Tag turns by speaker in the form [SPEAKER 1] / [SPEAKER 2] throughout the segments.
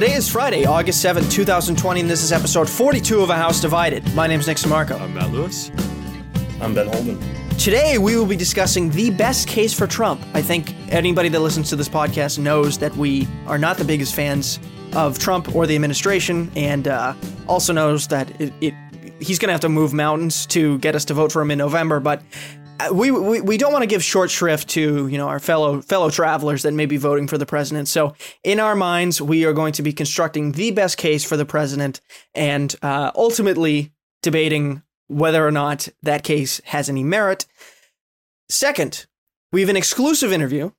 [SPEAKER 1] Today is Friday, August 7th, 2020, and this is episode 42 of A House Divided. My name is Nick Sammarco.
[SPEAKER 2] I'm Matt Lewis.
[SPEAKER 3] I'm Ben Holden.
[SPEAKER 1] Today, we will be discussing the best case for Trump. I think anybody that listens to this podcast knows that we are not the biggest fans of Trump or the administration, and uh, also knows that it, it he's going to have to move mountains to get us to vote for him in November. But we, we, we don't want to give short shrift to you know our fellow fellow travelers that may be voting for the president. So in our minds, we are going to be constructing the best case for the president, and uh, ultimately debating whether or not that case has any merit. Second, we have an exclusive interview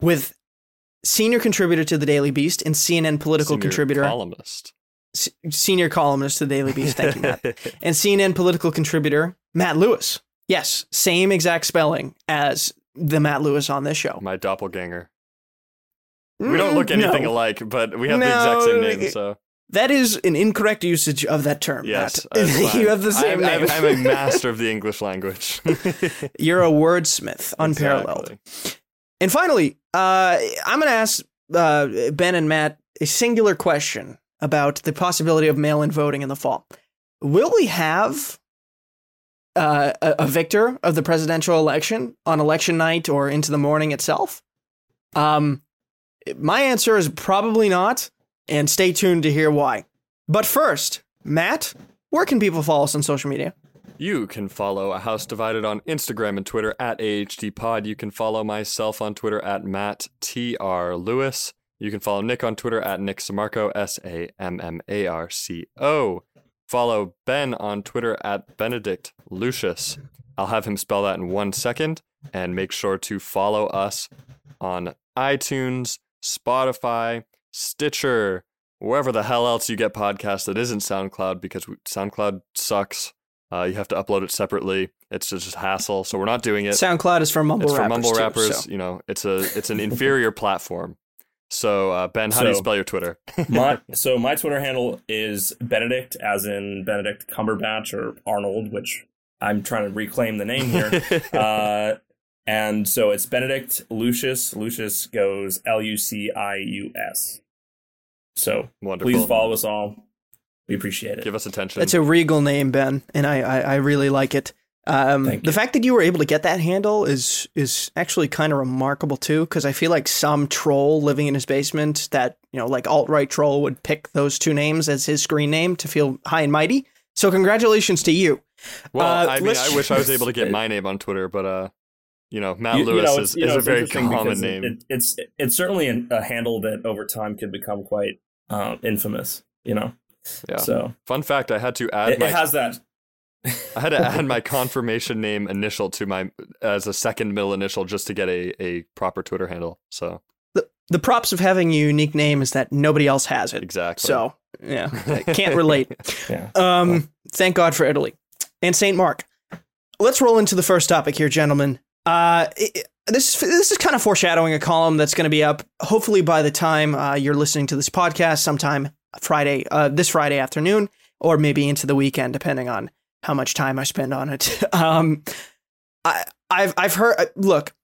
[SPEAKER 1] with senior contributor to the Daily Beast and CNN political
[SPEAKER 2] Senior
[SPEAKER 1] contributor,
[SPEAKER 2] columnist.
[SPEAKER 1] s- senior columnist to the Daily Beast. Thank you, Matt. and CNN political contributor Matt Lewis. Yes, same exact spelling as the Matt Lewis on this show.
[SPEAKER 2] My doppelganger. We don't look
[SPEAKER 1] Mm,
[SPEAKER 2] anything
[SPEAKER 1] no.
[SPEAKER 2] alike, but we have the exact same name. So
[SPEAKER 1] That is an incorrect usage of that term.
[SPEAKER 2] yes, fine.
[SPEAKER 1] you have the same
[SPEAKER 2] I'm,
[SPEAKER 1] name.
[SPEAKER 2] I'm, I'm a master of the English language.
[SPEAKER 1] You're a wordsmith, unparalleled.
[SPEAKER 2] Exactly.
[SPEAKER 1] And finally, uh, I'm going to ask uh, Ben and Matt a singular question about the possibility of mail in voting in the fall. Will we have uh, a, a victor of the presidential election on election night or into the morning itself? Um, my answer is probably not, and stay tuned to hear why. But first, Matt, where can people follow us on social media?
[SPEAKER 2] You can follow A House Divided on Instagram and Twitter at AHDPod. You can follow myself on Twitter at Matt TR Lewis. You can follow Nick on Twitter at Nick Sammarco, S A M M A R C O. Follow Ben on Twitter at Benedict Lucius. I'll have him spell that in one second. And make sure to follow us on iTunes, Spotify, Stitcher, wherever the hell else you get podcasts that isn't SoundCloud because we, SoundCloud sucks. Uh, you have to upload it separately. It's just a hassle, so we're not doing it.
[SPEAKER 1] SoundCloud is for mumble
[SPEAKER 2] it's for
[SPEAKER 1] rappers.
[SPEAKER 2] mumble
[SPEAKER 1] too,
[SPEAKER 2] rappers.
[SPEAKER 1] so.
[SPEAKER 2] You know, it's a it's an inferior platform. So uh, Ben, how do you spell your Twitter?
[SPEAKER 3] My so my Twitter handle is Benedict, as in Benedict Cumberbatch or Arnold, which I'm trying to reclaim the name here. uh, and so it's Benedict Lucius. Lucius goes L U C I U S. So
[SPEAKER 2] Wonderful.
[SPEAKER 3] please follow us all. We appreciate it.
[SPEAKER 2] Give us attention.
[SPEAKER 1] It's a regal name, Ben, and I I, I really like it. Um, the fact that you were able to get that handle is is actually kind of remarkable too, because I feel like some troll living in his basement that you know, like alt right troll, would pick those two names as his screen name to feel high and mighty. So congratulations to you.
[SPEAKER 2] Well,
[SPEAKER 1] uh,
[SPEAKER 2] I mean, I wish I was able to get my name on Twitter, but uh, you know, Matt
[SPEAKER 3] You- you
[SPEAKER 2] Lewis
[SPEAKER 3] know,
[SPEAKER 2] is,
[SPEAKER 3] it's- you
[SPEAKER 2] is
[SPEAKER 3] know,
[SPEAKER 2] a very common name.
[SPEAKER 3] It, it, it's it's certainly an, a handle that over time could become quite um, infamous. You know,
[SPEAKER 2] yeah.
[SPEAKER 3] so
[SPEAKER 2] Fun fact: I had to add
[SPEAKER 3] it,
[SPEAKER 2] my
[SPEAKER 3] it has that.
[SPEAKER 2] I had to add my confirmation name initial to my as a second middle initial just to get a, a proper Twitter handle. So
[SPEAKER 1] The the props of having a unique name is that nobody else has it.
[SPEAKER 2] exactly.
[SPEAKER 1] So yeah, can't relate.
[SPEAKER 3] Yeah.
[SPEAKER 1] Um, thank God for Italy and Saint Mark. Let's roll into the first topic here, gentlemen. Uh, this this is kind of foreshadowing a column that's going to be up hopefully by the time uh, you're listening to this podcast, sometime Friday, uh, this Friday afternoon, or maybe into the weekend, depending on how much time I spend on it. um, I I've I've heard. uh, Look,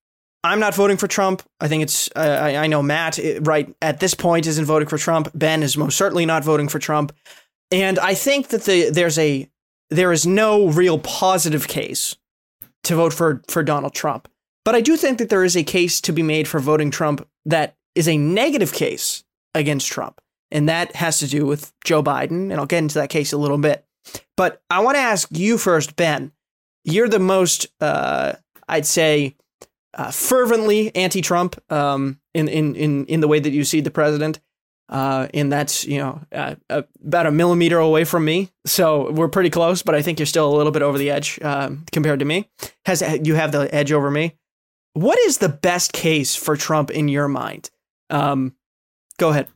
[SPEAKER 1] I'm not voting for Trump. I think it's. Uh, I, I know Matt right at this point isn't voting for Trump. Ben is most certainly not voting for Trump. And I think that the there's a there is no real positive case to vote for for Donald Trump. But I do think that there is a case to be made for voting Trump that is a negative case against Trump. And that has to do with Joe Biden, and I'll get into that case a little bit. But I want to ask you first, Ben. You're the most, uh, I'd say, uh, fervently anti-Trump um, in, in in in the way that you see the president uh, and that's you know uh, uh, about a millimeter away from me. So we're pretty close, but I think you're still a little bit over the edge um, compared to me. Has you have the edge over me? What is the best case for Trump in your mind? Um, go ahead.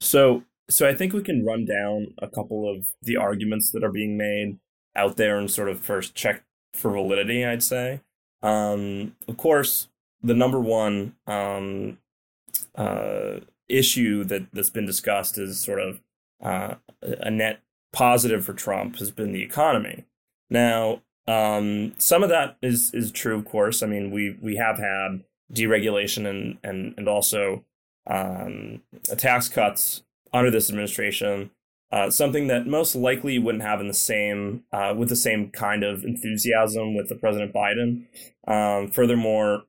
[SPEAKER 3] So, so I think we can run down a couple of the arguments that are being made out there and sort of first check for validity. I'd say, um, of course, the number one um, uh, issue that that's been discussed as sort of uh, a net positive for Trump has been the economy. Now, um, some of that is is true, of course. I mean, we we have had deregulation and and and also um, tax cuts under this administration. Uh, something that most likely wouldn't have in the same uh, with the same kind of enthusiasm with the President Biden. Um, furthermore,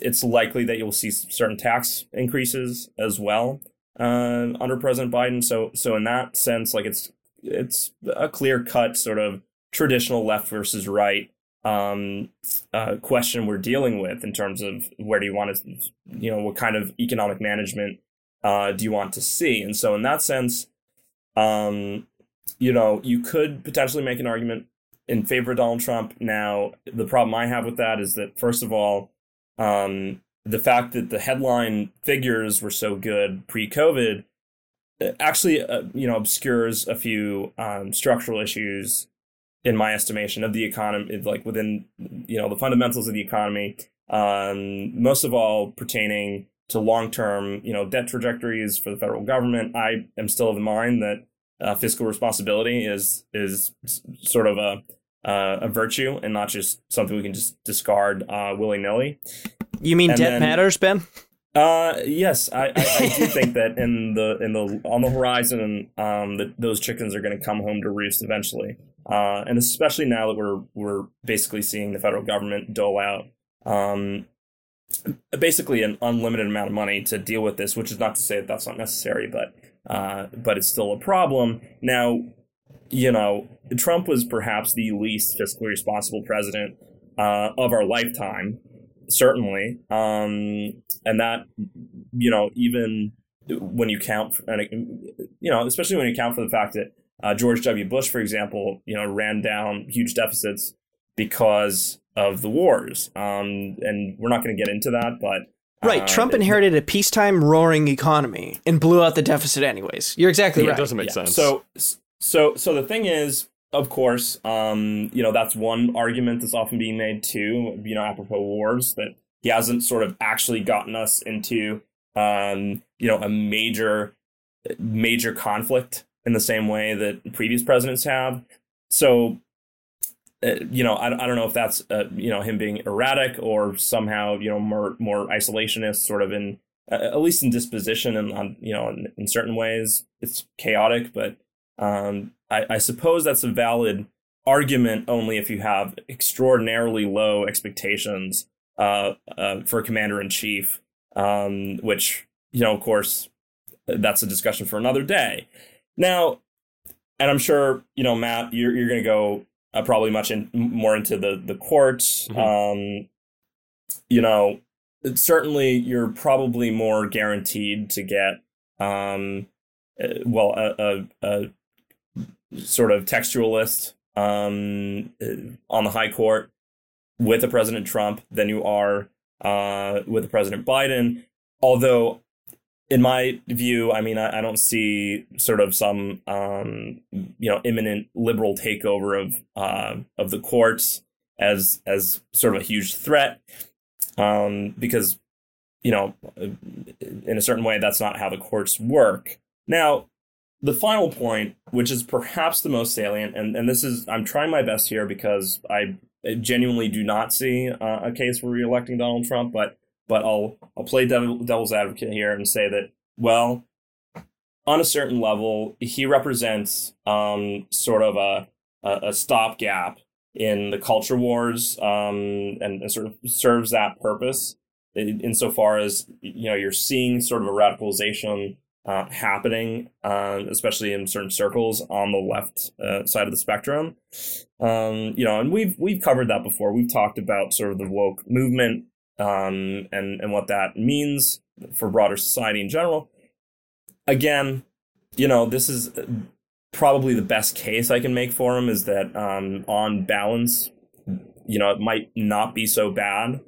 [SPEAKER 3] it's likely that you'll see certain tax increases as well uh, under President Biden. So, so in that sense, like it's it's a clear cut sort of traditional left versus right um, uh, question we're dealing with in terms of where do you want to, you know, what kind of economic management uh, do you want to see? And so, in that sense, um, you know, you could potentially make an argument in favor of Donald Trump. Now, the problem I have with that is that, first of all, um, the fact that the headline figures were so good pre-COVID uh, actually, uh, you know, obscures a few um, structural issues, in my estimation, of the economy, like within, you know, the fundamentals of the economy. Um, most of all, pertaining to long-term, you know, debt trajectories for the federal government. I am still of the mind that uh, fiscal responsibility is is sort of a uh, a virtue and not just something we can just discard uh, willy nilly.
[SPEAKER 1] You mean and debt then, matters, Ben?
[SPEAKER 3] Uh, yes, I, I, I do think that in the in the on the horizon, um, that those chickens are going to come home to roost eventually, uh, and especially now that we're we're basically seeing the federal government dole out um, basically an unlimited amount of money to deal with this, which is not to say that that's not necessary, but uh, but it's still a problem. Now, you know, Trump was perhaps the least fiscally responsible president uh, of our lifetime certainly. Um, and that, you know, even when you count, for, you know, especially when you count for the fact that uh, George W. Bush, for example, you know, ran down huge deficits because of the wars. Um, and we're not going to get into that, but.
[SPEAKER 1] Right, uh, Trump inherited a peacetime roaring economy and blew out the deficit anyways. You're exactly
[SPEAKER 2] yeah,
[SPEAKER 1] right.
[SPEAKER 2] It doesn't make yeah. sense.
[SPEAKER 3] So, so, so the thing is, of course, um, you know, that's one argument that's often being made too, you know, apropos wars, that he hasn't sort of actually gotten us into, um, you know, a major, major conflict in the same way that previous presidents have. So, uh, you know, I, I don't know if that's, uh, you know, him being erratic or somehow, you know, more, more isolationist sort of in, uh, at least in disposition and on, you know, in, in certain ways it's chaotic, but, um, I, I suppose that's a valid argument only if you have extraordinarily low expectations uh, uh, for a commander in chief, um, which you know, of course, that's a discussion for another day. Now, and I'm sure you know, Matt, you're you're going to go uh, probably much in, more into the the courts. Mm-hmm. Um, you know, certainly you're probably more guaranteed to get um, uh, well a, a, a sort of textualist um, on the high court with a President Trump than you are uh, with a President Biden. Although, in my view, I mean, I, I don't see sort of some um, you know imminent liberal takeover of uh, of the courts as as sort of a huge threat um, because you know in a certain way that's not how the courts work. Now, the final point, which is perhaps the most salient, and, and this is, I'm trying my best here because I genuinely do not see uh, a case for reelecting Donald Trump, but but I'll I'll play devil, devil's advocate here and say that well, on a certain level, he represents um, sort of a a, a stopgap in the culture wars um, and, and, sort of serves that purpose insofar as you know you're seeing sort of a radicalization uh, happening, uh, especially in certain circles on the left uh, side of the spectrum. Um, you know, and we've we've covered that before. We've talked about sort of the woke movement um, and and what that means for broader society in general. Again, you know, this is probably the best case I can make for him is that um, on balance, you know, it might not be so bad.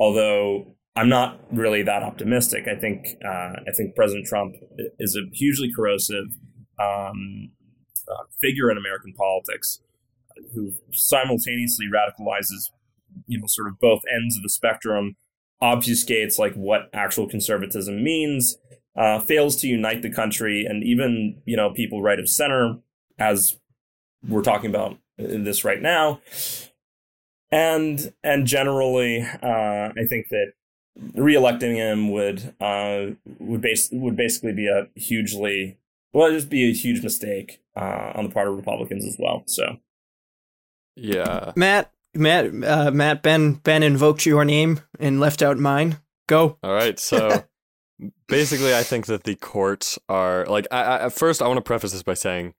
[SPEAKER 3] Although I'm not really that optimistic. I think uh, I think President Trump is a hugely corrosive um, uh, figure in American politics who simultaneously radicalizes, you know, sort of both ends of the spectrum, obfuscates like what actual conservatism means, uh, fails to unite the country, and even you know people right of center, as we're talking about this right now. And and generally, uh, I think that reelecting him would uh, would base would basically be a hugely well, it'd just be a huge mistake uh, on the part of Republicans as well. So,
[SPEAKER 2] Yeah.
[SPEAKER 1] Matt, Matt, uh, Matt, Ben, Ben invoked your name and left out mine. Go.
[SPEAKER 2] All right. So basically, I think that the courts are like. I, I, at first, I want to preface this by saying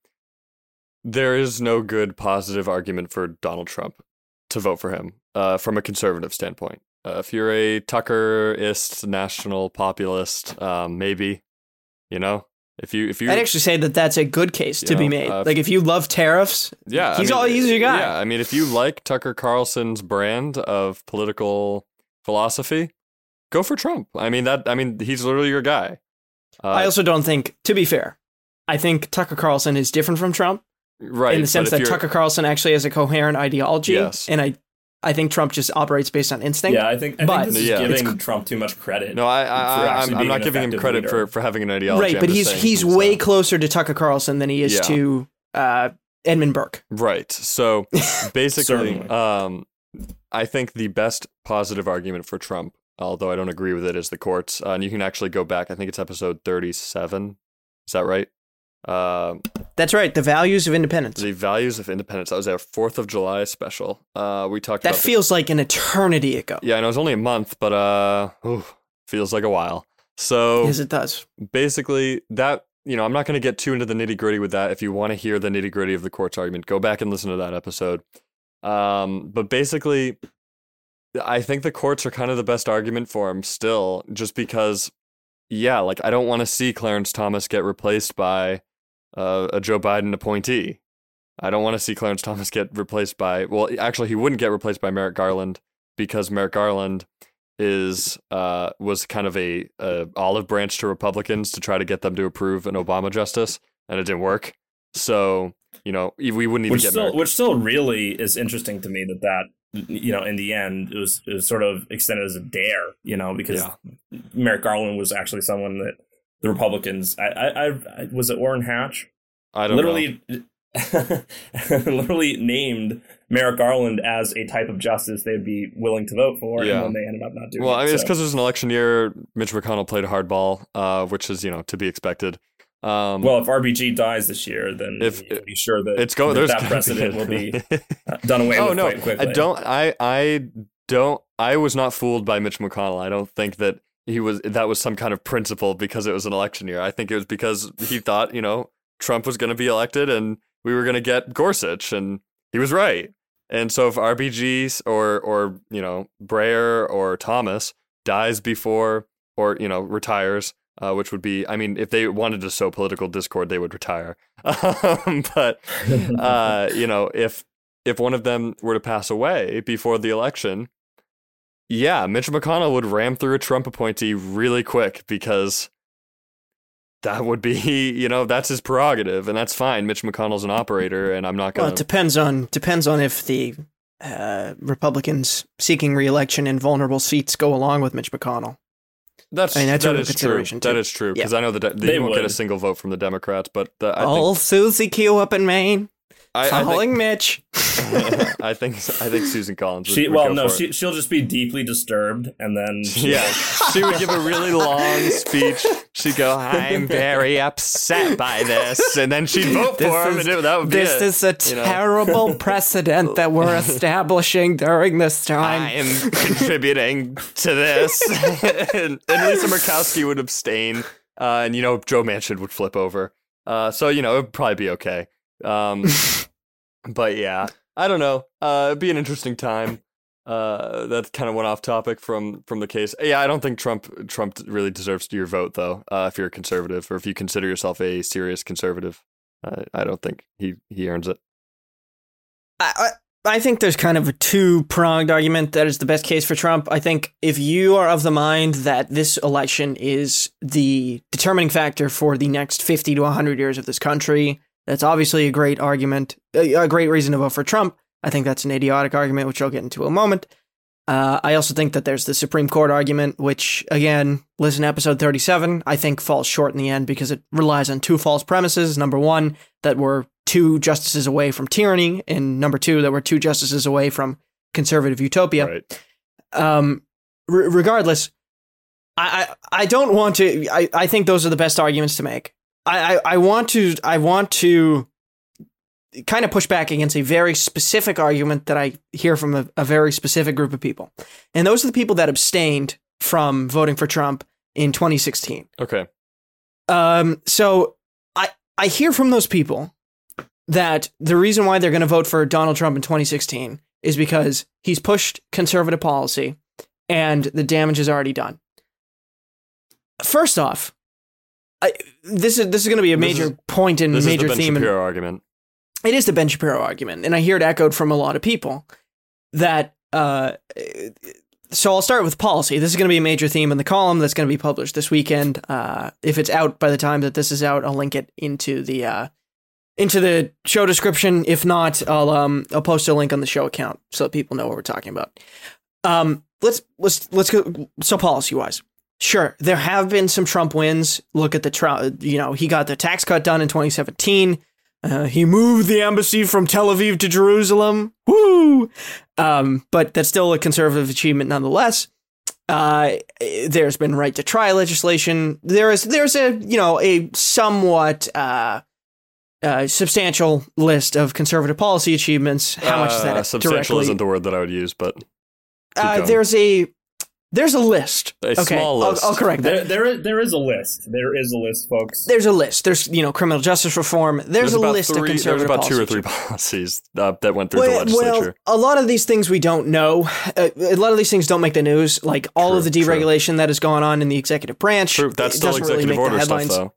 [SPEAKER 2] there is no good positive argument for Donald Trump to vote for him uh, from a conservative standpoint. Uh, if you're a Tuckerist, national populist, um, maybe, you know, if you if you
[SPEAKER 1] I'd actually say that that's a good case to
[SPEAKER 2] You
[SPEAKER 1] be made.
[SPEAKER 2] uh,
[SPEAKER 1] like if you love tariffs,
[SPEAKER 2] Yeah,
[SPEAKER 1] He's all- he's your guy.
[SPEAKER 2] Yeah, I mean, if you like Tucker Carlson's brand of political philosophy, go for Trump. I mean that. I mean, he's literally your guy. Uh,
[SPEAKER 1] I also don't think, to be fair, I think Tucker Carlson is different from Trump
[SPEAKER 2] right
[SPEAKER 1] in the sense that Tucker Carlson actually has a coherent ideology,
[SPEAKER 2] Yes.
[SPEAKER 1] and I, I think Trump just operates based on instinct.
[SPEAKER 3] yeah, I think I
[SPEAKER 1] But-
[SPEAKER 3] think this is
[SPEAKER 2] Yeah.
[SPEAKER 3] giving Trump too much credit.
[SPEAKER 2] No, I, I, I, I'm, I'm not giving him credit
[SPEAKER 3] leader.
[SPEAKER 2] for, for having an ideology.
[SPEAKER 1] right,
[SPEAKER 2] I'm
[SPEAKER 1] but
[SPEAKER 2] just
[SPEAKER 1] he's
[SPEAKER 2] saying
[SPEAKER 1] he's way
[SPEAKER 2] uh,
[SPEAKER 1] closer to Tucker Carlson than he is
[SPEAKER 2] Yeah.
[SPEAKER 1] to uh, Edmund Burke.
[SPEAKER 2] right. So basically, um, I think the best positive argument for Trump, although I don't agree with it, is the courts. Uh, and you can actually go back. I think it's episode 37. Is that right? Um,
[SPEAKER 1] That's right. The values of independence.
[SPEAKER 2] the values of independence. That was our Fourth of July special. Uh, we talked
[SPEAKER 1] That
[SPEAKER 2] about the-
[SPEAKER 1] feels like an eternity ago.
[SPEAKER 2] Yeah, and it was only a month, but uh, ooh, feels like a while. So
[SPEAKER 1] Yes, it does.
[SPEAKER 2] basically, that you know, I'm not going to get too into the nitty gritty with that. If you want to hear the nitty gritty of the court's argument, go back and listen to that episode. Um, but basically, I think the courts are kind of the best argument for him still, just because, yeah, like I don't want to see Clarence Thomas get replaced by uh, a Joe Biden appointee. I don't want to see Clarence Thomas get replaced by, well, actually, he wouldn't get replaced by Merrick Garland because Merrick Garland is uh, was kind of a, a olive branch to Republicans to try to get them to approve an Obama justice, and it didn't work. So you know we wouldn't even
[SPEAKER 3] which
[SPEAKER 2] get
[SPEAKER 3] still
[SPEAKER 2] Merrick.
[SPEAKER 3] which still really is interesting to me that that you know in the end it was, it was sort of extended as a dare you know because
[SPEAKER 2] Yeah.
[SPEAKER 3] Merrick Garland was actually someone that the Republicans I I, I was it Orrin Hatch
[SPEAKER 2] I don't know.
[SPEAKER 3] literally literally named Merrick Garland as a type of justice they'd be willing to vote for
[SPEAKER 2] Yeah.
[SPEAKER 3] and then they ended up not doing it.
[SPEAKER 2] Well,
[SPEAKER 3] it
[SPEAKER 2] I mean, it's because it was an election year. Mitch McConnell played hardball, uh, which is you know to be expected. Um,
[SPEAKER 3] well if RBG dies this year then
[SPEAKER 2] If-
[SPEAKER 3] you be sure that,
[SPEAKER 2] it's going.
[SPEAKER 3] that,
[SPEAKER 2] There's
[SPEAKER 3] that precedent will be uh, done away
[SPEAKER 2] oh
[SPEAKER 3] with
[SPEAKER 2] no,
[SPEAKER 3] quite quickly
[SPEAKER 2] I don't. I I don't. I was not fooled by Mitch McConnell. I don't think that he was. That was some kind of principle because it was an election year. I think it was because he thought you know Trump was going to be elected and we were going to get Gorsuch, and he was right. And so if RBG or or you know Breyer or Thomas dies before or you know retires. Uh, which would be, I mean, if they wanted to sow political discord, they would retire. Um, but uh, you know, if if one of them were to pass away before the election, yeah, Mitch McConnell would ram through a Trump appointee really quick because that would be, you know, that's his prerogative, and that's fine. Mitch McConnell's an operator, and I'm not gonna.
[SPEAKER 1] it depends on depends on if the uh, Republicans seeking reelection in vulnerable seats go along with Mitch McConnell.
[SPEAKER 2] that's
[SPEAKER 1] I mean, that's
[SPEAKER 2] that
[SPEAKER 1] a
[SPEAKER 2] true.
[SPEAKER 1] consideration,
[SPEAKER 2] That
[SPEAKER 1] too.
[SPEAKER 2] is true
[SPEAKER 1] Yeah.
[SPEAKER 2] because I know that they,
[SPEAKER 3] They
[SPEAKER 2] won't get a single vote from the Democrats, but the, I
[SPEAKER 1] oh, Susie Q up in Maine,
[SPEAKER 2] think I, I
[SPEAKER 1] following
[SPEAKER 2] think,
[SPEAKER 1] Mitch.
[SPEAKER 2] I think I think Susan Collins. Would,
[SPEAKER 3] She
[SPEAKER 2] would
[SPEAKER 3] well no she she'll just be deeply disturbed and then
[SPEAKER 2] Yeah, she would give a really long speech. She'd go, "I'm very upset by this," and then she'd vote
[SPEAKER 1] This
[SPEAKER 2] for him,
[SPEAKER 1] is-
[SPEAKER 2] and it, that would be
[SPEAKER 1] This
[SPEAKER 2] it.
[SPEAKER 1] is a
[SPEAKER 2] you know?
[SPEAKER 1] terrible precedent that we're establishing during this time.
[SPEAKER 2] I am contributing to this. and, and Lisa Murkowski would abstain, uh, and you know Joe Manchin would flip over. Uh, so you know it'd probably be okay. Um, but yeah, I don't know. Uh, it'd be an interesting time. Uh, that kind of went off topic from from the case. Yeah, I don't think Trump Trump really deserves your vote though. Uh, if you're a conservative or if you consider yourself a serious conservative, uh, I don't think he he earns it.
[SPEAKER 1] I, I I think there's kind of a two pronged argument that is the best case for Trump. I think if you are of the mind that this election is the determining factor for the next 50 to 100 years of this country, that's obviously a great argument, a, great reason to vote for Trump. I think that's an idiotic argument, which I'll get into in a moment. Uh, I also think that there's the Supreme Court argument, which, again, listen to episode 37, I think falls short in the end because it relies on two false premises. Number one, that we're two justices away from tyranny, and number two, that we're two justices away from conservative utopia.
[SPEAKER 2] Right.
[SPEAKER 1] Um, re- regardless, I, I I don't want to. I, I think those are the best arguments to make. I, I, I want to I want to kind of push back against a very specific argument that I hear from a, a very specific group of people, and those are the people that abstained from voting for Trump in 2016.
[SPEAKER 2] Okay.
[SPEAKER 1] Um, so I I hear from those people that the reason why they're going to vote for Donald Trump in 2016 is because he's pushed conservative policy and the damage is already done. First off, I, this is this is going to be a
[SPEAKER 2] This
[SPEAKER 1] major
[SPEAKER 2] is-
[SPEAKER 1] point and
[SPEAKER 2] This
[SPEAKER 1] major
[SPEAKER 2] is the Ben
[SPEAKER 1] theme.
[SPEAKER 2] Shapiro argument.
[SPEAKER 1] it is the Ben Shapiro argument, and I hear it echoed from a lot of people that. Uh, so I'll start with policy. This is going to be a major theme in the column that's going to be published this weekend. Uh, if it's out by the time that this is out, I'll link it into the uh, into the show description. If not, I'll um I'll post a link on the show account so that people know what we're talking about. Um, let's let's let's go. So policy wise, sure, there have been some Trump wins. Look at the Trump. You know, he got the tax cut done in 2017. Uh, he moved the embassy from Tel Aviv to Jerusalem. Woo! Um, but that's still a conservative achievement nonetheless. Uh, there's been right to try legislation. There is there's a you know a somewhat uh, uh, substantial list of conservative policy achievements. How much is
[SPEAKER 2] Uh,
[SPEAKER 1] that
[SPEAKER 2] substantial
[SPEAKER 1] directly?
[SPEAKER 2] isn't the word that I would use, but
[SPEAKER 1] uh, there's a there's a list.
[SPEAKER 2] A
[SPEAKER 1] okay,
[SPEAKER 2] small
[SPEAKER 1] I'll- I'll, correct that.
[SPEAKER 3] There, there, is, there is a list. There is a list, folks.
[SPEAKER 1] There's a list. There's you know criminal justice reform. There's, a list
[SPEAKER 2] three,
[SPEAKER 1] of
[SPEAKER 2] There's
[SPEAKER 1] conservative
[SPEAKER 2] about two or three policies uh, that went through the legislature.
[SPEAKER 1] well, a lot of these things we don't know. Uh, a lot of these things don't make the news. Like all of
[SPEAKER 2] True,
[SPEAKER 1] the
[SPEAKER 2] true.
[SPEAKER 1] deregulation that has gone on in the executive branch.
[SPEAKER 2] True, that's
[SPEAKER 1] it
[SPEAKER 2] still
[SPEAKER 1] doesn't really
[SPEAKER 2] executive
[SPEAKER 1] make the
[SPEAKER 2] order stuff,
[SPEAKER 1] headlines.
[SPEAKER 2] though.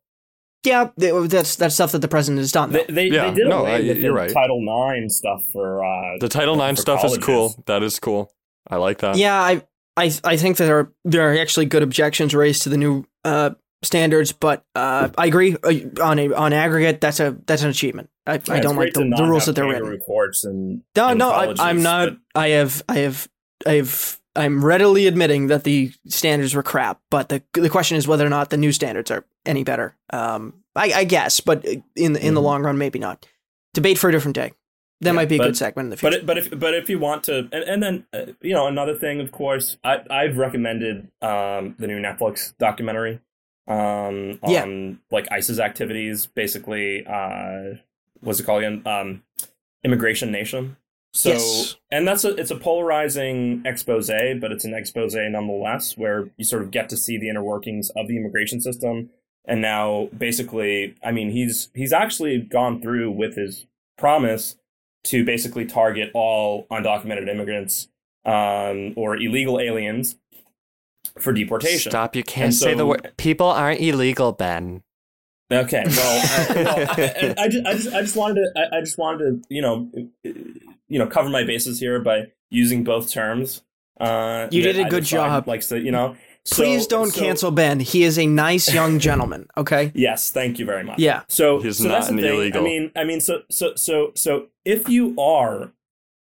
[SPEAKER 1] Yeah, th- that's that's stuff that the president has done.
[SPEAKER 3] They,
[SPEAKER 1] though.
[SPEAKER 3] they,
[SPEAKER 2] Yeah,
[SPEAKER 3] they did
[SPEAKER 2] no,
[SPEAKER 3] away
[SPEAKER 2] I-
[SPEAKER 3] with
[SPEAKER 2] you're
[SPEAKER 3] the
[SPEAKER 2] right.
[SPEAKER 3] Title IX stuff for uh,
[SPEAKER 2] The Title
[SPEAKER 3] for
[SPEAKER 2] IX stuff is cool. That is cool. I like that.
[SPEAKER 1] yeah, I I I think that there are there are actually good objections raised to the new uh, standards, but uh, I agree uh, on a on aggregate. That's a that's an achievement. I,
[SPEAKER 3] Yeah,
[SPEAKER 1] I don't like the, the rules that they're written.
[SPEAKER 3] courts and
[SPEAKER 1] No, I, I'm not.
[SPEAKER 3] but-
[SPEAKER 1] I have, I have, I've, I'm readily admitting that the standards were crap. But the the question is whether or not the new standards are any better. Um, I, I guess, but in the in the
[SPEAKER 3] Mhm.
[SPEAKER 1] long run, maybe not. Debate for a different day. That
[SPEAKER 3] Yeah,
[SPEAKER 1] might be a
[SPEAKER 3] but-
[SPEAKER 1] good segment in the future.
[SPEAKER 3] But it, but if but if you want to, and, and then uh, you know another thing, of course, I I've recommended um, the new Netflix documentary um, on
[SPEAKER 1] Yeah.
[SPEAKER 3] like ICE's activities, basically. Uh, what's it called again? Um, Immigration Nation. So
[SPEAKER 1] Yes.
[SPEAKER 3] and that's a it's a polarizing expose, but it's an expose nonetheless, where you sort of get to see the inner workings of the immigration system. And now, basically, I mean, he's he's actually gone through with his promise to basically target all undocumented immigrants um, or illegal aliens for deportation.
[SPEAKER 2] Stop! You can't
[SPEAKER 3] And
[SPEAKER 2] say the word. People aren't illegal, Ben.
[SPEAKER 3] Okay, well, I, well, I, I, just, I just, I just wanted to, I, I just wanted to, you know, you know, cover my bases here by using both terms. Uh,
[SPEAKER 1] You did a good job.
[SPEAKER 3] Likes to, you know. So-
[SPEAKER 1] Please don't
[SPEAKER 3] so-
[SPEAKER 1] cancel Ben. He is a nice young gentleman. Okay.
[SPEAKER 3] Yes, thank you very much.
[SPEAKER 1] Yeah.
[SPEAKER 3] So,
[SPEAKER 2] He's
[SPEAKER 3] so
[SPEAKER 2] not
[SPEAKER 3] that's the thing.
[SPEAKER 2] illegal.
[SPEAKER 3] I mean, I mean, so, so, so, so, if you are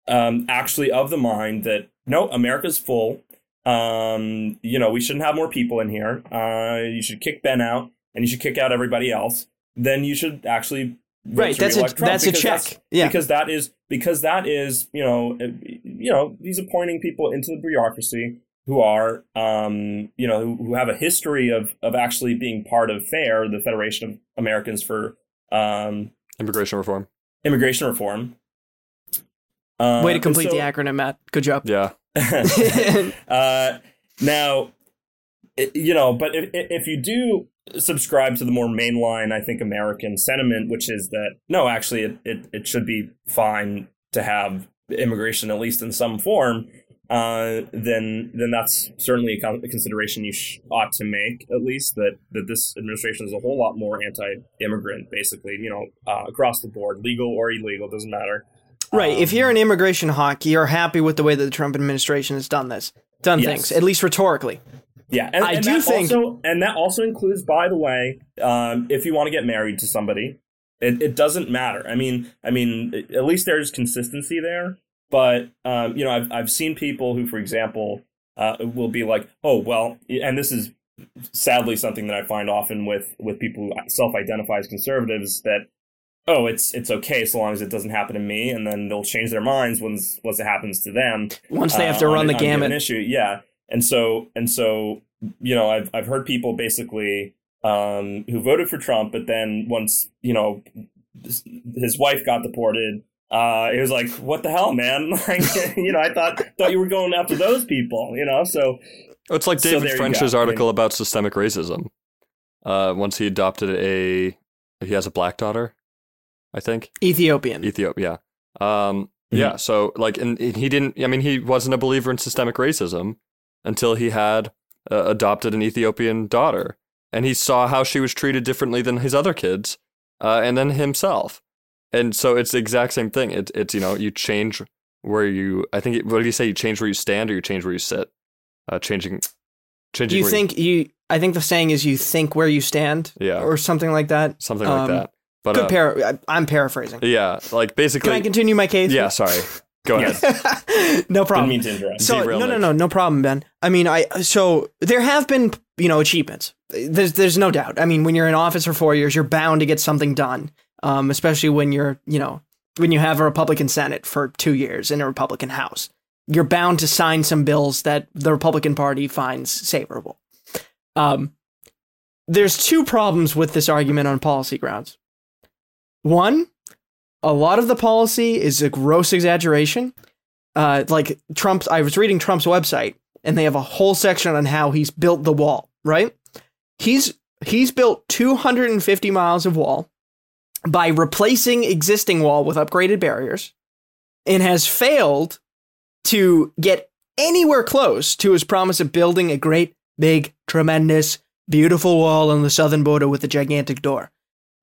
[SPEAKER 3] um, actually of the mind that no, America's full, um, you know, we shouldn't have more people in here. Uh, you should kick Ben out, and you should kick out everybody else. Then you should actually vote
[SPEAKER 1] Right,
[SPEAKER 3] to
[SPEAKER 1] that's a-
[SPEAKER 3] Trump
[SPEAKER 1] that's a
[SPEAKER 3] because
[SPEAKER 1] check. Yeah.
[SPEAKER 3] because that is because that is you know uh, you know he's appointing people into the bureaucracy who are um, you know who, who have a history of of actually being part of FAIR, the Federation of Americans for um,
[SPEAKER 2] Immigration reform.
[SPEAKER 3] Immigration Reform. Uh,
[SPEAKER 1] Way to
[SPEAKER 3] and
[SPEAKER 1] complete the acronym, Matt. Good job.
[SPEAKER 2] Yeah.
[SPEAKER 3] uh, now, i- you know, but if, if you do subscribe to the more mainline, I think, American sentiment, which is that, no, actually, it, it, it should be fine to have immigration, at least in some form, uh, then then that's certainly a, con- a consideration you sh- ought to make, at least, that, that this administration is a whole lot more anti-immigrant, basically, you know, uh, across the board, legal or illegal, doesn't matter.
[SPEAKER 1] Right. if
[SPEAKER 3] Um,
[SPEAKER 1] you're an immigration hawk, you're happy with the way that the Trump administration has done this, done
[SPEAKER 3] Yes.
[SPEAKER 1] things, at least rhetorically.
[SPEAKER 3] Yeah, and,
[SPEAKER 1] I
[SPEAKER 3] and
[SPEAKER 1] do think-
[SPEAKER 3] also, and that also includes, by the way, um, if you want to get married to somebody, it, it doesn't matter. I mean, I mean, at least there's consistency there. But um, you know, I've I've seen people who, for example, uh, will be like, oh well, and this is sadly something that I find often with with people who self-identify as conservatives that. Oh, it's it's okay so long as it doesn't happen to me, and then they'll change their minds once once it happens to them
[SPEAKER 1] Once they have to
[SPEAKER 3] uh,
[SPEAKER 1] run
[SPEAKER 3] on,
[SPEAKER 1] the
[SPEAKER 3] on
[SPEAKER 1] gamut.
[SPEAKER 3] issue. Yeah, and so and so you know, I've I've heard people basically um, who voted for Trump, but then once you know his wife got deported, uh, it was like, what the hell, man? Like, you know, I thought thought you were going after those people, you know. So
[SPEAKER 2] it's like David
[SPEAKER 3] there you
[SPEAKER 2] French's
[SPEAKER 3] go. I
[SPEAKER 2] article
[SPEAKER 3] mean-
[SPEAKER 2] about systemic racism. Uh, once he adopted a, he has a black daughter, I think.
[SPEAKER 1] Ethiopian.
[SPEAKER 2] Ethiopia. Yeah. Um,
[SPEAKER 3] Mhm.
[SPEAKER 2] Yeah. So like, and and he didn't. I mean, he wasn't a believer in systemic racism until he had uh, adopted an Ethiopian daughter, and he saw how she was treated differently than his other kids, uh, and then himself. And so it's the exact same thing. It's it's you know you change where you. I think it, what did you say? You change where you stand, or you change where you sit. Uh, changing. Changing.
[SPEAKER 1] you
[SPEAKER 2] where
[SPEAKER 1] think you? I think the saying is you think where you stand,
[SPEAKER 2] Yeah.
[SPEAKER 1] or something like that.
[SPEAKER 2] something like
[SPEAKER 1] um,
[SPEAKER 2] that. But
[SPEAKER 1] Good
[SPEAKER 2] uh,
[SPEAKER 1] par- I- I'm paraphrasing.
[SPEAKER 2] yeah, like basically.
[SPEAKER 1] Can I continue my case?
[SPEAKER 2] yeah. Sorry. Go ahead.
[SPEAKER 1] no problem.
[SPEAKER 3] didn't
[SPEAKER 1] problem.
[SPEAKER 3] mean to interrupt.
[SPEAKER 1] So
[SPEAKER 2] Derail
[SPEAKER 1] no, no, no, no problem, Ben. I mean, I so there have been you know achievements. There's there's no doubt. I mean, when you're in office for four years, you're bound to get something done. Um, especially when you're you know when you have a Republican Senate for two years and a Republican House, you're bound to sign some bills that the Republican Party finds favorable. Um, there's two problems with this argument on policy grounds. One, a lot of the policy is a gross exaggeration uh, like Trump's. I was reading Trump's website, and they have a whole section on how he's built the wall. Right? He's he's built 250 miles of wall by replacing existing wall with upgraded barriers, and has failed to get anywhere close to his promise of building a great, big, tremendous, beautiful wall on the southern border with a gigantic door.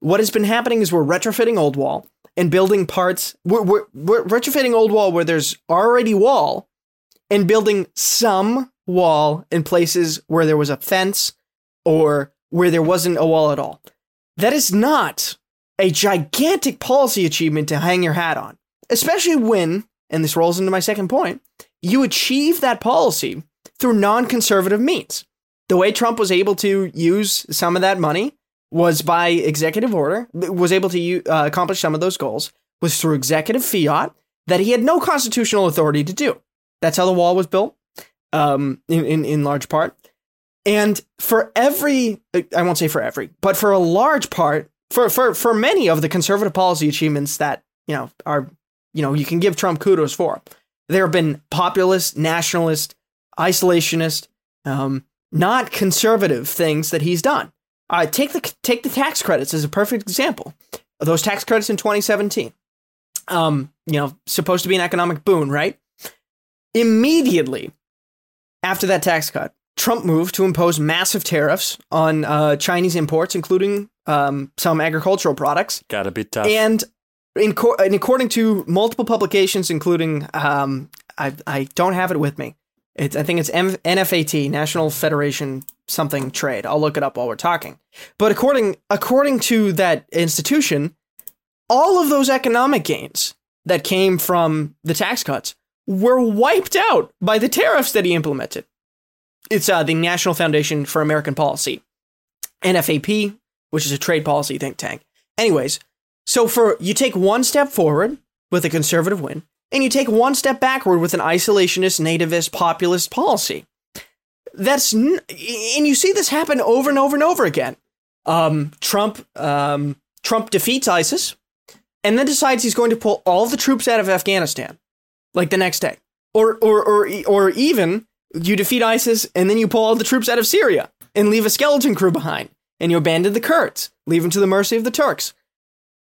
[SPEAKER 1] What has been happening is we're retrofitting old wall and building parts. We're, we're, we're retrofitting old wall where there's already wall and building some wall in places where there was a fence or where there wasn't a wall at all. That is not a gigantic policy achievement to hang your hat on, especially when, and this rolls into my second point, you achieve that policy through non conservative means. The way Trump was able to use some of that money was by executive order, was able to uh, accomplish some of those goals, was through executive fiat that he had no constitutional authority to do. That's how the wall was built, um, in, in, in large part. And for every, I won't say for every, but for a large part, for, for, for many of the conservative policy achievements that, you know, are, you know, you can give Trump kudos for, there have been populist, nationalist, isolationist, um, not conservative things that he's done. Uh, take the take the tax credits as a perfect example. Those tax credits in 2017, um, you know, supposed to be an economic boon, right? Immediately after that tax cut, Trump moved to impose massive tariffs on uh, Chinese imports, including um, some agricultural products.
[SPEAKER 2] Gotta be tough.
[SPEAKER 1] And in co- and according to multiple publications, including um, I I don't have it with me. It's I think it's M- NFAT National Federation something trade. I'll look it up while we're talking. But according according to that institution, all of those economic gains that came from the tax cuts were wiped out by the tariffs that he implemented. It's uh, the National Foundation for American Policy, NFAP, which is a trade policy think tank. Anyways, so for you take one step forward with a conservative win, and you take one step backward with an isolationist, nativist, populist policy. That's n- and you see this happen over and over and over again. Um, Trump um, Trump defeats ISIS, and then decides he's going to pull all the troops out of Afghanistan, like the next day, or or or or even you defeat ISIS and then you pull all the troops out of Syria and leave a skeleton crew behind, and you abandon the Kurds, leave them to the mercy of the Turks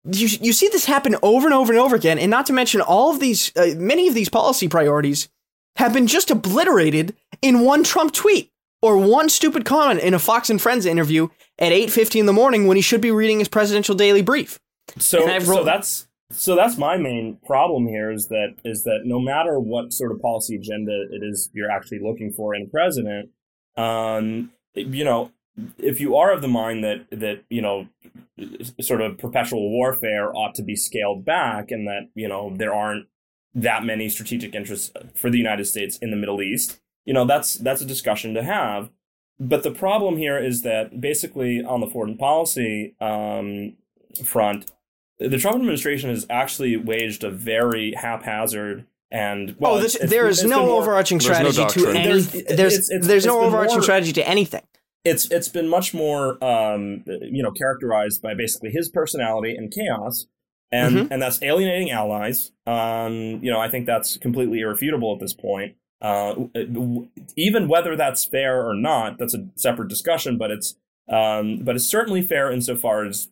[SPEAKER 1] you you see this happen over and over and over again, and not to mention all of these, uh, many of these policy priorities have been just obliterated in one Trump tweet or one stupid comment in a Fox and Friends interview at eight fifty in the morning when he should be reading his presidential daily brief.
[SPEAKER 3] So, so that's so that's my main problem here is that is that no matter what sort of policy agenda it is you're actually looking for in a president, um, you know, if you are of the mind that that you know, sort of perpetual warfare ought to be scaled back, and that you know there aren't that many strategic interests for the United States in the Middle East, you know, that's that's a discussion to have. But the problem here is that basically on the foreign policy um, front, the Trump administration has actually waged a very haphazard and well,
[SPEAKER 1] oh, this,
[SPEAKER 3] it's-
[SPEAKER 1] there
[SPEAKER 3] it's
[SPEAKER 1] is
[SPEAKER 3] been
[SPEAKER 1] no
[SPEAKER 3] more-
[SPEAKER 1] overarching
[SPEAKER 2] There's no
[SPEAKER 1] strategy to any.
[SPEAKER 3] There's-
[SPEAKER 1] There's
[SPEAKER 3] it's- it's-
[SPEAKER 1] there's no
[SPEAKER 3] it's
[SPEAKER 1] overarching
[SPEAKER 3] more-
[SPEAKER 1] strategy to anything.
[SPEAKER 3] it's it's been much more um, you know characterized by basically his personality and chaos, and
[SPEAKER 1] Mhm.
[SPEAKER 3] and that's alienating allies. Um, you know, I think that's completely irrefutable at this point. Uh, w- even whether that's fair or not, that's a separate discussion. But it's um, but it's certainly fair insofar as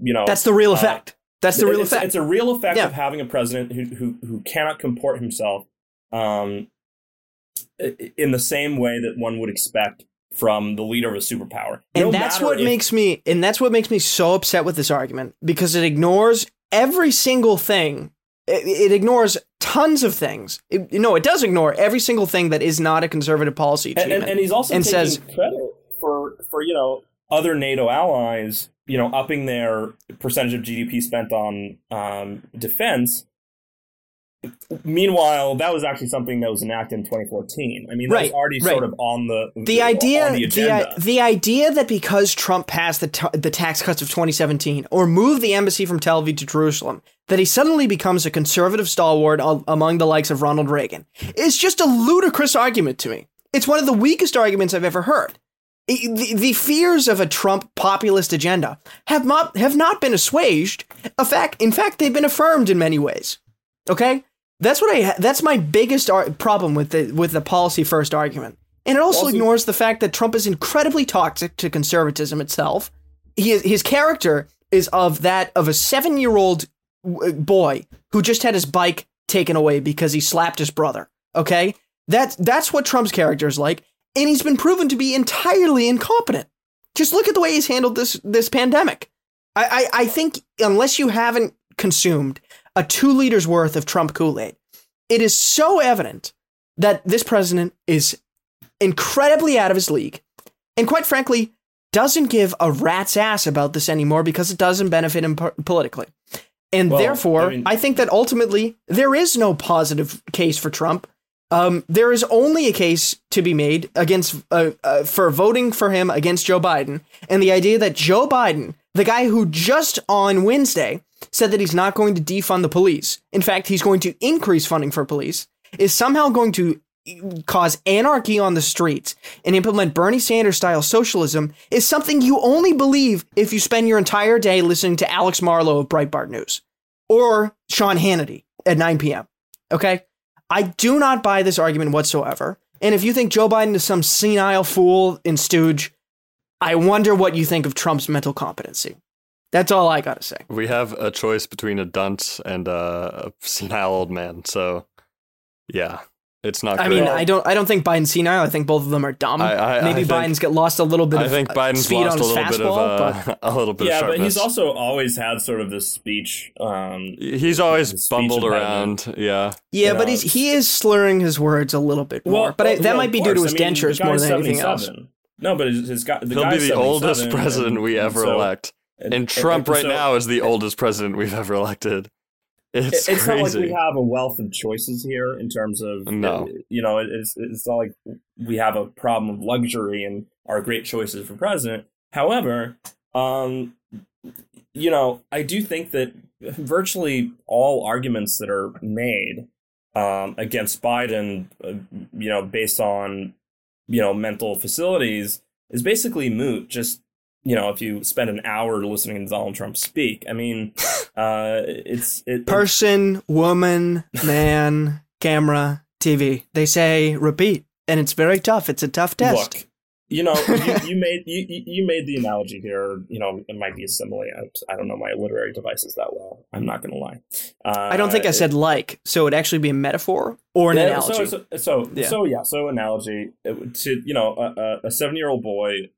[SPEAKER 3] you know
[SPEAKER 1] That's the real
[SPEAKER 3] uh,
[SPEAKER 1] effect. That's the real
[SPEAKER 3] it's,
[SPEAKER 1] effect.
[SPEAKER 3] It's a real effect
[SPEAKER 1] Yeah.
[SPEAKER 3] of having a president who who who cannot comport himself um, in the same way that one would expect from the leader of a superpower.
[SPEAKER 1] and
[SPEAKER 3] No
[SPEAKER 1] that's what
[SPEAKER 3] if-
[SPEAKER 1] makes me and that's what makes me so upset with this argument because it ignores every single thing it, it ignores tons of things it, no it does ignore every single thing that is not a conservative policy
[SPEAKER 3] and, and, and he's also
[SPEAKER 1] and
[SPEAKER 3] taking
[SPEAKER 1] says-
[SPEAKER 3] credit for for you know other NATO allies, you know, upping their percentage of GDP spent on um, defense. Meanwhile, that was actually something that was enacted in 2014. I mean, that was already
[SPEAKER 1] right.
[SPEAKER 3] sort of on the
[SPEAKER 1] the idea
[SPEAKER 3] the
[SPEAKER 1] the, the idea that because Trump passed the, t- the tax cuts of 2017 or moved the embassy from Tel Aviv to Jerusalem that he suddenly becomes a conservative stalwart al- among the likes of Ronald Reagan is just a ludicrous argument to me. It's one of the weakest arguments I've ever heard. The, the fears of a Trump populist agenda have not have not been assuaged. In fact, in fact, they've been affirmed in many ways. Okay, that's what I. ha- That's my biggest ar- problem with the with the policy first argument, and it also
[SPEAKER 3] Also-
[SPEAKER 1] ignores the fact that Trump is incredibly toxic to conservatism itself. He is, his character is of that of a seven year old boy who just had his bike taken away because he slapped his brother. Okay, that's that's what Trump's character is like, and he's been proven to be entirely incompetent. Just look at the way he's handled this this pandemic. I, I, I think unless you haven't consumed a two liters worth of Trump Kool Aid, it is so evident that this president is incredibly out of his league, and quite frankly, doesn't give a rat's ass about this anymore because it doesn't benefit him politically. And
[SPEAKER 3] Well,
[SPEAKER 1] therefore,
[SPEAKER 3] I mean-
[SPEAKER 1] I think that ultimately there is no positive case for Trump. Um, there is only a case to be made against uh, uh, for voting for him against Joe Biden, and the idea that Joe Biden, the guy who just on Wednesday said that he's not going to defund the police, in fact, he's going to increase funding for police, is somehow going to cause anarchy on the streets and implement Bernie Sanders style socialism is something you only believe if you spend your entire day listening to Alex Marlow of Breitbart News or Sean Hannity at 9 p.m. Okay? I do not buy this argument whatsoever. And if you think Joe Biden is some senile fool in stooge, I wonder what you think of Trump's mental competency. That's all I gotta say.
[SPEAKER 2] We have a choice between a dunce and a, senile old man. So, yeah, it's not.
[SPEAKER 1] I mean, I don't. I don't think Biden's senile. I think both of them are dumb.
[SPEAKER 2] I- I- I
[SPEAKER 1] Maybe
[SPEAKER 2] think-
[SPEAKER 1] Biden's got lost a little bit
[SPEAKER 2] I
[SPEAKER 1] of
[SPEAKER 2] think
[SPEAKER 1] uh,
[SPEAKER 2] Biden's
[SPEAKER 1] speed
[SPEAKER 2] lost
[SPEAKER 1] on
[SPEAKER 2] a
[SPEAKER 1] his
[SPEAKER 2] little bit
[SPEAKER 1] fastball,
[SPEAKER 2] of
[SPEAKER 1] but
[SPEAKER 2] uh, a little bit
[SPEAKER 3] yeah,
[SPEAKER 2] of
[SPEAKER 3] but he's also always had sort of this speech. Um,
[SPEAKER 2] He's always
[SPEAKER 3] speech
[SPEAKER 2] bumbled
[SPEAKER 3] impediment.
[SPEAKER 2] around. Yeah.
[SPEAKER 1] Yeah,
[SPEAKER 3] you
[SPEAKER 1] but
[SPEAKER 3] know,
[SPEAKER 1] he's, he is slurring his words a little bit more. but I, that
[SPEAKER 3] well,
[SPEAKER 1] might be due to his
[SPEAKER 3] I mean,
[SPEAKER 1] dentures more than anything else.
[SPEAKER 3] No, but his, his guy, the
[SPEAKER 2] He'll be the oldest president
[SPEAKER 3] and-
[SPEAKER 2] we ever
[SPEAKER 3] so-
[SPEAKER 2] elect.
[SPEAKER 3] and-
[SPEAKER 2] And Trump
[SPEAKER 3] and
[SPEAKER 2] right
[SPEAKER 3] so-
[SPEAKER 2] now is the oldest president we've ever elected. It's,
[SPEAKER 3] It- it's not like we have a wealth of choices here in terms of
[SPEAKER 2] No.
[SPEAKER 3] you know it's it's not like we have a problem of luxury and our great choices for president however um you know i do think that virtually all arguments that are made um against biden uh, you know based on you know mental facilities is basically moot just you know if you spend an hour listening to donald trump speak i mean uh it's it,
[SPEAKER 1] Person, woman, man, camera, TV. They say repeat, and it's very tough. It's a tough test.
[SPEAKER 3] Look, you know, you, you made you, you made the analogy here. You know, it might be a simile. I, I don't know my literary devices that well. I'm not going to lie. Uh,
[SPEAKER 1] I don't think I said like, so it'd actually be a metaphor or an
[SPEAKER 3] yeah,
[SPEAKER 1] analogy.
[SPEAKER 3] So, so, so,
[SPEAKER 1] Yeah.
[SPEAKER 3] so yeah. So analogy to you know a seven year old boy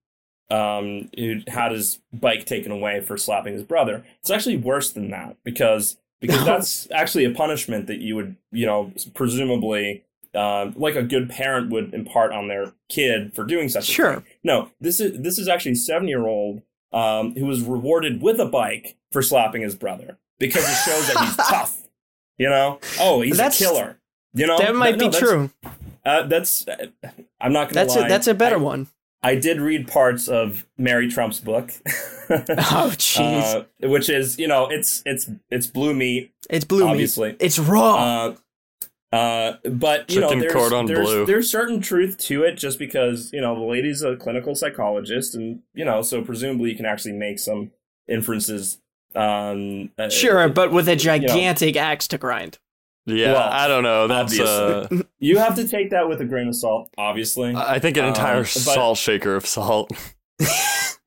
[SPEAKER 3] um, who had his bike taken away for slapping his brother. It's actually worse than that because because that's actually a punishment that you would you know presumably. Uh, like a good parent would impart on their kid for doing such a
[SPEAKER 1] Sure.
[SPEAKER 3] thing. No, this is this is actually a seven year old um, who was rewarded with a bike for slapping his brother because it shows that he's tough. You know, oh, he's
[SPEAKER 1] That's-
[SPEAKER 3] a killer. You know,
[SPEAKER 1] that might
[SPEAKER 3] no,
[SPEAKER 1] be
[SPEAKER 3] that's-
[SPEAKER 1] true.
[SPEAKER 3] uh, that's I'm not gonna
[SPEAKER 1] That's
[SPEAKER 3] lie.
[SPEAKER 1] a, that's a better
[SPEAKER 3] I,
[SPEAKER 1] one.
[SPEAKER 3] I did read parts of Mary Trump's book,
[SPEAKER 1] Oh, jeez.
[SPEAKER 3] uh, which is you know it's it's it's blue meat.
[SPEAKER 1] it's blue
[SPEAKER 3] obviously.
[SPEAKER 1] meat. It's raw.
[SPEAKER 3] Uh, Uh, but you
[SPEAKER 2] Chicken
[SPEAKER 3] know, there's, there's,
[SPEAKER 2] bleu.
[SPEAKER 3] there's certain truth to it, just because you know the lady's a clinical psychologist, and you know, so presumably you can actually make some inferences. Um, uh,
[SPEAKER 1] Sure, but with a
[SPEAKER 3] know.
[SPEAKER 1] gigantic axe to grind.
[SPEAKER 2] Yeah,
[SPEAKER 3] Well,
[SPEAKER 2] I don't know. That's uh,
[SPEAKER 3] you have to take that with a grain of salt, obviously.
[SPEAKER 2] I think an entire
[SPEAKER 3] Um, but-
[SPEAKER 2] salt shaker of salt.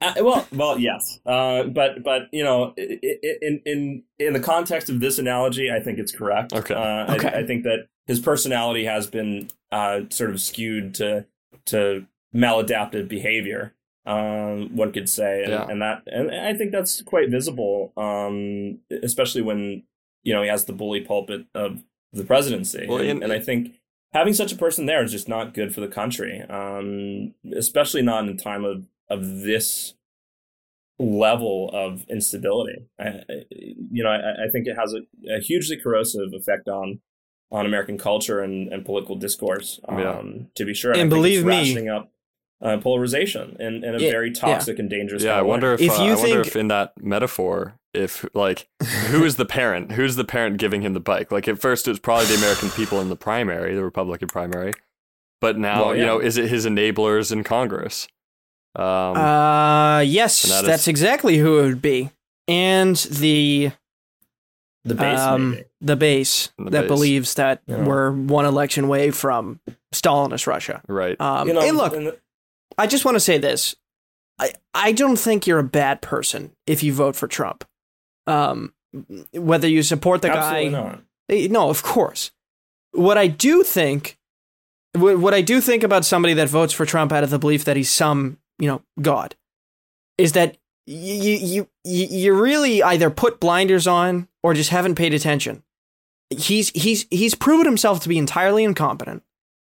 [SPEAKER 3] Uh, well, well, yes, uh, but but you know, i- i- in in in the context of this analogy, I think it's correct.
[SPEAKER 2] Okay.
[SPEAKER 3] Uh,
[SPEAKER 1] Okay.
[SPEAKER 3] I, I think that his personality has been uh, sort of skewed to to maladaptive behavior. Um, one could say, and,
[SPEAKER 2] Yeah.
[SPEAKER 3] and that, and I think that's quite visible, um, especially when you know he has the bully pulpit of the presidency,
[SPEAKER 2] Well,
[SPEAKER 3] and,
[SPEAKER 2] in-
[SPEAKER 3] and I think having such a person there is just not good for the country, um, especially not in a time of of this level of instability. I, I- you know, I, I think it has a, a hugely corrosive effect on on American culture and, and political discourse. Um,
[SPEAKER 2] Yeah.
[SPEAKER 3] To be sure,
[SPEAKER 1] And
[SPEAKER 3] I think
[SPEAKER 1] believe
[SPEAKER 3] it's
[SPEAKER 1] me-
[SPEAKER 3] up uh, polarization in, in a
[SPEAKER 1] Yeah,
[SPEAKER 3] very toxic and dangerous.
[SPEAKER 2] Yeah,
[SPEAKER 3] kind
[SPEAKER 2] I wonder if,
[SPEAKER 1] If
[SPEAKER 2] uh,
[SPEAKER 1] you
[SPEAKER 2] I wonder
[SPEAKER 1] think-
[SPEAKER 2] if in that metaphor, if like who is the parent? Who's the parent giving him the bike? Like at first, it was probably the American people in the primary, the Republican primary, but now
[SPEAKER 3] Well,
[SPEAKER 2] you know, is it his enablers in Congress? Um,
[SPEAKER 1] Uh, yes,
[SPEAKER 2] that is-
[SPEAKER 1] that's exactly who it would be. And the
[SPEAKER 3] the base.
[SPEAKER 1] um, the base
[SPEAKER 2] The
[SPEAKER 1] that
[SPEAKER 2] base.
[SPEAKER 1] believes that
[SPEAKER 3] Yeah.
[SPEAKER 1] we're one election away from Stalinist Russia.
[SPEAKER 2] right.
[SPEAKER 1] Um,
[SPEAKER 3] you know,
[SPEAKER 1] hey, look,
[SPEAKER 3] and the-
[SPEAKER 1] I just want to say this. I, I don't think you're a bad person if you vote for Trump. Um, whether you support the
[SPEAKER 3] absolutely
[SPEAKER 1] guy,
[SPEAKER 3] not.
[SPEAKER 1] Eh, No, of course. What I do think, what I do think about somebody that votes for Trump out of the belief that he's some, you know, god, is that you you you you really either put blinders on or just haven't paid attention. He's he's he's proven himself to be entirely incompetent.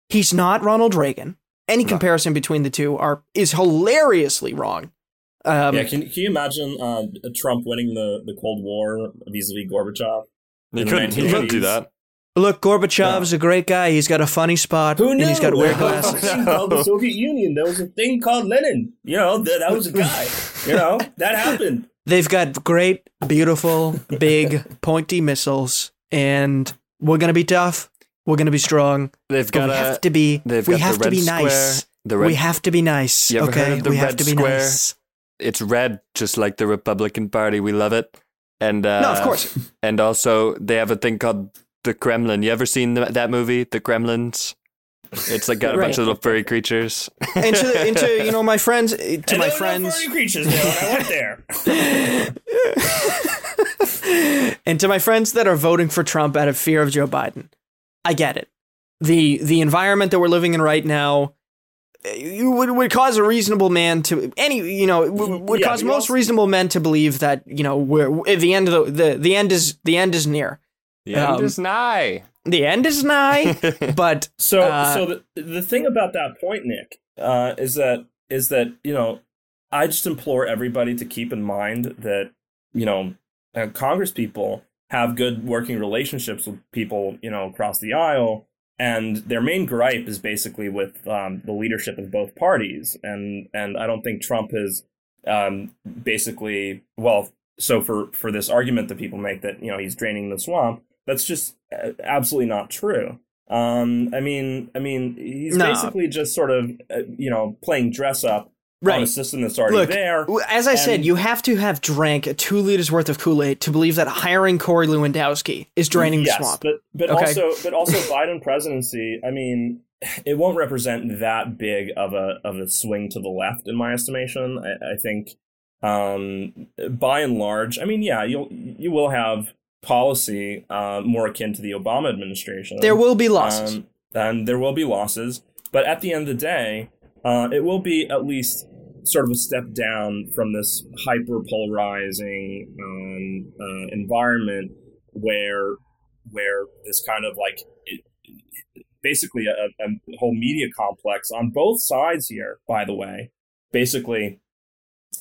[SPEAKER 1] He's not Ronald Reagan. Any
[SPEAKER 2] No.
[SPEAKER 1] comparison between the two are is hilariously wrong. Um,
[SPEAKER 3] yeah, can, can you imagine uh, Trump winning the, the Cold War vis-a-vis Gorbachev?
[SPEAKER 2] He couldn't. He couldn't do that.
[SPEAKER 1] Look, Gorbachev's a great guy. He's got a funny spot,
[SPEAKER 3] Who
[SPEAKER 1] and he's got to wear
[SPEAKER 3] There was a
[SPEAKER 1] glasses.
[SPEAKER 3] thing called the Soviet Union. There was a thing called Lenin. You know, that, that was a guy. You know, that happened.
[SPEAKER 1] They've got great, beautiful, big, pointy missiles, and we're gonna be tough. We're gonna be strong.
[SPEAKER 2] They've
[SPEAKER 1] But
[SPEAKER 2] got
[SPEAKER 1] we
[SPEAKER 2] a.
[SPEAKER 1] have to be.
[SPEAKER 2] They've
[SPEAKER 1] We
[SPEAKER 2] got
[SPEAKER 1] have
[SPEAKER 2] the
[SPEAKER 1] to be
[SPEAKER 2] square.
[SPEAKER 1] nice.
[SPEAKER 2] The red.
[SPEAKER 1] we have to be nice.
[SPEAKER 2] You ever
[SPEAKER 1] okay,
[SPEAKER 2] heard of the
[SPEAKER 1] we have
[SPEAKER 2] red
[SPEAKER 1] to be
[SPEAKER 2] square?
[SPEAKER 1] nice.
[SPEAKER 2] it's red, just like the Republican Party. We love it. And uh,
[SPEAKER 1] no, of course.
[SPEAKER 2] And also, they have a thing called the Kremlin. You ever seen th- that movie, The Kremlins? It's like got a bunch of little furry creatures.
[SPEAKER 1] And to, and to you know my friends, to
[SPEAKER 3] And
[SPEAKER 1] my
[SPEAKER 3] there were no
[SPEAKER 1] friends,
[SPEAKER 3] furry creatures there when I went there.
[SPEAKER 1] and to my friends that are voting for Trump out of fear of Joe Biden, I get it. the The environment that we're living in right now eh, would would cause a reasonable man to any you know would, would
[SPEAKER 3] Yeah,
[SPEAKER 1] cause most
[SPEAKER 3] also-
[SPEAKER 1] reasonable men to believe that you know we're at the end of the, the the end is the end is near.
[SPEAKER 2] The end
[SPEAKER 1] Um,
[SPEAKER 2] is nigh.
[SPEAKER 1] The end is nigh, but
[SPEAKER 3] So,
[SPEAKER 1] Uh,
[SPEAKER 3] so the the thing about that point, Nick, uh, is that is that you know, I just implore everybody to keep in mind that you know, uh, Congress people have good working relationships with people you know across the aisle, and their main gripe is basically with um, the leadership of both parties, and and I don't think Trump has um, basically well. So for for this argument that people make that you know he's draining the swamp, that's just uh, absolutely not true. Um, I mean, I mean, he's
[SPEAKER 1] No.
[SPEAKER 3] basically just sort of, uh, you know, playing dress up on a
[SPEAKER 1] right.
[SPEAKER 3] system that's already
[SPEAKER 1] Look,
[SPEAKER 3] there.
[SPEAKER 1] As I said, you have to have drank two liters worth of Kool Aid to believe that hiring Corey Lewandowski is draining
[SPEAKER 3] yes,
[SPEAKER 1] the swamp.
[SPEAKER 3] but but
[SPEAKER 1] Okay.
[SPEAKER 3] also but also Biden presidency. I mean, it won't represent that big of a of a swing to the left in my estimation. I, I think, um, by and large, I mean, yeah, you'll you will have policy uh, more akin to the Obama administration.
[SPEAKER 1] There will be losses.
[SPEAKER 3] Um, and there will be losses, but at the end of the day, uh, it will be at least sort of a step down from this hyper polarizing um, uh, environment where where this kind of like it, basically a, a whole media complex on both sides here. By the way, basically,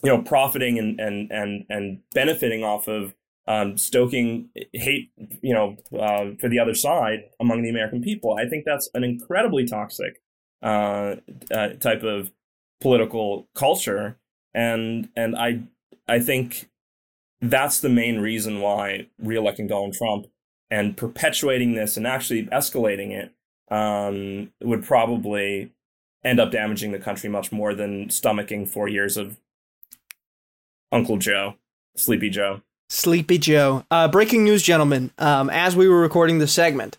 [SPEAKER 3] you know, profiting and and and and benefiting off of um, stoking hate, you know, uh, for the other side among the American people. I think that's an incredibly toxic uh, uh, type of political culture, and and I I think that's the main reason why reelecting Donald Trump and perpetuating this and actually escalating it um, would probably end up damaging the country much more than stomaching four years of Uncle Joe, Sleepy Joe.
[SPEAKER 1] Sleepy Joe. Uh, breaking news, gentlemen. Um, as we were recording this segment,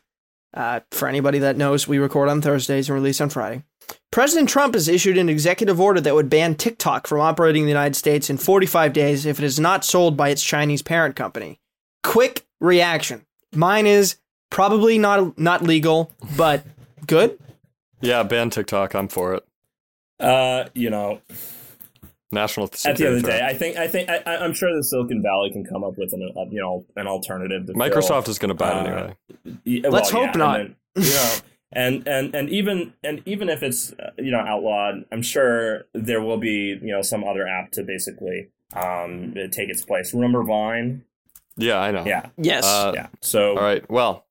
[SPEAKER 1] uh, for anybody that knows, we record on Thursdays and release on Friday. President Trump has issued an executive order that would ban TikTok from operating in the United States in 45 days if it is not sold by its Chinese parent company. Quick reaction. Mine is probably not not legal, but good.
[SPEAKER 2] Yeah, ban TikTok. I'm for it.
[SPEAKER 3] Uh, you know,
[SPEAKER 2] National
[SPEAKER 3] at the end of the day. I think I think I, I- I'm sure the Silicon Valley can come up with an uh, you know an alternative. To fill-
[SPEAKER 2] Microsoft is going to buy it
[SPEAKER 3] uh,
[SPEAKER 2] anyway.
[SPEAKER 3] Y- well,
[SPEAKER 1] Let's hope
[SPEAKER 3] and
[SPEAKER 1] not.
[SPEAKER 3] then, you know, and and and even and even if it's uh, you know outlawed, I'm sure there will be you know some other app to basically um take its place. Remember Vine?
[SPEAKER 2] Yeah, I know.
[SPEAKER 3] Yeah,
[SPEAKER 1] Yes.
[SPEAKER 2] Uh,
[SPEAKER 3] yeah. So
[SPEAKER 2] All right. Well,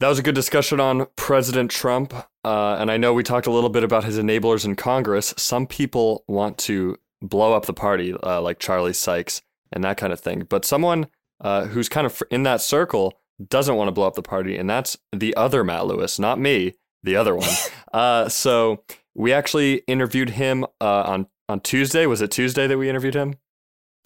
[SPEAKER 2] that was a good discussion on President Trump. Uh, and I know we talked a little bit about his enablers in Congress. Some people want to blow up the party, uh, like Charlie Sykes and that kind of thing. But someone uh, who's kind of in that circle doesn't want to blow up the party, and that's the other Matt Lewis, not me, the other one. uh, so we actually interviewed him uh, on on Tuesday. Was it Tuesday that we interviewed him?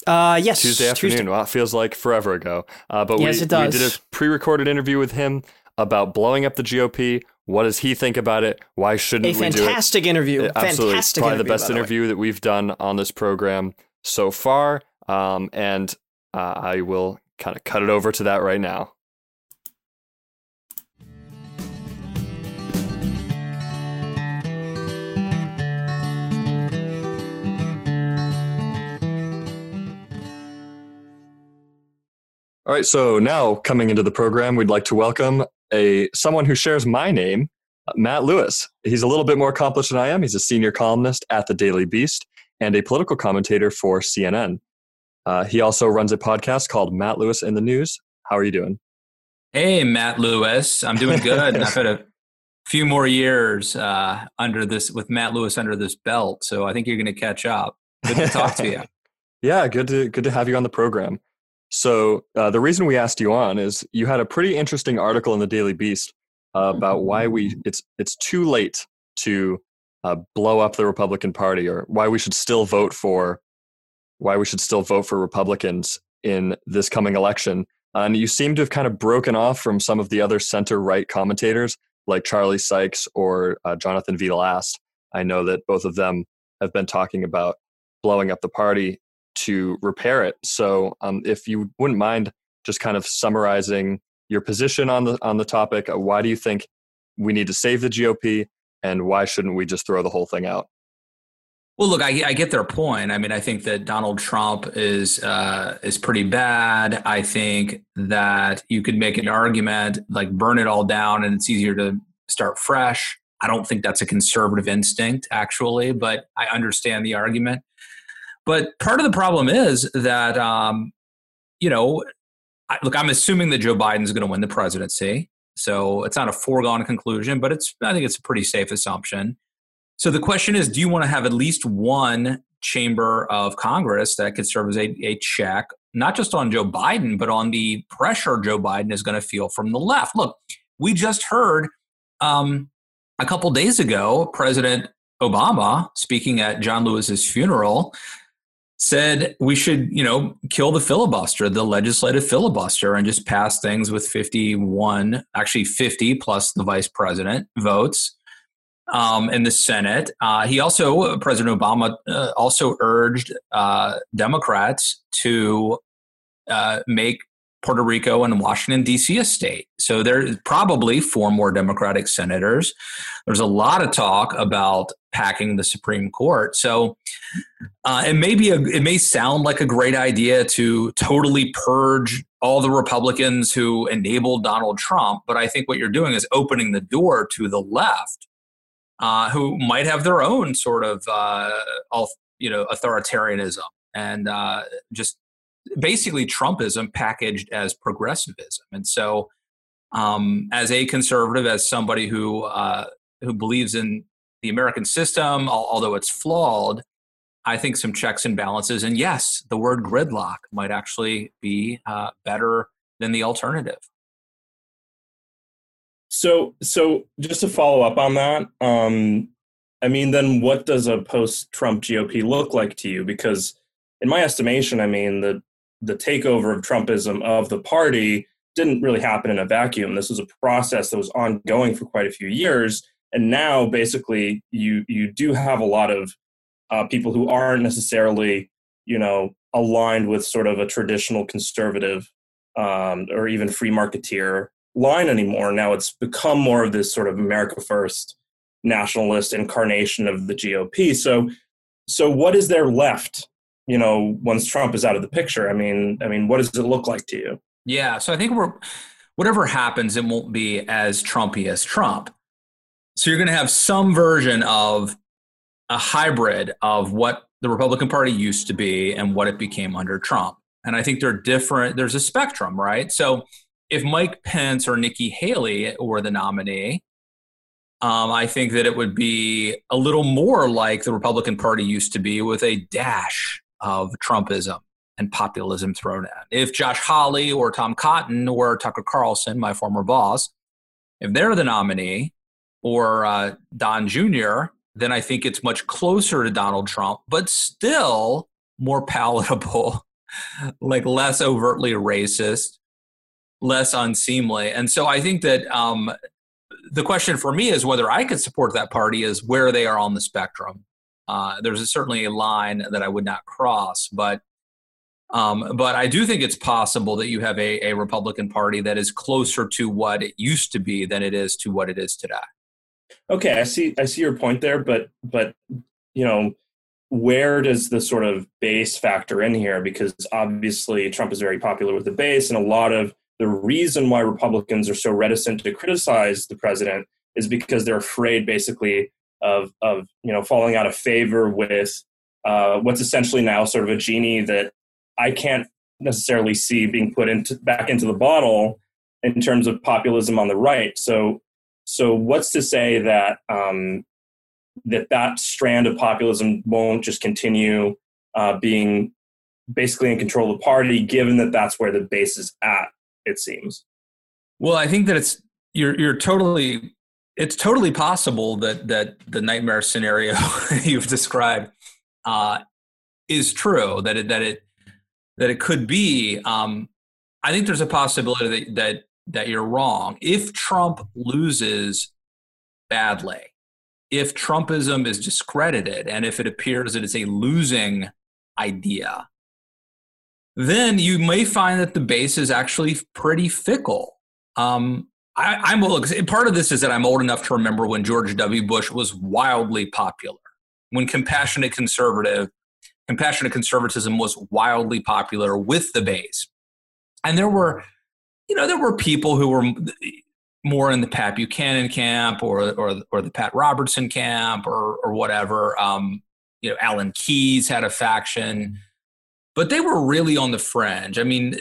[SPEAKER 1] uh, yes.
[SPEAKER 2] Tuesday afternoon. Wow, it feels like forever ago. Uh, but
[SPEAKER 1] Yes,
[SPEAKER 2] we,
[SPEAKER 1] it does.
[SPEAKER 2] we did a pre-recorded interview with him about blowing up the GOP. What does he think about it? Why shouldn't
[SPEAKER 1] A
[SPEAKER 2] we do it?
[SPEAKER 1] fantastic interview.
[SPEAKER 2] Uh, Absolutely,
[SPEAKER 1] Fantastic
[SPEAKER 2] probably the best interview that we've done on this program so far. Um, and uh, I will kind of cut it over to that right now. All right, so now coming into the program, we'd like to welcome a someone who shares my name, uh, Matt Lewis. He's a little bit more accomplished than I am. He's a senior columnist at the Daily Beast and a political commentator for CNN. Uh, he also runs a podcast called Matt Lewis in the News. How are you doing?
[SPEAKER 4] Hey, Matt Lewis. I'm doing good. I've had a few more years uh, under this with Matt Lewis under this belt, so I think you're going to catch up. Good to talk to you.
[SPEAKER 2] Yeah, good to good to have you on the program. So uh, the reason we asked you on is you had a pretty interesting article in the Daily Beast uh, about why we it's it's too late to uh, blow up the Republican Party or why we should still vote for why we should still vote for Republicans in this coming election. And you seem to have kind of broken off from some of the other center right commentators like Charlie Sykes or uh, Jonathan V. Last. I know that both of them have been talking about blowing up the party to repair it. So, um, if you wouldn't mind just kind of summarizing your position on the on the topic, uh, why do you think we need to save the GOP, and why shouldn't we just throw the whole thing out?
[SPEAKER 4] Well, look, I, I get their point. I mean, I think that Donald Trump is uh, is pretty bad. I think that you could make an argument like burn it all down, and it's easier to start fresh. I don't think that's a conservative instinct, actually, but I understand the argument. But part of the problem is that, um, you know, I, look, I'm assuming that Joe Biden's going to win the presidency. So it's not a foregone conclusion, but it's I think it's a pretty safe assumption. So the question is, do you want to have at least one chamber of Congress that could serve as a, a check, not just on Joe Biden, but on the pressure Joe Biden is going to feel from the left? Look, we just heard um, a couple days ago, President Obama speaking at John Lewis's funeral said we should, you know, kill the filibuster, the legislative filibuster, and just pass things with 51, actually 50 plus the vice president votes um, in the Senate. Uh, he also, President Obama, uh, also urged uh, Democrats to uh, make Puerto Rico and Washington, D.C. a state. So there's probably four more Democratic senators. There's a lot of talk about packing the Supreme Court. So uh, it may be a, it may sound like a great idea to totally purge all the Republicans who enabled Donald Trump, but I think what you're doing is opening the door to the left, uh, who might have their own sort of uh, you know authoritarianism and uh, just basically Trumpism packaged as progressivism. And so, um, as a conservative, as somebody who uh, who believes in the American system, although it's flawed, I think some checks and balances. And yes, the word gridlock might actually be uh, better than the alternative.
[SPEAKER 3] So, so just to follow up on that, um, I mean, then what does a post-Trump GOP look like to you? Because, in my estimation, I mean the the takeover of Trumpism of the party didn't really happen in a vacuum. This was a process that was ongoing for quite a few years, and now basically you you do have a lot of uh, people who aren't necessarily you know aligned with sort of a traditional conservative um, or even free marketeer line anymore. Now it's become more of this sort of America First nationalist incarnation of the GOP. So, so what is there left? You know, once Trump is out of the picture, I mean, I mean, what does it look like to you?
[SPEAKER 4] Yeah, so I think we're whatever happens, it won't be as Trumpy as Trump. So you're going to have some version of a hybrid of what the Republican Party used to be and what it became under Trump. And I think they're different. There's a spectrum, right? So if Mike Pence or Nikki Haley were the nominee, um, I think that it would be a little more like the Republican Party used to be with a dash of Trumpism and populism thrown in. If Josh Hawley or Tom Cotton or Tucker Carlson, my former boss, if they're the nominee, or uh, Don Jr., then I think it's much closer to Donald Trump, but still more palatable, like less overtly racist, less unseemly. And so I think that um, the question for me is whether I could support that party is where they are on the spectrum. Uh, there's certainly a line that I would not cross, but um, but I do think it's possible that you have a, a Republican Party that is closer to what it used to be than it is to what it is today.
[SPEAKER 3] Okay, I see. I see your point there, but but you know, where does the sort of base factor in here? Because obviously Trump is very popular with the base, and a lot of the reason why Republicans are so reticent to criticize the president is because they're afraid, basically, of of you know falling out of favor with uh, what's essentially now sort of a genie that I can't necessarily see being put into back into the bottle in terms of populism on the right. So so what's to say that um, that that strand of populism won't just continue uh, being basically in control of the party, given that that's where the base is at? It seems.
[SPEAKER 4] Well, I think that it's you're you're totally it's totally possible that that the nightmare scenario you've described uh, is true. That it that it that it could be. Um, I think there's a possibility that that that you're wrong. If Trump loses badly, if Trumpism is discredited, and if it appears that it's a losing idea, then you may find that the base is actually pretty fickle. Um, I, am look. Part of this is that I'm old enough to remember when George W. Bush was wildly popular, when compassionate conservative, compassionate conservatism was wildly popular with the base, and there were you know, there were people who were more in the Pat Buchanan camp or or or the Pat Robertson camp or or whatever. Um, you know, Alan Keyes had a faction, but they were really on the fringe. I mean,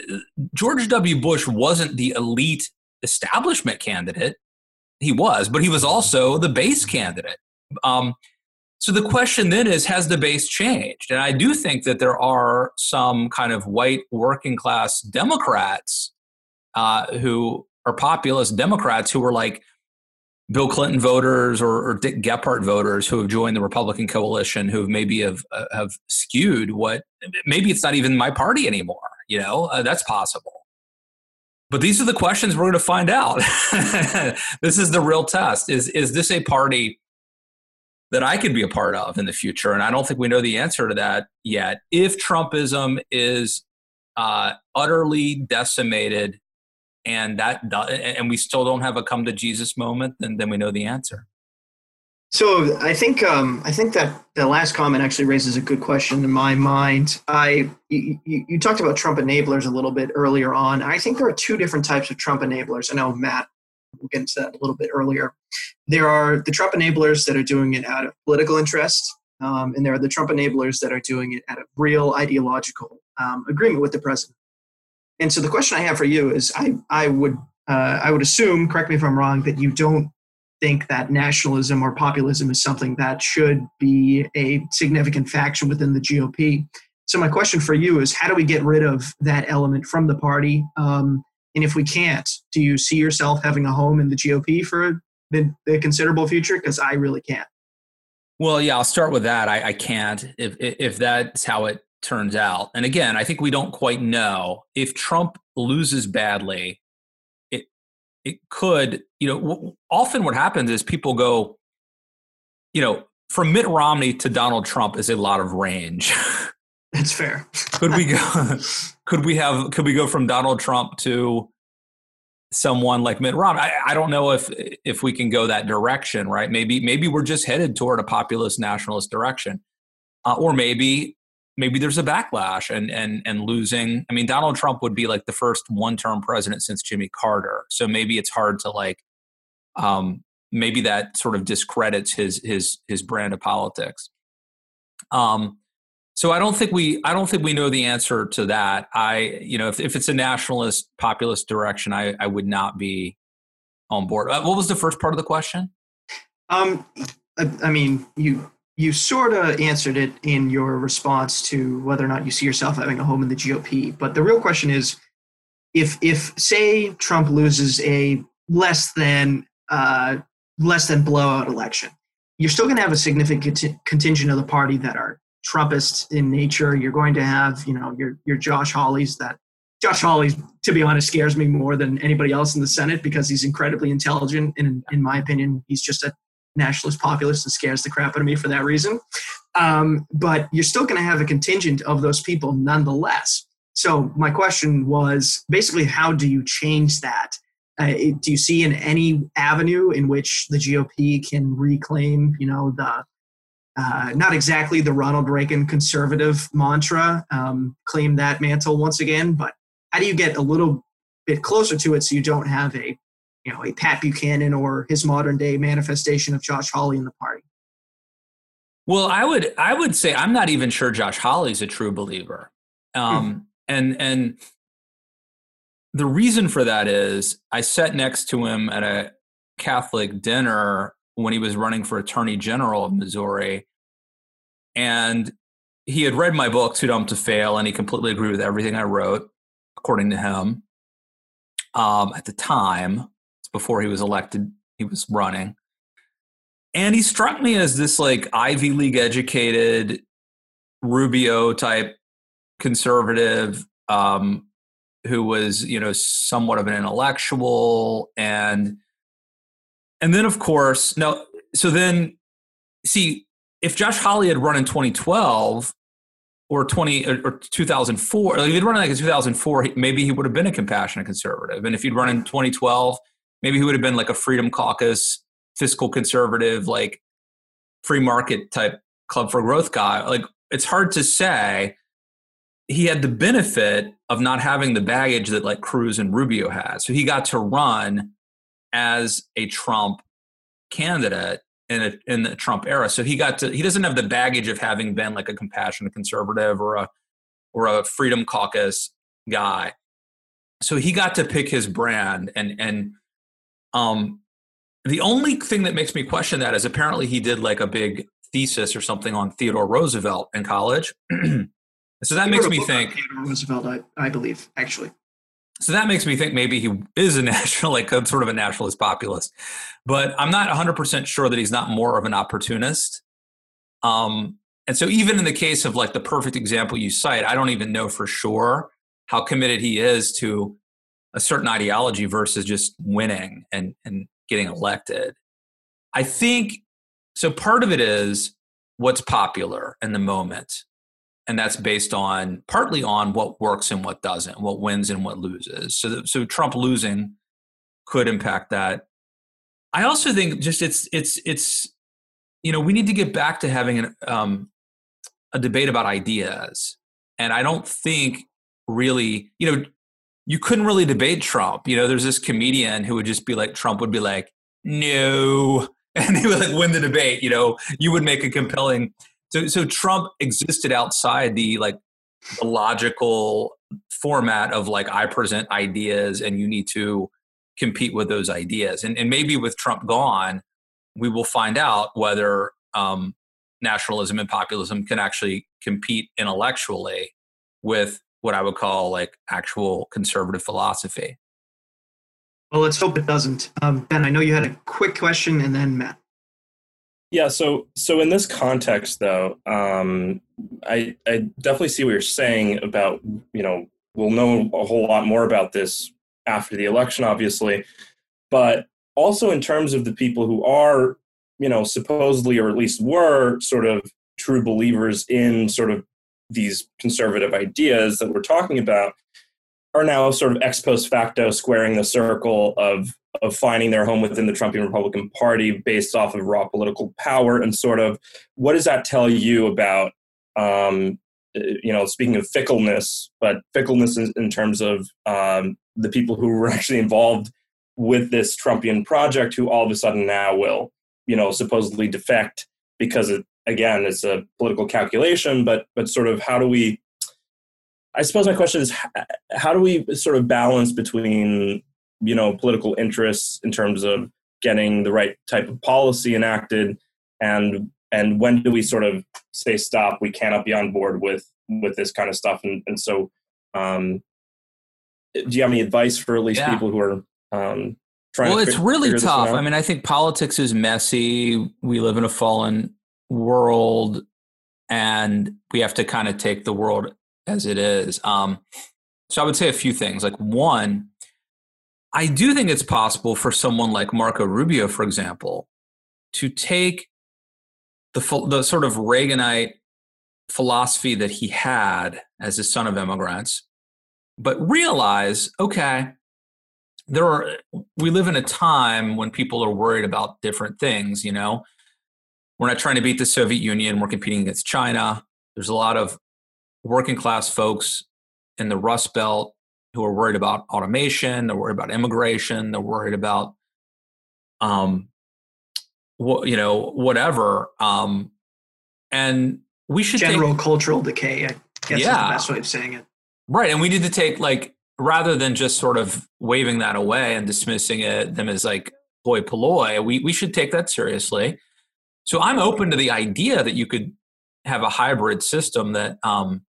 [SPEAKER 4] George W. Bush wasn't the elite establishment candidate. He was, but he was also the base candidate. Um, so the question then is, has the base changed? And I do think that there are some kind of white working class Democrats uh, who are populist Democrats who are like Bill Clinton voters or, or, Dick Gephardt voters who have joined the Republican coalition who maybe have uh, have skewed what maybe it's not even my party anymore. You know, uh, that's possible. But these are the questions we're going to find out. this is the real test. Is is this a party that I could be a part of in the future? And I don't think we know the answer to that yet. If Trumpism is uh, utterly decimated and that and we still don't have a come to Jesus moment, then then we know the answer.
[SPEAKER 1] So I think um, I think that the last comment actually raises a good question in my mind. I you, you talked about Trump enablers a little bit earlier on. I think there are two different types of Trump enablers. I know Matt we'll get into that a little bit earlier. There are the Trump enablers that are doing it out of political interest, um, and there are the Trump enablers that are doing it out of real ideological um, agreement with the president. And so the question I have for you is, I I would uh, I would assume, correct me if I'm wrong, that you don't think that nationalism or populism is something that should be a significant faction within the GOP. So my question for you is, how do we get rid of that element from the party? Um, And if we can't, do you see yourself having a home in the GOP for the, the considerable future? Because I really can't.
[SPEAKER 4] Well, yeah, I'll start with that. I, I can't if if that's how it turns out. And again, I think we don't quite know if Trump loses badly. It could, you know, w- often what happens is people go, you know, from Mitt Romney to Donald Trump is a lot of range.
[SPEAKER 1] That's fair.
[SPEAKER 4] could we go? Could we have? Could we go from Donald Trump to someone like Mitt Romney? I, I don't know if if we can go that direction, right? Maybe maybe we're just headed toward a populist nationalist direction, uh, or maybe maybe there's a backlash and and and losing. I mean, Donald Trump would be like the first one term president since Jimmy Carter, so maybe it's hard to like. Um, maybe that sort of discredits his his his brand of politics. Um, so I don't think we I don't think we know the answer to that. I you know if if it's a nationalist populist direction, I I would not be on board. Uh, what was the first part of the question?
[SPEAKER 1] Um, I, I mean you you sort of answered it in your response to whether or not you see yourself having a home in the GOP. But the real question is, if if say Trump loses a less than uh, less than blowout election, you're still going to have a significant contingent of the party that are Trumpist in nature. You're going to have, you know, your your Josh Hawleys that Josh Hawley, to be honest, scares me more than anybody else in the Senate because he's incredibly intelligent. And in my opinion, he's just a nationalist populist and scares the crap out of me for that reason. Um, but you're still going to have a contingent of those people nonetheless. So my question was basically, how do you change that? Uh, do you see in any avenue in which the GOP can reclaim, you know, the uh, not exactly the Ronald Reagan conservative mantra, um, claim that mantle once again, but how do you get a little bit closer to it so you don't have a, you know, a Pat Buchanan or his modern day manifestation of Josh Hawley in the party?
[SPEAKER 4] Well, I would I would say I'm not even sure Josh Hawley's a true believer, um, mm-hmm. and and the reason for that is I sat next to him at a Catholic dinner when he was running for attorney general of Missouri. And he had read my book, Too Dumb to Fail, and he completely agreed with everything I wrote, according to him. Um, at the time, before he was elected, he was running. And he struck me as this like Ivy League educated Rubio type conservative um, who was, you know, somewhat of an intellectual and and then, of course, now, so then, see, if Josh Hawley had run in 2012 or 20 or 2004, like if he'd run like in 2004, maybe he would have been a compassionate conservative. And if he'd run in 2012, maybe he would have been like a Freedom Caucus, fiscal conservative, like free market type club for growth guy. Like it's hard to say. He had the benefit of not having the baggage that like Cruz and Rubio had. So he got to run as a Trump candidate in a, in the Trump era. So he got to he doesn't have the baggage of having been like a compassionate conservative or a or a Freedom Caucus guy. So he got to pick his brand and and um the only thing that makes me question that is apparently he did like a big thesis or something on Theodore Roosevelt in college. so that he makes me think
[SPEAKER 1] Theodore Roosevelt, I, I believe, actually.
[SPEAKER 4] So that makes me think maybe he is a national, like a sort of a nationalist populist. But I'm not 100% sure that he's not more of an opportunist. Um, and so even in the case of like the perfect example you cite, I don't even know for sure how committed he is to a certain ideology versus just winning and, and getting elected. I think so part of it is what's popular in the moment and that's based on partly on what works and what doesn't, what wins and what loses. So, so Trump losing could impact that. I also think just it's it's it's you know we need to get back to having an, um, a debate about ideas, and I don't think really you know you couldn't really debate Trump. You know, there's this comedian who would just be like Trump would be like no, and he would like win the debate. You know, you would make a compelling so so Trump existed outside the like the logical format of like I present ideas and you need to compete with those ideas. And and maybe with Trump gone, we will find out whether um, nationalism and populism can actually compete intellectually with what I would call like actual conservative philosophy.
[SPEAKER 1] Well, let's hope it doesn't. Um, ben, I know you had a quick question, and then Matt.
[SPEAKER 3] Yeah, so so in this context, though, um, I I definitely see what you're saying about you know we'll know a whole lot more about this after the election, obviously, but also in terms of the people who are you know supposedly or at least were sort of true believers in sort of these conservative ideas that we're talking about are now sort of ex post facto squaring the circle of of finding their home within the Trumpian Republican Party based off of raw political power and sort of what does that tell you about um, you know speaking of fickleness but fickleness in, in terms of um, the people who were actually involved with this Trumpian project who all of a sudden now will you know supposedly defect because it again it's a political calculation but but sort of how do we I suppose my question is how do we sort of balance between you know political interests in terms of getting the right type of policy enacted and and when do we sort of say stop we cannot be on board with with this kind of stuff and, and so um, do you have any advice for at least yeah. people who are um, trying
[SPEAKER 4] well
[SPEAKER 3] it's
[SPEAKER 4] really tough. I mean i think politics is messy. We live in a fallen world and we have to kind of take the world as it is. Um, so I would say a few things. Like one, I do think it's possible for someone like Marco Rubio, for example, to take the the sort of Reaganite philosophy that he had as a son of immigrants, but realize, okay, there are we live in a time when people are worried about different things. You know, we're not trying to beat the Soviet Union; we're competing against China. There's a lot of working class folks in the Rust Belt who are worried about automation, they're worried about immigration, they're worried about, um, what you know, whatever. Um, and we should
[SPEAKER 1] general take, cultural decay. I guess yeah, the best way of saying it.
[SPEAKER 4] Right, and we need to take like rather than just sort of waving that away and dismissing it them as like hoi polloi, we we should take that seriously. So I'm open to the idea that you could have a hybrid system that um,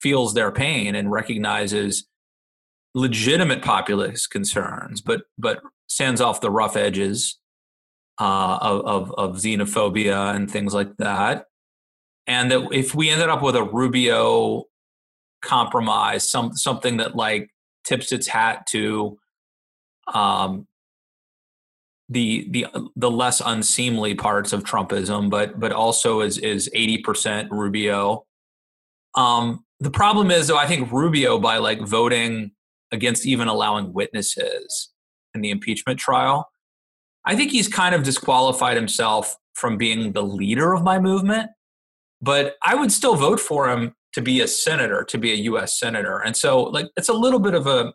[SPEAKER 4] feels their pain and recognizes legitimate populist concerns, but but stands off the rough edges uh, of, of, of xenophobia and things like that. And that if we ended up with a Rubio compromise, some something that like tips its hat to um, the the the less unseemly parts of Trumpism, but but also is is eighty percent Rubio. Um, the problem is though i think rubio by like voting against even allowing witnesses in the impeachment trial i think he's kind of disqualified himself from being the leader of my movement but i would still vote for him to be a senator to be a us senator and so like it's a little bit of a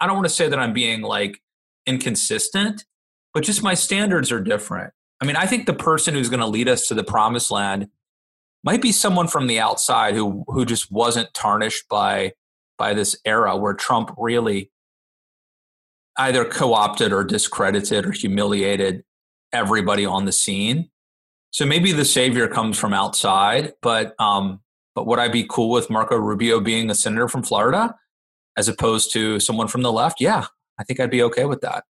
[SPEAKER 4] i don't want to say that i'm being like inconsistent but just my standards are different i mean i think the person who's going to lead us to the promised land might be someone from the outside who who just wasn't tarnished by by this era where Trump really either co-opted or discredited or humiliated everybody on the scene. So maybe the savior comes from outside, but um, but would I be cool with Marco Rubio being a senator from Florida as opposed to someone from the left? Yeah, I think I'd be okay with that.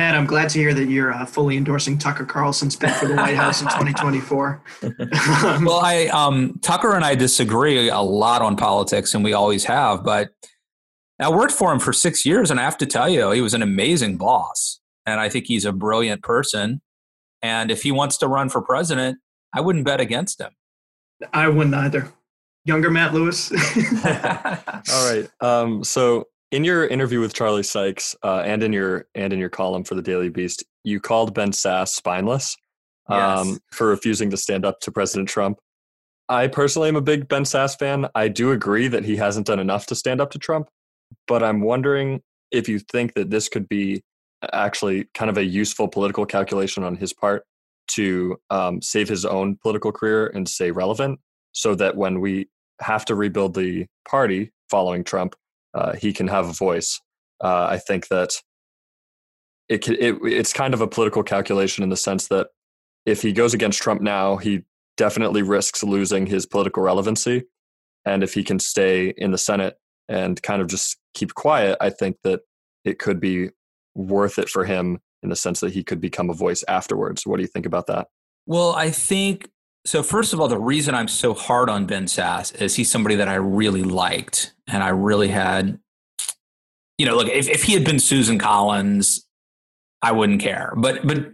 [SPEAKER 1] Matt, I'm glad to hear that you're uh, fully endorsing Tucker Carlson's bid for the White House in 2024.
[SPEAKER 4] well, I um, Tucker and I disagree a lot on politics, and we always have. But I worked for him for six years, and I have to tell you, he was an amazing boss, and I think he's a brilliant person. And if he wants to run for president, I wouldn't bet against him.
[SPEAKER 1] I wouldn't either. Younger Matt Lewis.
[SPEAKER 2] All right. Um, so in your interview with Charlie Sykes uh, and in your and in your column for the Daily Beast, you called Ben Sasse spineless um, yes. for refusing to stand up to President Trump. I personally am a big Ben Sasse fan. I do agree that he hasn't done enough to stand up to Trump, but I'm wondering if you think that this could be actually kind of a useful political calculation on his part to um, save his own political career and stay relevant, so that when we have to rebuild the party following Trump, uh, he can have a voice. Uh, I think that it, it it's kind of a political calculation in the sense that if he goes against Trump now, he definitely risks losing his political relevancy. And if he can stay in the Senate and kind of just keep quiet, I think that it could be worth it for him in the sense that he could become a voice afterwards. What do you think about that?
[SPEAKER 4] Well, I think so. First of all, the reason I'm so hard on Ben Sasse is he's somebody that I really liked, and I really had, you know, look if, if he had been Susan Collins, I wouldn't care. But but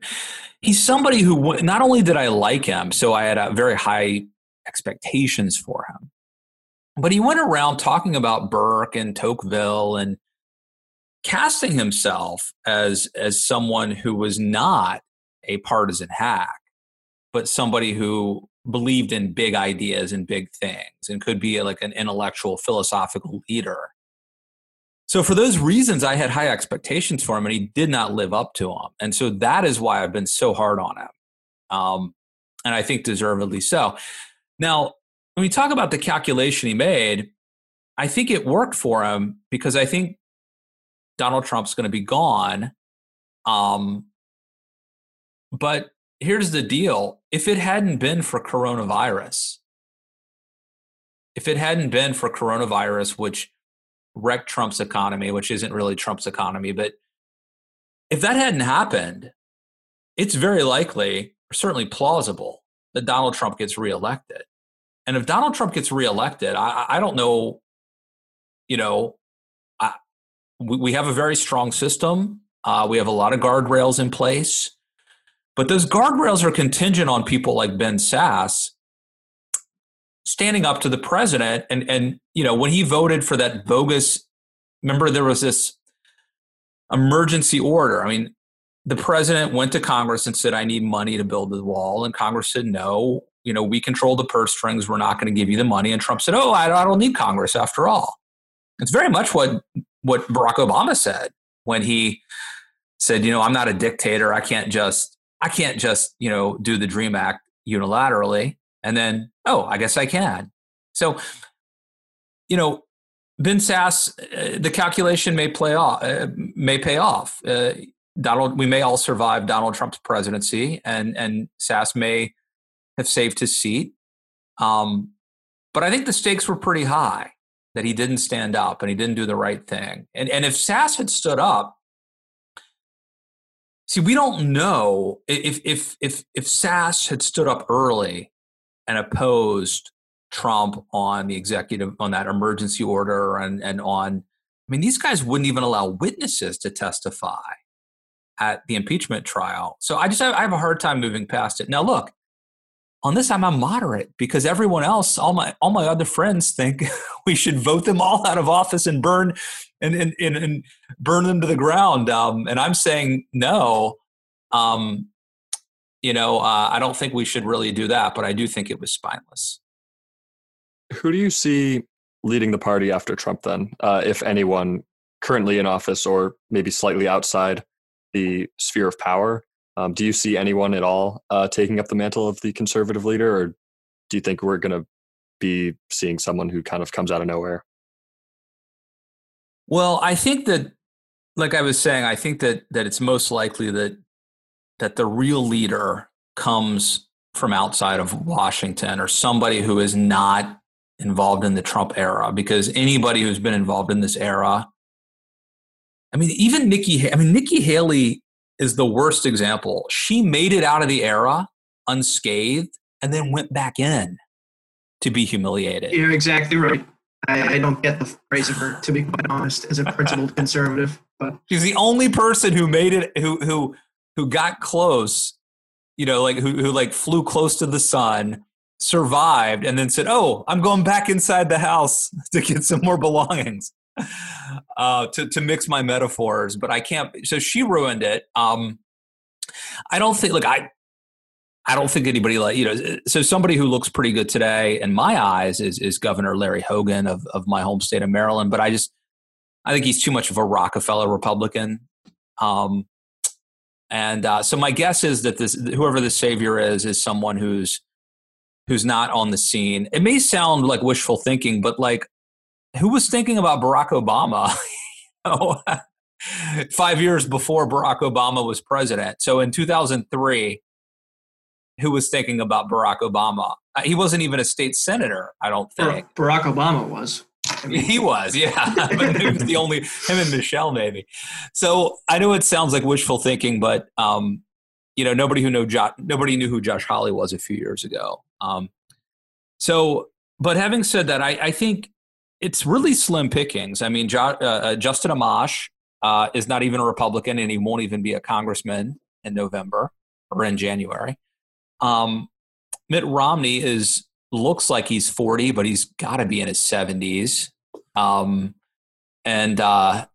[SPEAKER 4] he's somebody who not only did I like him, so I had a very high expectations for him, but he went around talking about Burke and Tocqueville and casting himself as as someone who was not a partisan hack, but somebody who believed in big ideas and big things and could be like an intellectual philosophical leader. So for those reasons I had high expectations for him and he did not live up to them. And so that is why I've been so hard on him. Um, and I think deservedly so. Now, when we talk about the calculation he made, I think it worked for him because I think Donald Trump's going to be gone. Um, but here's the deal if it hadn't been for coronavirus, if it hadn't been for coronavirus, which wrecked Trump's economy, which isn't really Trump's economy, but if that hadn't happened, it's very likely, or certainly plausible, that Donald Trump gets reelected. And if Donald Trump gets reelected, I, I don't know, you know, I, we, we have a very strong system. Uh, we have a lot of guardrails in place. But those guardrails are contingent on people like Ben Sasse standing up to the president. And, and you know, when he voted for that bogus, remember there was this emergency order. I mean, the president went to Congress and said, I need money to build the wall. And Congress said, no, you know, we control the purse strings. We're not going to give you the money. And Trump said, oh, I, I don't need Congress after all. It's very much what what Barack Obama said when he said, you know, I'm not a dictator. I can't just I can't just you know do the Dream Act unilaterally. And then, oh, I guess I can. So, you know, Ben Sasse, uh, the calculation may play off, uh, may pay off. Uh, Donald, we may all survive Donald Trump's presidency, and and Sasse may have saved his seat. Um, but I think the stakes were pretty high that he didn't stand up and he didn't do the right thing. And and if Sasse had stood up, see, we don't know if if if if Sasse had stood up early and opposed Trump on the executive on that emergency order and and on. I mean, these guys wouldn't even allow witnesses to testify at the impeachment trial. So I just have, I have a hard time moving past it. Now, look, on this I'm a moderate because everyone else, all my all my other friends think we should vote them all out of office and burn and and, and, and burn them to the ground. Um, and I'm saying no. Um, you know, uh, I don't think we should really do that, but I do think it was spineless.
[SPEAKER 2] Who do you see leading the party after Trump then, uh, if anyone currently in office or maybe slightly outside the sphere of power? Um, do you see anyone at all uh, taking up the mantle of the conservative leader, or do you think we're going to be seeing someone who kind of comes out of nowhere?
[SPEAKER 4] Well, I think that, like I was saying, I think that that it's most likely that that the real leader comes from outside of Washington or somebody who is not involved in the Trump era, because anybody who's been involved in this era, I mean, even Nikki, I mean, Nikki Haley is the worst example. She made it out of the era unscathed and then went back in to be humiliated.
[SPEAKER 1] You're exactly right. I, I don't get the phrase of her, to be quite honest, as a principled conservative. But
[SPEAKER 4] she's the only person who made it, who who who got close, you know, like who who like flew close to the sun, survived, and then said, "Oh, I'm going back inside the house to get some more belongings." Uh, to to mix my metaphors, but I can't. So she ruined it. Um, I don't think. Look, I I don't think anybody like you know. So somebody who looks pretty good today, in my eyes, is is Governor Larry Hogan of of my home state of Maryland. But I just I think he's too much of a Rockefeller Republican. Um, and uh, so my guess is that this whoever the savior is is someone who's who's not on the scene. It may sound like wishful thinking, but like who was thinking about Barack Obama? five years before Barack Obama was president. So in 2003, who was thinking about Barack Obama? Uh, he wasn't even a state senator, I don't think.
[SPEAKER 1] Barack Obama was.
[SPEAKER 4] he was, yeah. but he was the only him and Michelle maybe. So I know it sounds like wishful thinking, but um, you know, nobody who know jo- nobody knew who Josh Hawley was a few years ago. Um, so, but having said that, I, I think it's really slim pickings. I mean, jo- uh, uh, Justin Amash uh, is not even a Republican, and he won't even be a congressman in November or in January. Um, Mitt Romney is looks like he's 40, but he's got to be in his 70s. Um, and uh,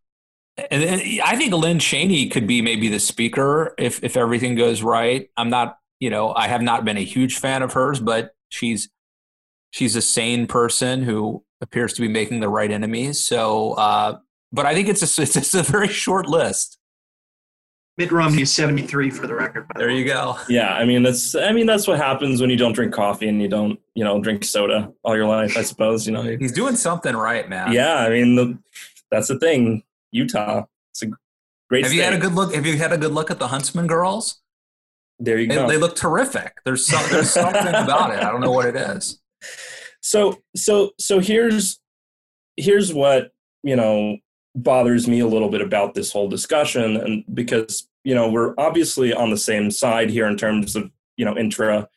[SPEAKER 4] and, and I think Lynn Cheney could be maybe the speaker if if everything goes right. I'm not, you know, I have not been a huge fan of hers, but she's she's a sane person who appears to be making the right enemies. So, uh, but I think it's a it's, it's a very short list.
[SPEAKER 1] Mitt Romney is 73 for the record.
[SPEAKER 4] There you go.
[SPEAKER 3] Yeah, I mean that's I mean that's what happens when you don't drink coffee and you don't you know drink soda all your life. I suppose you know.
[SPEAKER 4] He's doing something right, man.
[SPEAKER 3] Yeah, I mean the, that's the thing. Utah, it's a great.
[SPEAKER 4] Have
[SPEAKER 3] state.
[SPEAKER 4] you had a good look? Have you had a good look at the Huntsman girls?
[SPEAKER 3] There you
[SPEAKER 4] They,
[SPEAKER 3] go.
[SPEAKER 4] they look terrific. There's some, there's something about it. I don't know what it is.
[SPEAKER 3] so so so here's here's what you know bothers me a little bit about this whole discussion and because you know we're obviously on the same side here in terms of you know intra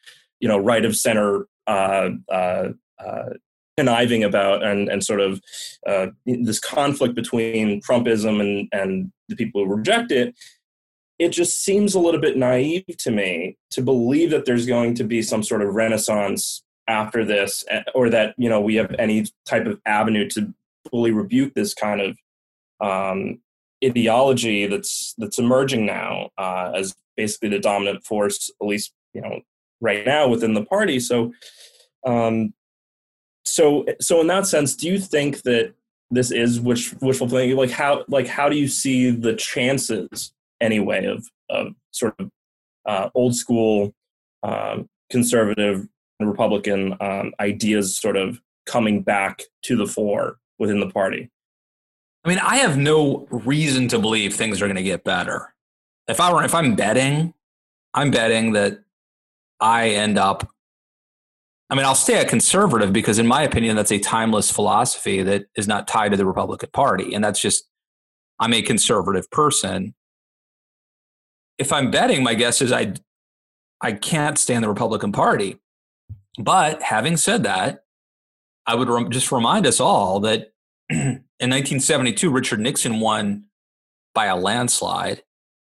[SPEAKER 3] you know right of center uh uh, uh conniving about and and sort of uh, this conflict between Trumpism and and the people who reject it, it just seems a little bit naive to me to believe that there's going to be some sort of renaissance after this, eh, or that you know we have any type of avenue to fully rebuke this kind of um, ideology that's that's emerging now uh, as basically the dominant force, at least you know right now within the party. So. Um, so so in that sense do you think that this is wish, wishful thinking like how like how do you see the chances anyway of of sort of uh, old school um, conservative republican um, ideas sort of coming back to the fore within the party
[SPEAKER 4] I mean, I have no reason to believe things are going to get better. If I were, if I'm betting, I'm betting that I end up. I mean, I'll stay a conservative because, in my opinion, that's a timeless philosophy that is not tied to the Republican Party, and that's just I'm a conservative person. If I'm betting, my guess is I I can't stand the Republican Party. But having said that, I would just remind us all that in 1972, Richard Nixon won by a landslide.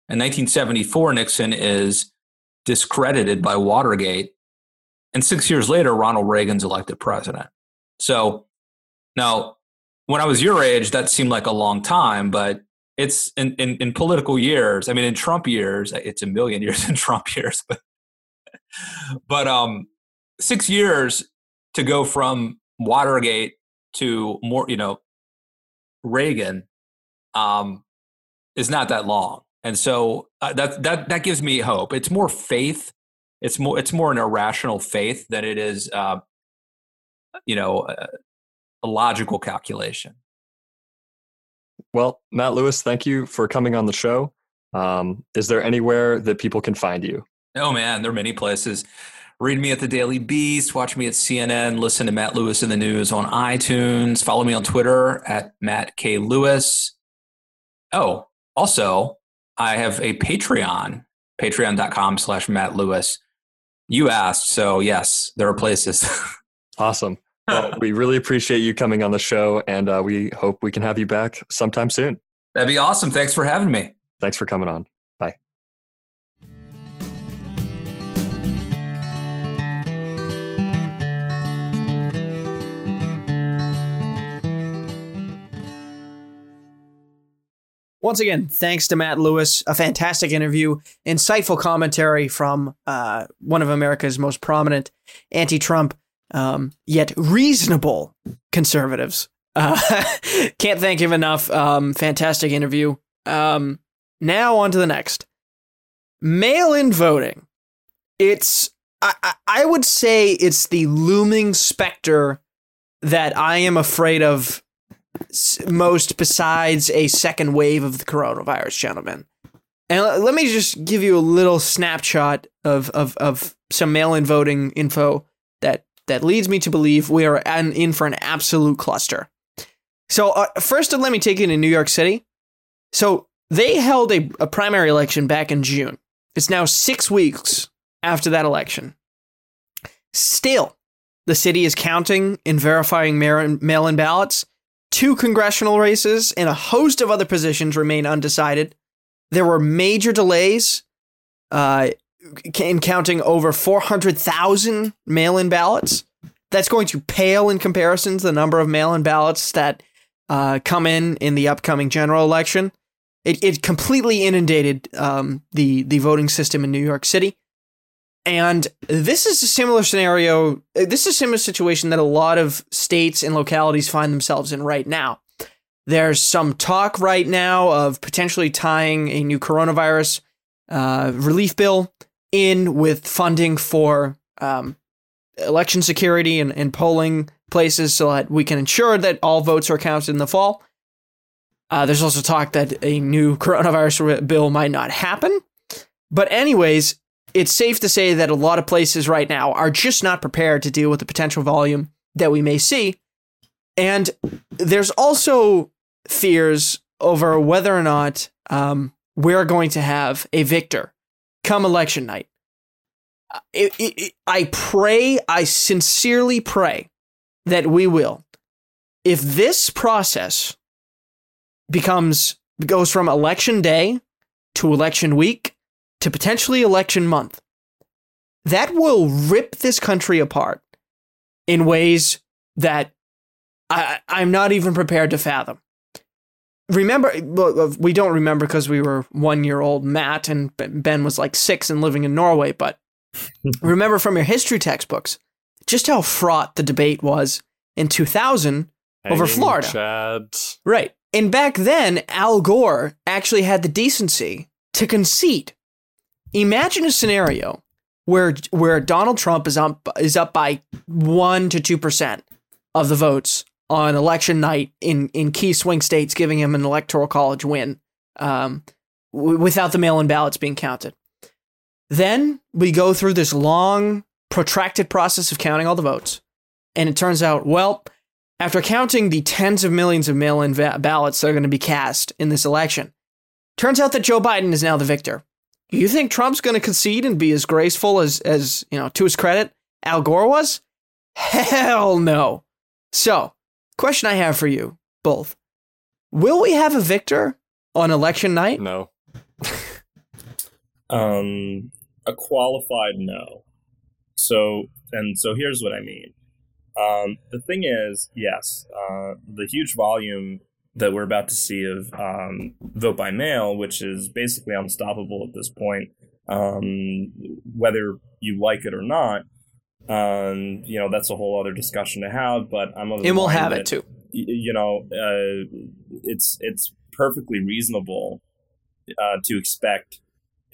[SPEAKER 4] In 1974, Nixon is discredited by Watergate. And six years later, Ronald Reagan's elected president. So now, when I was your age, that seemed like a long time, but it's in, in, in political years. I mean, in Trump years, it's a million years in Trump years, but but um, six years to go from Watergate to more, you know, Reagan, um, is not that long, and so uh, that that that gives me hope. It's more faith. It's more it's more an irrational faith than it is, uh, you know, a, a logical calculation.
[SPEAKER 2] Well, Matt Lewis, thank you for coming on the show. Um, is there anywhere that people can find you?
[SPEAKER 4] Oh man, there are many places. Read me at the Daily Beast, watch me at CNN, listen to Matt Lewis in the News on iTunes, follow me on Twitter at Matt K. Lewis. Oh, also, I have a Patreon, patreon.com slash Matt Lewis. You asked, so yes, there are places.
[SPEAKER 2] Awesome. Well, we really appreciate you coming on the show, and uh, we hope we can have you back sometime soon.
[SPEAKER 4] That'd be awesome. Thanks for having me.
[SPEAKER 2] Thanks for coming on.
[SPEAKER 1] Once again, thanks to Matt Lewis. A fantastic interview, insightful commentary from uh, one of America's most prominent anti Trump, um, yet reasonable conservatives. Uh, can't thank him enough. Um, fantastic interview. Um, now, on to the next mail in voting. It's, I, I, would say, it's the looming specter that I am afraid of most besides a second wave of the coronavirus, gentlemen. And let me just give you a little snapshot of, of, of some mail-in voting info that, that leads me to believe we are an, in for an absolute cluster. So uh, first, let me take you to New York City. So they held a, a primary election back in June. It's now six weeks after that election. Still, the city is counting and verifying mail in ballots. Two congressional races and a host of other positions remain undecided. There were major delays uh, in counting over 400,000 mail in ballots. That's going to pale in comparison to the number of mail in ballots that uh, come in in the upcoming general election. It, it completely inundated um, the the voting system in New York City, and this is a similar scenario. This is a similar situation that a lot of states and localities find themselves in right now. There's some talk right now of potentially tying a new coronavirus uh, relief bill in with funding for um, election security and, and polling places so that we can ensure that all votes are counted in the fall. Uh, there's also talk that a new coronavirus bill might not happen. But, anyways, it's safe to say that a lot of places right now are just not prepared to deal with the potential volume that we may see. And there's also fears over whether or not um, we're going to have a victor come election night. It, it, it, I pray, I sincerely pray that we will. If this process becomes goes from election day to election week to potentially election month, that will rip this country apart in ways that I, I'm not even prepared to fathom. Remember, uh, we don't remember because we were one year old Matt and Ben was like six and living in Norway, but remember from your history textbooks just how fraught the debate was in 2000 Hanging over Florida.
[SPEAKER 2] Chads.
[SPEAKER 1] Right. And back then, Al Gore actually had the decency to concede. Imagine a scenario where where Donald Trump is up is up by one to two percent of the votes on election night in in key swing states, giving him an electoral college win um, w- without the mail-in ballots being counted. Then we go through this long protracted process of counting all the votes. And it turns out, well, after counting the tens of millions of mail in va- ballots that are going to be cast in this election, turns out that Joe Biden is now the victor. You think Trump's going to concede and be as graceful as, as, you know, to his credit, Al Gore was? Hell no. So, question I have for you both Will we have a victor on election night?
[SPEAKER 2] No.
[SPEAKER 3] um, a qualified no. So, and so here's what I mean. Um, the thing is, yes, uh, the huge volume that we're about to see of um, vote by mail, which is basically unstoppable at this point, um, whether you like it or not. Um, you know, that's a whole other discussion to have. But I'm of
[SPEAKER 1] and we'll have that, it too.
[SPEAKER 3] You know, uh, it's it's perfectly reasonable uh, to expect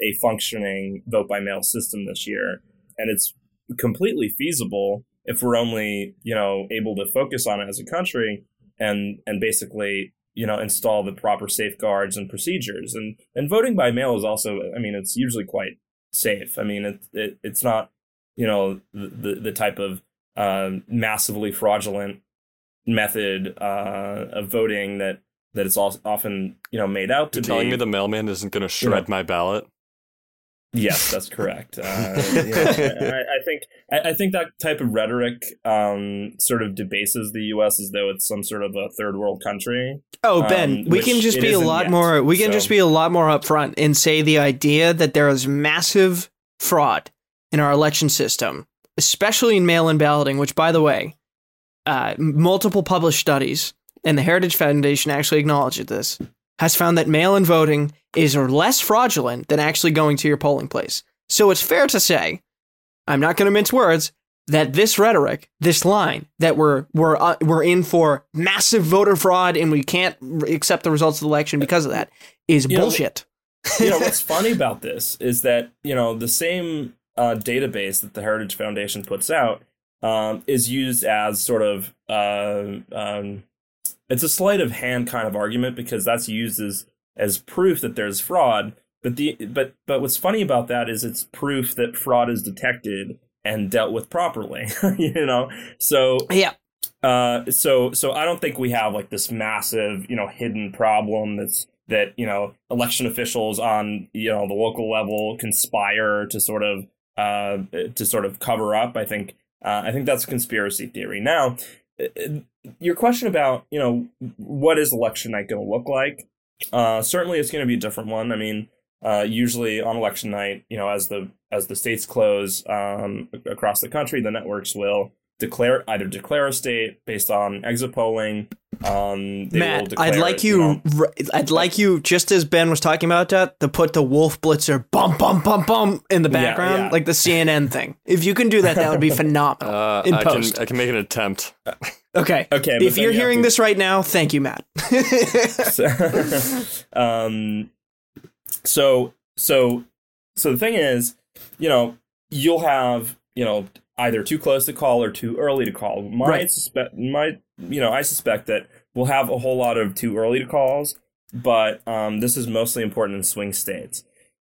[SPEAKER 3] a functioning vote by mail system this year, and it's completely feasible if we're only you know able to focus on it as a country and and basically you know install the proper safeguards and procedures and and voting by mail is also i mean it's usually quite safe i mean it, it it's not you know the the type of uh, massively fraudulent method uh, of voting that that it's all often you know made out to
[SPEAKER 2] You're
[SPEAKER 3] be.
[SPEAKER 2] Telling me the mailman isn't going to shred you know, my ballot.
[SPEAKER 3] Yes, that's correct. Uh, I, I, think I, I, think that type of rhetoric um, sort of debases the U.S. as though it's some sort of a third world country.
[SPEAKER 1] Oh, Ben, um, we can just be a lot yet, more. We can so. just be a lot more upfront and say the idea that there is massive fraud in our election system, especially in mail-in balloting. Which, by the way, uh, multiple published studies and the Heritage Foundation actually acknowledged this has found that mail in voting is less fraudulent than actually going to your polling place. So it's fair to say, I'm not going to mince words, that this rhetoric, this line that we're we're uh, we're in for massive voter fraud and we can't accept the results of the election because of that is you bullshit.
[SPEAKER 3] Know, you know what's funny about this is that you know the same uh, database that the Heritage Foundation puts out um, is used as sort of uh, um, it's a sleight of hand kind of argument because that's used as as proof that there's fraud. But the but but what's funny about that is it's proof that fraud is detected and dealt with properly. you know, so
[SPEAKER 1] yeah.
[SPEAKER 3] uh, so so I don't think we have like this massive, you know, hidden problem that's that you know election officials on you know the local level conspire to sort of uh, to sort of cover up. I think uh, I think that's a conspiracy theory. Now, your question about you know what is election night going to look like? Uh, certainly, it's going to be a different one. I mean, uh, usually on election night, you know, as the as the states close um, across the country, the networks will declare either declare a state based on exit polling. Um,
[SPEAKER 1] Matt, declare, I'd like you, you know, I'd like you, just as Ben was talking about that, to put the Wolf Blitzer bum bum bum bum in the background, yeah, yeah. like the CNN thing. If you can do that, that would be phenomenal. Uh, in
[SPEAKER 2] I
[SPEAKER 1] post,
[SPEAKER 2] can, I can make an attempt.
[SPEAKER 1] Okay. Okay. If you're hearing to... this right now, thank you, Matt.
[SPEAKER 3] so, um, so so so the thing is, you know, you'll have you know either too close to call or too early to call. My right. suspect my you know I suspect that we'll have a whole lot of too early to calls, but um, this is mostly important in swing states.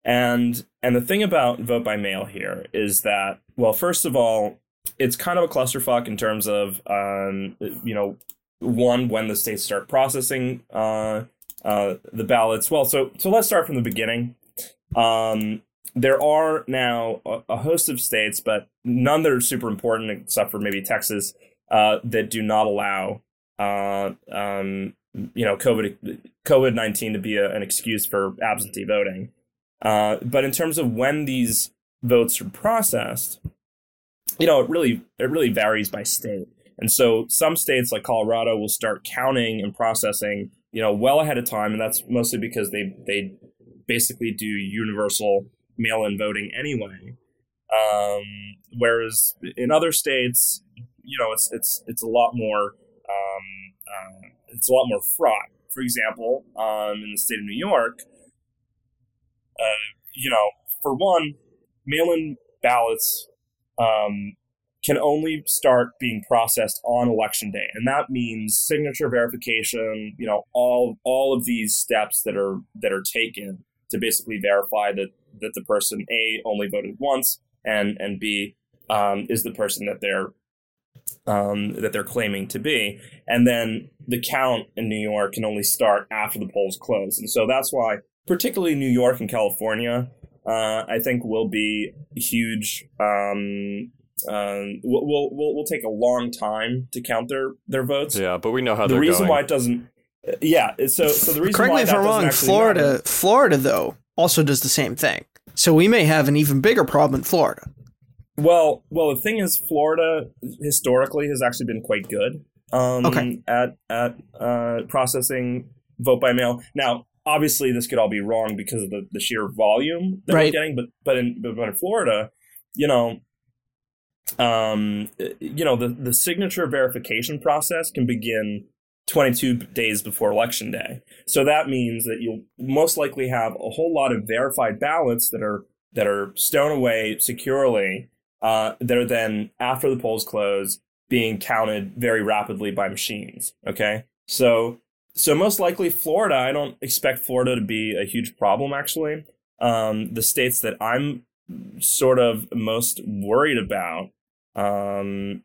[SPEAKER 3] And and the thing about vote by mail here is that well, first of all, it's kind of a clusterfuck in terms of um, you know one when the states start processing uh, uh, the ballots. Well, so so let's start from the beginning. Um, there are now a, a, host of states, but none that are super important, except for maybe Texas, uh, that do not allow uh, um, you know COVID COVID nineteen to be a, an excuse for absentee voting. Uh, but in terms of when these votes are processed, you know, it really it really varies by state. And so some states like Colorado will start counting and processing, you know, well ahead of time, and that's mostly because they they basically do universal mail-in voting anyway. Um, whereas in other states, you know, it's it's it's a lot more um, uh, it's a lot more fraught. For example, um, in the state of New York, uh, you know, for one, mail-in ballots um, can only start being processed on election day, and that means signature verification. You know, all all of these steps that are that are taken to basically verify that that the person a only voted once and and b um, is the person that they're um, that they're claiming to be, and then the count in New York can only start after the polls close, and so that's why, particularly New York and California, uh, I think will be huge. Um, um, will will will take a long time to count their their votes.
[SPEAKER 2] Yeah, but we know how
[SPEAKER 3] the reason
[SPEAKER 2] going.
[SPEAKER 3] why it doesn't. Yeah, so so the reason.
[SPEAKER 1] Correct me if I'm wrong. Florida, matter, Florida though also does the same thing. So we may have an even bigger problem in Florida.
[SPEAKER 3] Well, well, the thing is, Florida historically has actually been quite good um, okay. at at uh, processing vote by mail. Now, obviously, this could all be wrong because of the, the sheer volume that right. we're getting, but but in but in Florida, you know, um, you know, the the signature verification process can begin 22 days before election day. So that means that you'll most likely have a whole lot of verified ballots that are that are stowed away securely uh, that are then after the polls close being counted very rapidly by machines. Okay, so so most likely Florida. I don't expect Florida to be a huge problem. Actually, um, the states that I'm sort of most worried about um,